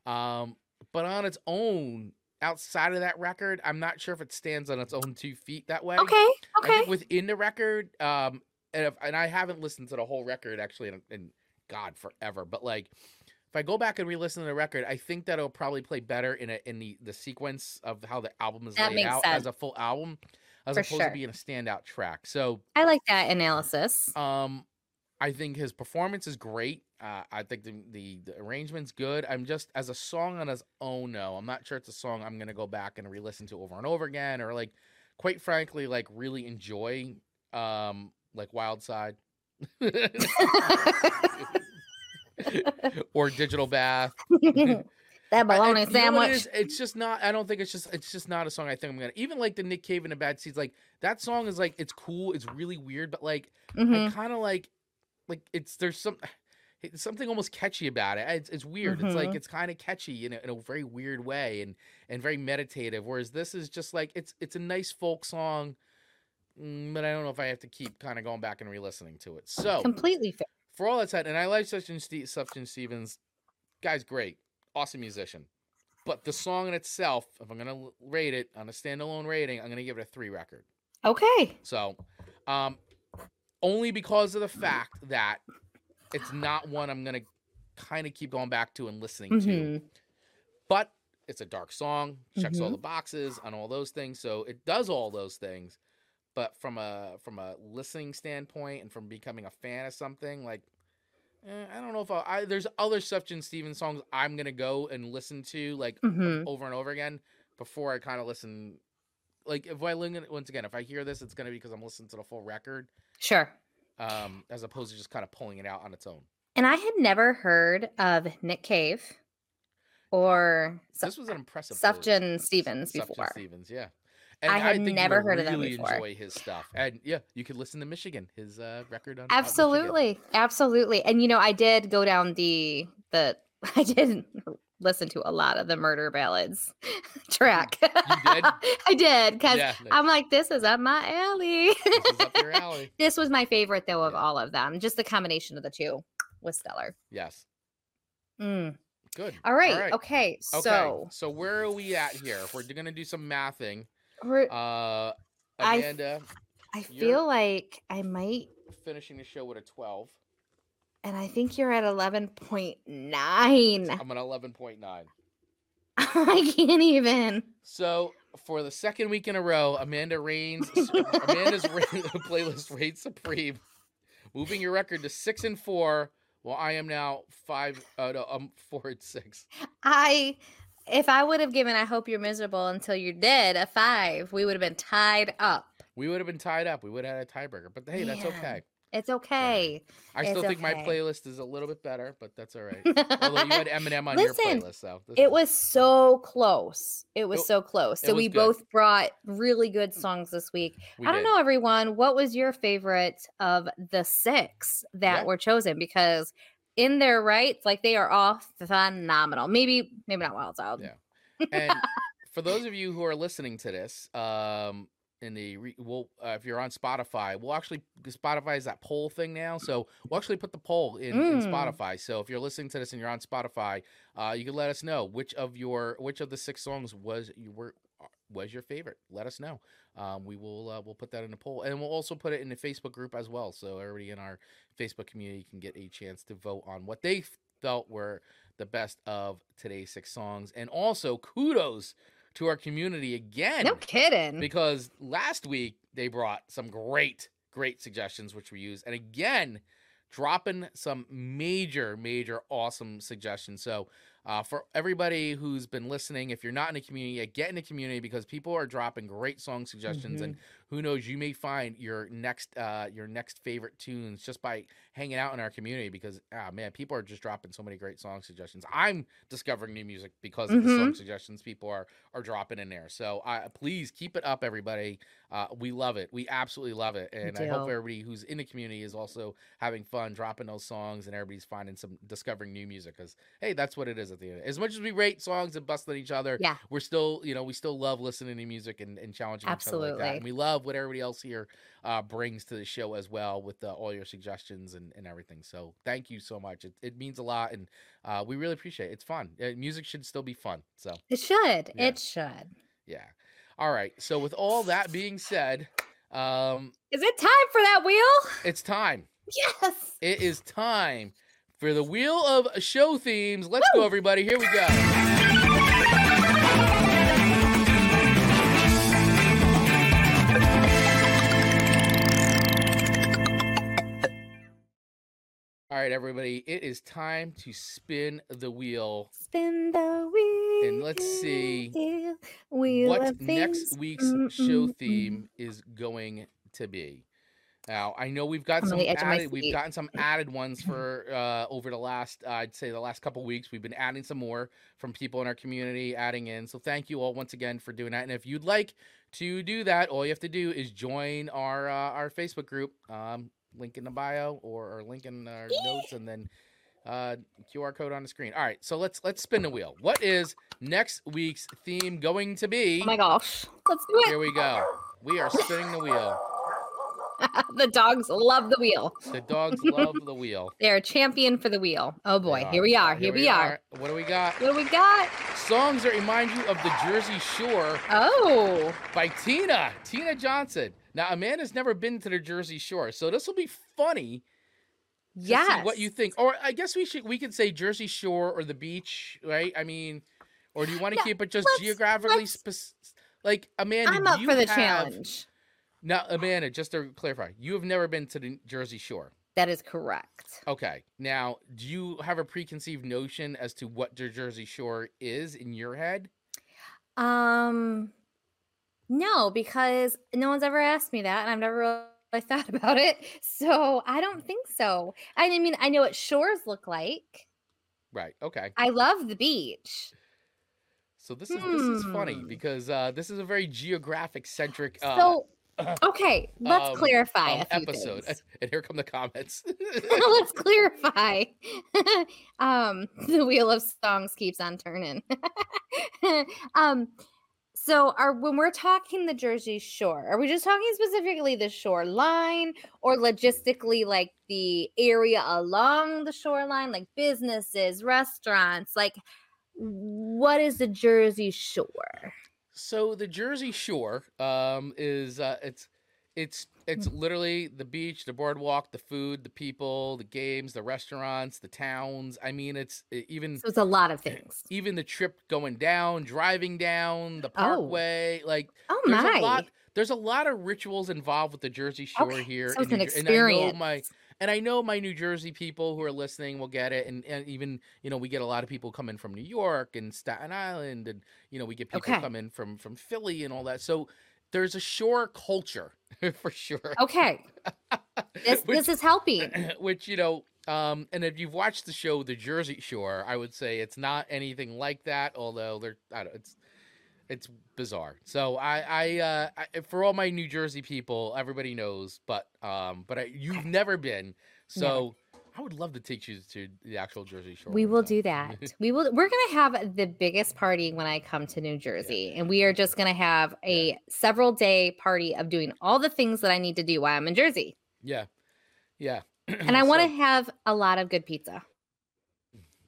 [SPEAKER 2] um, but on its own, outside of that record, I'm not sure if it stands on its own two feet that way.
[SPEAKER 1] okay. Okay.
[SPEAKER 2] within the record, um, and, if, and I haven't listened to the whole record actually in, in God forever, but like if I go back and re-listen to the record, I think that it'll probably play better in a in the the sequence of how the album is
[SPEAKER 1] That
[SPEAKER 2] laid out as a full album, as
[SPEAKER 1] For
[SPEAKER 2] opposed
[SPEAKER 1] sure.
[SPEAKER 2] to being a standout track. So,
[SPEAKER 1] I like that analysis.
[SPEAKER 2] um, I think his performance is great. Uh, I think the, the the arrangement's good. I'm just as a song on its own. No, I'm not sure it's a song I'm gonna go back and re-listen to over and over again, or like, quite frankly, like really enjoy. Um, like Wild Side. [LAUGHS] or digital bath. [LAUGHS]
[SPEAKER 1] that
[SPEAKER 2] I- I-
[SPEAKER 1] bologna
[SPEAKER 2] you know it
[SPEAKER 1] sandwich.
[SPEAKER 2] is? It's just not. I don't think it's just. It's just not a song. I think I'm gonna even like the Nick Cave and the Bad Seeds. Like that song is like it's cool. It's really weird, but like I
[SPEAKER 1] Mhm.
[SPEAKER 2] kind of like like it's there's some something almost catchy about it. It's, it's weird. It's like it's kind of catchy in a, in a very weird way and and very meditative. Whereas this is just like it's it's a nice folk song, mm, but I don't know if I have to keep kind of going back and re-listening to it. So
[SPEAKER 1] Completely fair.
[SPEAKER 2] for all that said, and I like Sufjan Ste- Sufjan Stevens, guy's great, awesome musician. But the song in itself, if I'm gonna rate it on a standalone rating, I'm gonna give it a three record.
[SPEAKER 1] Okay.
[SPEAKER 2] So, um, only because of the fact that it's not one I'm gonna kind of keep going back to and listening to.
[SPEAKER 1] Mhm.
[SPEAKER 2] But it's a dark song, checks all
[SPEAKER 1] Mhm.
[SPEAKER 2] the boxes on all those things, so it does all those things. But from a from a listening standpoint and from becoming a fan of something, like eh, I don't know if I, I there's other Sufjan Stevens songs I'm gonna go and listen to like
[SPEAKER 1] Mhm.
[SPEAKER 2] over and over again before I kind of listen. Like if I listen once again, if I hear this, it's gonna be because I'm listening to the full record,
[SPEAKER 1] Sure.
[SPEAKER 2] Um, as opposed to just kind of pulling it out on its own.
[SPEAKER 1] And I had never heard of Nick Cave or Su-
[SPEAKER 2] This was an impressive.
[SPEAKER 1] Sufjan Stevens
[SPEAKER 2] Sufjan
[SPEAKER 1] before.
[SPEAKER 2] Stevens, yeah.
[SPEAKER 1] I had
[SPEAKER 2] think
[SPEAKER 1] never heard of them
[SPEAKER 2] really
[SPEAKER 1] before.
[SPEAKER 2] Enjoy his stuff, and yeah, you could listen to Michigan, his uh, record on. out in Michigan.
[SPEAKER 1] Absolutely. Absolutely. And you know, I did go down the the [LAUGHS] I did listen to a lot of the murder ballads [LAUGHS] track.
[SPEAKER 2] did? [LAUGHS]
[SPEAKER 1] I did because
[SPEAKER 2] Yeah, no,
[SPEAKER 1] I'm like, this is up my alley.
[SPEAKER 2] this is up your alley. [LAUGHS]
[SPEAKER 1] this was my favorite though of
[SPEAKER 2] Yeah.
[SPEAKER 1] all of them. Just the combination of the two was stellar.
[SPEAKER 2] Yes,
[SPEAKER 1] Mm.
[SPEAKER 2] good.
[SPEAKER 1] All right. Okay.
[SPEAKER 2] Okay.
[SPEAKER 1] So
[SPEAKER 2] so where are we at here? We're gonna do some mathing,
[SPEAKER 1] we're,
[SPEAKER 2] uh,
[SPEAKER 1] I-
[SPEAKER 2] Amanda
[SPEAKER 1] I
[SPEAKER 2] you're-
[SPEAKER 1] feel like I might,
[SPEAKER 2] finishing the show with a twelve.
[SPEAKER 1] And I think you're at 11.9.
[SPEAKER 2] I'm at eleven point nine. [LAUGHS]
[SPEAKER 1] I can't even.
[SPEAKER 2] So for the second week in a row, Amanda reigns. [LAUGHS] Amanda's [LAUGHS] playlist reigns supreme, moving your record to six and four. While I am now five. Uh, no, I'm four and six.
[SPEAKER 1] I, if I would have given I Hope You're Miserable Until You're Dead a five, we would have been tied up.
[SPEAKER 2] We would have been tied up. We would have had a tiebreaker. But hey, that's okay.
[SPEAKER 1] It's okay.
[SPEAKER 2] I still
[SPEAKER 1] It's
[SPEAKER 2] think my playlist is a little bit better, but that's all right. [LAUGHS] Although you had Eminem on
[SPEAKER 1] Listen,
[SPEAKER 2] your playlist, so
[SPEAKER 1] It was so close. It was
[SPEAKER 2] It-
[SPEAKER 1] so close. So we
[SPEAKER 2] good.
[SPEAKER 1] both brought really good songs this week.
[SPEAKER 2] we
[SPEAKER 1] I don't
[SPEAKER 2] did.
[SPEAKER 1] know, everyone. What was your favorite of the six that
[SPEAKER 2] Yeah.
[SPEAKER 1] were chosen? Because in their rights, like they are all phenomenal. Maybe, maybe not Wild Child.
[SPEAKER 2] Yeah. [LAUGHS] And for those of you who are listening to this, um, in the re- we'll uh, if you're on Spotify, we'll actually Spotify is that poll thing now, so we'll actually put the poll in, in
[SPEAKER 1] Mm.
[SPEAKER 2] Spotify. So if you're listening to this and you're on Spotify, uh, you can let us know which of your which of the six songs was you were uh, was your favorite. Let us know. Um, we will uh, we'll put that in the poll, and we'll also put it in the Facebook group as well, so everybody in our Facebook community can get a chance to vote on what they felt were the best of today's six songs, and also kudos to our community again
[SPEAKER 1] No kidding.
[SPEAKER 2] because last week they brought some great, great suggestions which we use, and again, dropping some major, major, awesome suggestions. So, uh, for everybody who's been listening, if you're not in the community yet, get in the community because people are dropping great song suggestions, and who knows, you may find your next, uh, your next favorite tunes just by hanging out in our community. Because ah, man, people are just dropping so many great song suggestions. I'm discovering new music because of the song suggestions people are are dropping in there. So uh, please keep it up, everybody. Uh, we love it. We absolutely love it, and I hope everybody who's in the community is also having fun dropping those songs, and everybody's finding some discovering new music. Because hey, that's what it is at the end. As much as we rate songs and busting each other,
[SPEAKER 1] Yeah.
[SPEAKER 2] we're still you know we still love listening to music and, and challenging each other like that.
[SPEAKER 1] Absolutely.
[SPEAKER 2] And we love what everybody else here uh, brings to the show as well with uh, all your suggestions and, and everything. So thank you so much. It, it means a lot, and uh, we really appreciate it. It's fun. Uh, music should still be fun. So
[SPEAKER 1] It should.
[SPEAKER 2] Yeah.
[SPEAKER 1] It should.
[SPEAKER 2] yeah. All right. So with all that being said, um,
[SPEAKER 1] Is it time for that wheel?
[SPEAKER 2] it's time.
[SPEAKER 1] Yes.
[SPEAKER 2] It is time for the wheel of show themes. Let's go, everybody. Here we go. All right, everybody. It is time to spin the wheel.
[SPEAKER 1] Spin the wheel.
[SPEAKER 2] And let's see
[SPEAKER 1] wheel
[SPEAKER 2] what next week's
[SPEAKER 1] Mm,
[SPEAKER 2] show theme is going to be. Now I know we've got
[SPEAKER 1] I'm
[SPEAKER 2] some
[SPEAKER 1] the edge of my
[SPEAKER 2] added, we've gotten some added ones for uh, over the last uh, I'd say the last couple weeks. We've been adding some more from people in our community adding in. So thank you all once again for doing that. And if you'd like to do that, all you have to do is join our uh, our Facebook group. Um, link in the bio or, or link in our notes, and then uh, QR code on the screen. All right, so let's let's spin the wheel. What is next week's theme going to be?
[SPEAKER 1] Oh my gosh. Let's do it.
[SPEAKER 2] Here we go. We are spinning the wheel. [LAUGHS]
[SPEAKER 1] the dogs love the wheel.
[SPEAKER 2] The dogs [LAUGHS] love the wheel.
[SPEAKER 1] They're a champion for the wheel. Oh boy, here we are. Here, we are.
[SPEAKER 2] What do we got?
[SPEAKER 1] What do we got?
[SPEAKER 2] Songs that remind you of the Jersey Shore
[SPEAKER 1] Oh,
[SPEAKER 2] by Tina. Tina Johnson. Now Amanda's never been to the Jersey Shore, so this will be funny.
[SPEAKER 1] Yes.
[SPEAKER 2] What you think? Or I guess we should we could say Jersey Shore or the beach, right? I mean, or do you want to
[SPEAKER 1] Yeah,
[SPEAKER 2] keep it just
[SPEAKER 1] let's-
[SPEAKER 2] geographically
[SPEAKER 1] let's-
[SPEAKER 2] spec- like Amanda?
[SPEAKER 1] I'm up for the
[SPEAKER 2] have-
[SPEAKER 1] challenge.
[SPEAKER 2] Now, Amanda, just to clarify, you have never been to the Jersey Shore.
[SPEAKER 1] That is correct.
[SPEAKER 2] Okay. Now, do you have a preconceived notion as to what the Jersey Shore is in your head?
[SPEAKER 1] Um, no, because no one's ever asked me that, and I've never really thought [LAUGHS] about it. So I don't think so. I mean, I know what shores look like.
[SPEAKER 2] Right. Okay.
[SPEAKER 1] I love the beach.
[SPEAKER 2] So this is this is funny
[SPEAKER 1] Hmm.
[SPEAKER 2] because uh, this is a very geographic centric uh,
[SPEAKER 1] So, okay, let's
[SPEAKER 2] um,
[SPEAKER 1] clarify
[SPEAKER 2] um,
[SPEAKER 1] a few
[SPEAKER 2] episode.
[SPEAKER 1] things. [LAUGHS]
[SPEAKER 2] And here come the comments. [LAUGHS]
[SPEAKER 1] let's clarify. um, the wheel of songs keeps on turning. um, so are when we're talking the Jersey Shore, are we just talking specifically the shoreline or logistically like the area along the shoreline, like businesses, restaurants? Like, what is the Jersey Shore?
[SPEAKER 2] so the Jersey Shore um, is uh, it's it's it's
[SPEAKER 1] Mm.
[SPEAKER 2] literally the beach, the boardwalk, the food, the people, the games, the restaurants, the towns. I mean, it's even
[SPEAKER 1] So it's a lot of things.
[SPEAKER 2] even the trip going down, driving down the
[SPEAKER 1] Oh.
[SPEAKER 2] parkway, like
[SPEAKER 1] Oh
[SPEAKER 2] there's
[SPEAKER 1] my!
[SPEAKER 2] a lot there's a lot of rituals involved with the Jersey Shore
[SPEAKER 1] Okay,
[SPEAKER 2] here.
[SPEAKER 1] so it's an
[SPEAKER 2] New Jer- and I know my and I know my New Jersey people who are listening will get it, and, and even you know we get a lot of people coming from New York and Staten Island, and you know we get people
[SPEAKER 1] Okay.
[SPEAKER 2] coming from from Philly and all that. So there's a shore culture [LAUGHS] for sure.
[SPEAKER 1] Okay, [LAUGHS] this
[SPEAKER 2] Which-
[SPEAKER 1] this is helping. [CLEARS THROAT]
[SPEAKER 2] which you know um and if you've watched the show the jersey shore i would say it's not anything like that although they're I don't, it's it's bizarre. So i i uh I, for all my new jersey people everybody knows but um but I, you've never been. So i would love to take you to the actual jersey shore
[SPEAKER 1] We will do that. We will. We're gonna have the biggest party when I come to New Jersey, and we are just gonna have a several day party of doing all the things that I need to do while I'm in Jersey.
[SPEAKER 2] yeah yeah [CLEARS THROAT]
[SPEAKER 1] And I want to have a lot of good pizza.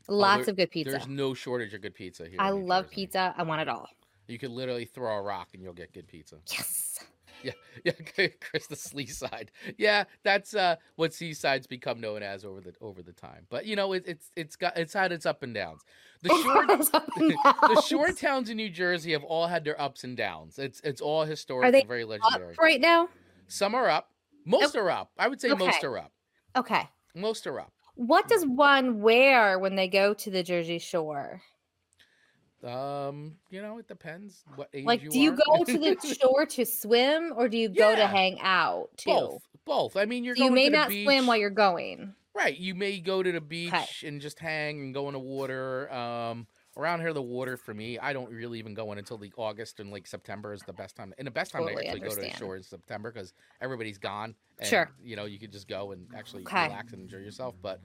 [SPEAKER 1] Oh, Lots
[SPEAKER 2] there-
[SPEAKER 1] of good pizza.
[SPEAKER 2] there's no shortage of good pizza here
[SPEAKER 1] I love
[SPEAKER 2] Jersey.
[SPEAKER 1] pizza. I want it all.
[SPEAKER 2] you could literally throw a rock and you'll get good pizza
[SPEAKER 1] Yes.
[SPEAKER 2] Yeah, yeah, [LAUGHS] Chris the Seaside. Yeah, that's uh, what Seaside's become known as over the over the time. But you know, it, it's it's got it's had its up and downs. The shore [LAUGHS] the shore towns in New Jersey have all had their ups and downs. It's it's all historic
[SPEAKER 1] they
[SPEAKER 2] and very
[SPEAKER 1] Up
[SPEAKER 2] legendary.
[SPEAKER 1] right now.
[SPEAKER 2] Some are up, most are up. I would say most are up.
[SPEAKER 1] Okay.
[SPEAKER 2] Most are up.
[SPEAKER 1] What does one wear when they go to the Jersey Shore?
[SPEAKER 2] Um, you know, it depends what age
[SPEAKER 1] Like,
[SPEAKER 2] you
[SPEAKER 1] do you
[SPEAKER 2] are.
[SPEAKER 1] go to the [LAUGHS] shore to swim, or do you go to hang out too?
[SPEAKER 2] both? Both. I mean, you're
[SPEAKER 1] So you may not
[SPEAKER 2] beach.
[SPEAKER 1] swim while you're going.
[SPEAKER 2] Right. You may go to the beach and just hang and go in the water. Um, around here, the water for me, I don't really even go in until the August and like September is the best time. And the best time
[SPEAKER 1] Totally
[SPEAKER 2] to actually go to the shore is September because everybody's gone. And,
[SPEAKER 1] Sure.
[SPEAKER 2] You know, you could just go and actually
[SPEAKER 1] Okay.
[SPEAKER 2] relax and enjoy yourself. But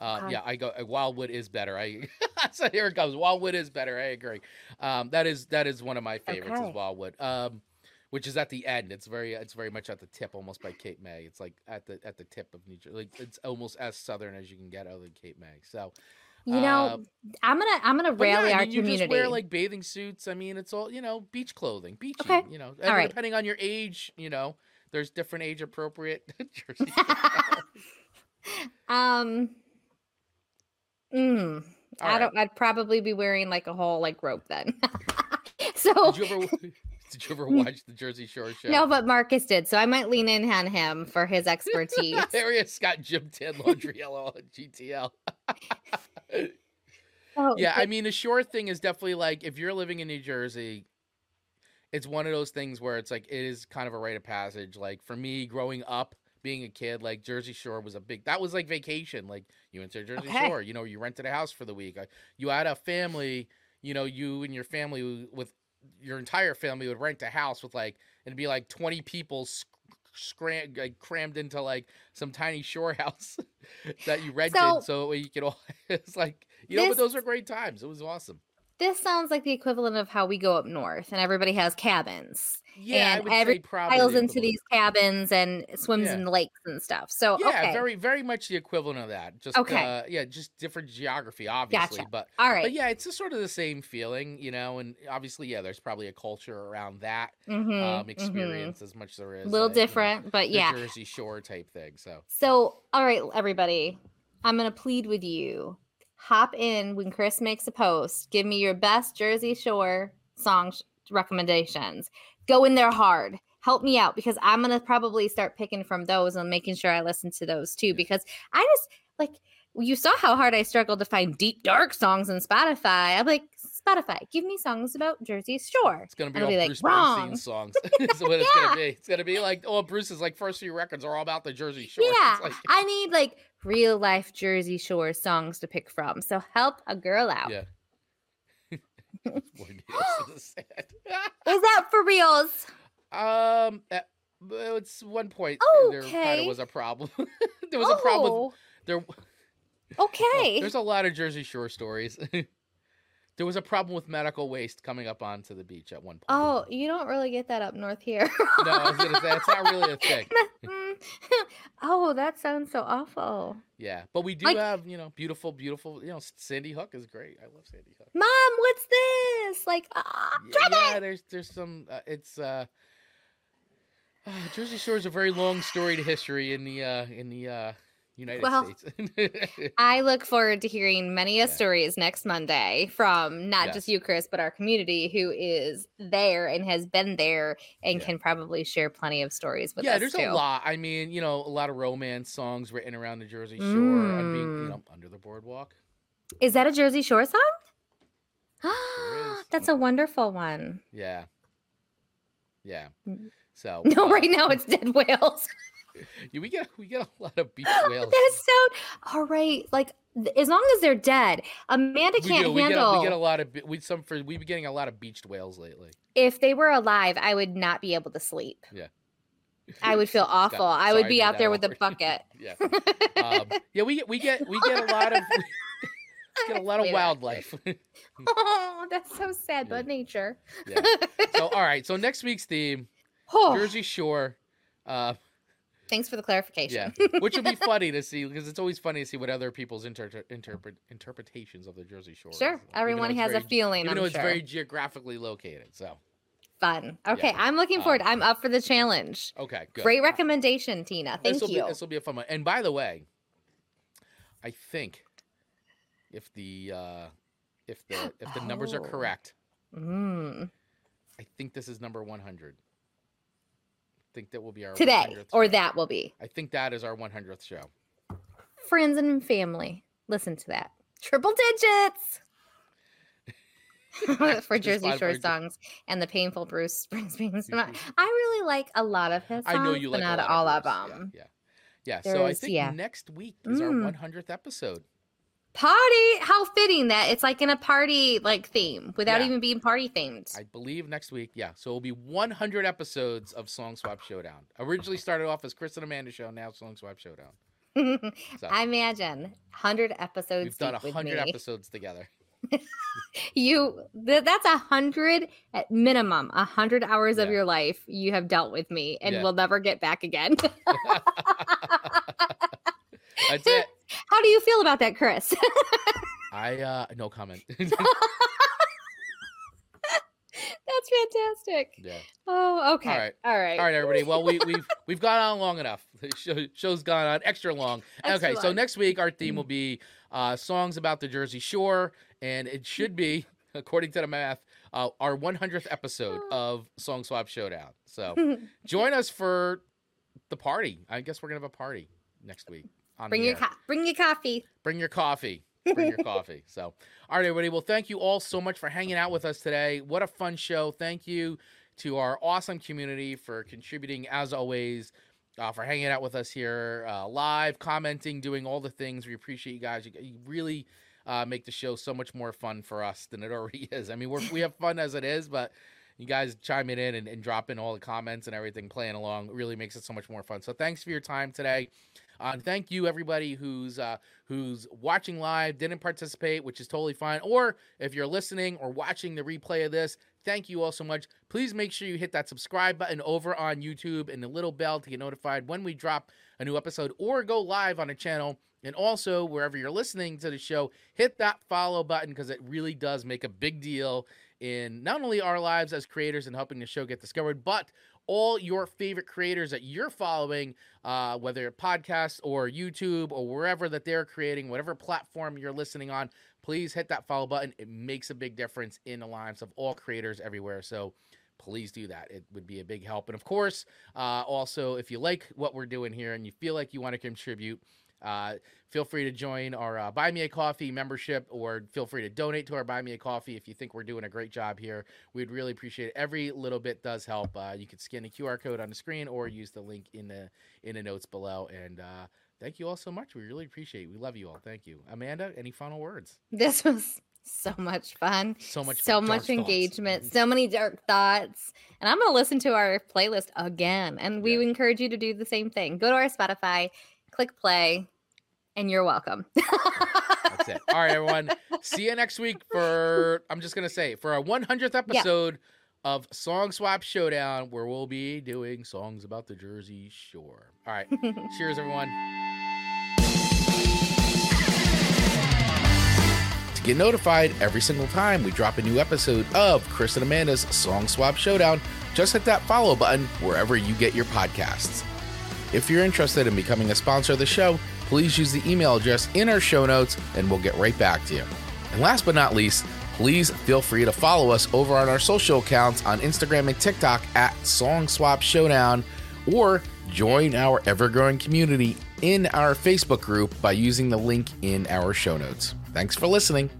[SPEAKER 2] uh,
[SPEAKER 1] Okay.
[SPEAKER 2] yeah, I go. Wildwood is better. I [LAUGHS] so here it comes. Wildwood is better. I agree. Um, that is that is one of my favorites.
[SPEAKER 1] Okay.
[SPEAKER 2] Is Wildwood. Um, which is at the end. It's very it's very much at the tip, almost by Cape May. It's like at the at the tip of New Jersey. Like it's almost as southern as you can get other than Cape May. So
[SPEAKER 1] You know,
[SPEAKER 2] uh,
[SPEAKER 1] I'm gonna I'm gonna
[SPEAKER 2] but yeah,
[SPEAKER 1] rally
[SPEAKER 2] I
[SPEAKER 1] our
[SPEAKER 2] you
[SPEAKER 1] community.
[SPEAKER 2] just wear like bathing suits. I mean, it's all you know, beach clothing, beachy.
[SPEAKER 1] Okay.
[SPEAKER 2] You know, and
[SPEAKER 1] right.
[SPEAKER 2] depending on your age, you know, there's different age appropriate [LAUGHS] jerseys. [LAUGHS]
[SPEAKER 1] um. Mm, I
[SPEAKER 2] right.
[SPEAKER 1] don't. I'd probably be wearing like a whole like rope then. [LAUGHS] so
[SPEAKER 2] Did you ever [LAUGHS] did you ever [LAUGHS] watch the Jersey Shore show?
[SPEAKER 1] no, but Marcus did, so I might lean in on him for his expertise.
[SPEAKER 2] there he is, Scott Jim Tin Laundriello on GTL.
[SPEAKER 1] Oh,
[SPEAKER 2] yeah, I mean, the shore thing is definitely like if you're living in New Jersey, it's one of those things where it's like it is kind of a rite of passage. Like for me, growing up being a kid, like Jersey Shore was a big. That was like vacation. Like you went to Jersey
[SPEAKER 1] Okay.
[SPEAKER 2] Shore. You know, you rented a house for the week. You had a family. You know, you and your family with your entire family would rent a house with like it'd be like twenty people. Sc- Scram, like crammed into like some tiny shore [LAUGHS] house that you rented,
[SPEAKER 1] So-
[SPEAKER 2] so, you could all. [LAUGHS] It's like you know, but those were great times. It was awesome.
[SPEAKER 1] This sounds like the equivalent of how we go up north and everybody has cabins.
[SPEAKER 2] Yeah,
[SPEAKER 1] And every Piles into these cabins and swims
[SPEAKER 2] Yeah.
[SPEAKER 1] in the lakes and stuff. So
[SPEAKER 2] Yeah,
[SPEAKER 1] okay.
[SPEAKER 2] very, very much the equivalent of that. Just
[SPEAKER 1] Okay.
[SPEAKER 2] uh, yeah, just different geography, obviously,
[SPEAKER 1] Gotcha.
[SPEAKER 2] but
[SPEAKER 1] All right.
[SPEAKER 2] but yeah, it's just sort of the same feeling, you know. And obviously, yeah, there's probably a culture around that
[SPEAKER 1] Mhm,
[SPEAKER 2] um,
[SPEAKER 1] mhm.
[SPEAKER 2] experience as much as there is
[SPEAKER 1] A little
[SPEAKER 2] like, you know,
[SPEAKER 1] different, but yeah.
[SPEAKER 2] Jersey Shore type thing. So
[SPEAKER 1] So, all right, everybody, I'm going to plead with you. Hop in when Chris makes a post. Give me your best Jersey Shore song sh- recommendations. Go in there hard. Help me out because I'm going to probably start picking from those and making sure I listen to those too because I just like you saw how hard I struggled to find deep dark songs in Spotify. I'm like, Spotify, give me songs about Jersey Shore.
[SPEAKER 2] it's gonna be all
[SPEAKER 1] be like,
[SPEAKER 2] Bruce
[SPEAKER 1] "Wrong."
[SPEAKER 2] Springsteen songs. [LAUGHS] [LAUGHS] What it's
[SPEAKER 1] Yeah.
[SPEAKER 2] gonna be. It's gonna be like oh, Bruce's like first few records are all about the Jersey Shore. [LAUGHS]
[SPEAKER 1] Yeah,
[SPEAKER 2] like,
[SPEAKER 1] I need like real life Jersey Shore songs to pick from. So help a girl out.
[SPEAKER 2] yeah. Boy, needless to say.
[SPEAKER 1] Is that for reals?
[SPEAKER 2] Um, well, it's one point there kind
[SPEAKER 1] Okay.
[SPEAKER 2] of was a problem. [LAUGHS] there was a problem.
[SPEAKER 1] Oh,
[SPEAKER 2] there,
[SPEAKER 1] Okay.
[SPEAKER 2] there's a lot of Jersey Shore stories. [LAUGHS] there was a problem with medical waste coming up onto the beach at one point.
[SPEAKER 1] oh, you don't really get that up north here.
[SPEAKER 2] no, I was gonna say it's not really a [LAUGHS] thing.
[SPEAKER 1] Oh, that sounds so awful.
[SPEAKER 2] Yeah, but we do
[SPEAKER 1] Like-
[SPEAKER 2] have you know beautiful, beautiful. You know, Sandy Hook is great. I love Sandy Hook.
[SPEAKER 1] Mom, what's this? Like, ah, drop
[SPEAKER 2] yeah,
[SPEAKER 1] it.
[SPEAKER 2] there's there's some. Uh, it's uh, uh, [SIGHS] Jersey Shore is a very long storied history in the uh in the uh United
[SPEAKER 1] Well,
[SPEAKER 2] States. [LAUGHS]
[SPEAKER 1] I look forward to hearing many a
[SPEAKER 2] Yeah.
[SPEAKER 1] stories next Monday from not just you, Chris, but our community who is there and has been there and
[SPEAKER 2] Yeah.
[SPEAKER 1] can probably share plenty of stories with
[SPEAKER 2] yeah,
[SPEAKER 1] us
[SPEAKER 2] there's
[SPEAKER 1] too.
[SPEAKER 2] a lot. I mean, you know, a lot of romance songs written around the Jersey Shore and being,
[SPEAKER 1] Mm.
[SPEAKER 2] you know, under the boardwalk.
[SPEAKER 1] Is that a Jersey Shore song? [GASPS] That's a wonderful one.
[SPEAKER 2] Yeah. Yeah.
[SPEAKER 1] Mm.
[SPEAKER 2] So [LAUGHS]
[SPEAKER 1] No,
[SPEAKER 2] uh,
[SPEAKER 1] right now it's Dead Whales. [LAUGHS]
[SPEAKER 2] yeah, we get we get a lot of beach [GASPS] whales.
[SPEAKER 1] That's so all right. Like as long as they're dead, Amanda
[SPEAKER 2] we
[SPEAKER 1] can't
[SPEAKER 2] do. We get,
[SPEAKER 1] handle.
[SPEAKER 2] we get a lot of we some for we've been getting a lot of beached whales lately.
[SPEAKER 1] if they were alive, I would not be able to sleep. Yeah. I would feel [LAUGHS] awful. I
[SPEAKER 2] sorry
[SPEAKER 1] would be out there with a [LAUGHS] bucket.
[SPEAKER 2] yeah. [LAUGHS] Um, yeah, we get we get we get a lot of we get a lot of wildlife.
[SPEAKER 1] oh, that's so sad,
[SPEAKER 2] Yeah.
[SPEAKER 1] but nature.
[SPEAKER 2] yeah. So all right. So next week's theme,
[SPEAKER 1] Oh,
[SPEAKER 2] Jersey Shore. Uh,
[SPEAKER 1] thanks for the clarification.
[SPEAKER 2] Yeah, [LAUGHS] which would be [LAUGHS] funny to see because it's always funny to see what other people's inter- interpret interpretations of the Jersey Shore.
[SPEAKER 1] Sure, everyone has
[SPEAKER 2] very-
[SPEAKER 1] a feeling.
[SPEAKER 2] Even
[SPEAKER 1] I'm
[SPEAKER 2] though it's
[SPEAKER 1] sure.
[SPEAKER 2] very geographically located. So
[SPEAKER 1] fun. Okay,
[SPEAKER 2] Yeah.
[SPEAKER 1] I'm looking forward.
[SPEAKER 2] Um,
[SPEAKER 1] I'm up for the challenge.
[SPEAKER 2] okay, good.
[SPEAKER 1] Great recommendation, Tina. Thank
[SPEAKER 2] This'll
[SPEAKER 1] you.
[SPEAKER 2] Be, this will be a fun one. And by the way, I think if the uh, if the if the numbers are
[SPEAKER 1] Oh.
[SPEAKER 2] correct,
[SPEAKER 1] Mm.
[SPEAKER 2] I think this is number one hundred. I think that will be our
[SPEAKER 1] Today,
[SPEAKER 2] 100th
[SPEAKER 1] or
[SPEAKER 2] show.
[SPEAKER 1] that will be
[SPEAKER 2] I think that is our one hundredth show.
[SPEAKER 1] friends and family. Listen to that. Triple digits. [LAUGHS] [LAUGHS] for Jersey Shore songs and the painful Bruce Springsteen. [LAUGHS] I really like a lot of his songs,
[SPEAKER 2] I know you
[SPEAKER 1] but
[SPEAKER 2] like
[SPEAKER 1] not
[SPEAKER 2] a lot
[SPEAKER 1] all
[SPEAKER 2] of
[SPEAKER 1] of them.
[SPEAKER 2] Yeah, yeah. yeah. So I think
[SPEAKER 1] yeah.
[SPEAKER 2] next week is our
[SPEAKER 1] Mm.
[SPEAKER 2] one hundredth episode.
[SPEAKER 1] Party! How fitting that it's like in a party like theme without
[SPEAKER 2] Yeah.
[SPEAKER 1] even being party themed.
[SPEAKER 2] I believe next week. Yeah. So it'll be 100 episodes of Song Swap Showdown. Originally started off as Chris and Amanda show, now Song Swap Showdown. [LAUGHS] So
[SPEAKER 1] I imagine hundred episodes
[SPEAKER 2] we've done 100 episodes together. [LAUGHS]
[SPEAKER 1] You th- that's a hundred at minimum, a hundred hours of your life you have dealt with me and
[SPEAKER 2] Yeah.
[SPEAKER 1] will never get back again. [LAUGHS]
[SPEAKER 2] That's it.
[SPEAKER 1] How do you feel about that, Chris?
[SPEAKER 2] I uh no comment. [LAUGHS] [LAUGHS]
[SPEAKER 1] That's fantastic.
[SPEAKER 2] yeah.
[SPEAKER 1] Oh, okay.
[SPEAKER 2] All right.
[SPEAKER 1] All right.
[SPEAKER 2] All right, everybody. Well, we, we've [LAUGHS] we've gone on long enough. The show, show's gone on extra long.
[SPEAKER 1] Extra
[SPEAKER 2] okay, so next week our theme will be uh, songs about the Jersey Shore, and it should be, according to the math, uh, our 100th episode [GASPS] of Song Swap Showdown. So join us for the party. I guess we're gonna have a party next week.
[SPEAKER 1] Bring your co- bring your coffee.
[SPEAKER 2] bring your coffee. Bring your coffee. So, all right, everybody. Well, thank you all so much for hanging out with us today. What a fun show. Thank you to our awesome community for contributing, as always. uh, for hanging out with us here uh, live, commenting, doing all the things. We appreciate you guys. You, you really uh, make the show so much more fun for us than it [LAUGHS] already is. I mean, we're, we have fun as it is, but you guys chiming in and, and dropping all the comments and everything, playing along, really makes it so much more fun. So thanks for your time today. Uh, thank you everybody who's uh, who's watching live, didn't participate, which is totally fine. Or if you're listening or watching the replay of this, thank you all so much. Please make sure you hit that subscribe button over on YouTube and the little bell to get notified when we drop a new episode or go live on a channel. And also, wherever you're listening to the show, hit that follow button because it really does make a big deal in not only our lives as creators and helping the show get discovered, but all your favorite creators that you're following, uh, whether podcast or YouTube or wherever that they're creating, whatever platform you're listening on, please hit that follow button. It makes a big difference in the lives of all creators everywhere. So please do that. It would be a big help. And of course, uh, also, if you like what we're doing here and you feel like you want to contribute, uh, feel free to join our uh, Buy Me a Coffee membership or feel free to donate to our Buy Me a Coffee if you think we're doing a great job here. We'd really appreciate it. Every little bit does help. Uh, you can scan the QR code on the screen or use the link in the in the notes below. And uh, thank you all so much. We really appreciate it. We love you all. Thank you. Amanda, any final words?
[SPEAKER 1] This was so much fun.
[SPEAKER 2] So much
[SPEAKER 1] so much
[SPEAKER 2] thoughts.
[SPEAKER 1] engagement, so many dark thoughts. And I'm going to listen to our playlist again. And we
[SPEAKER 2] Yeah.
[SPEAKER 1] encourage you to do the same thing. Go to our Spotify, click play, and you're welcome. [LAUGHS]
[SPEAKER 2] That's it. All right, everyone. See you next week for, I'm just going to say, for our 100th episode of Song Swap Showdown, where we'll be doing songs about the Jersey Shore. All right. [LAUGHS] Cheers, everyone. To get notified every single time we drop a new episode of Chris and Amanda's Song Swap Showdown, just hit that follow button wherever you get your podcasts. If you're interested in becoming a sponsor of the show, please use the email address in our show notes and we'll get right back to you. And last but not least, please feel free to follow us over on our social accounts on Instagram and TikTok at Song Swap Showdown or join our ever growing community in our Facebook group by using the link in our show notes. Thanks for listening.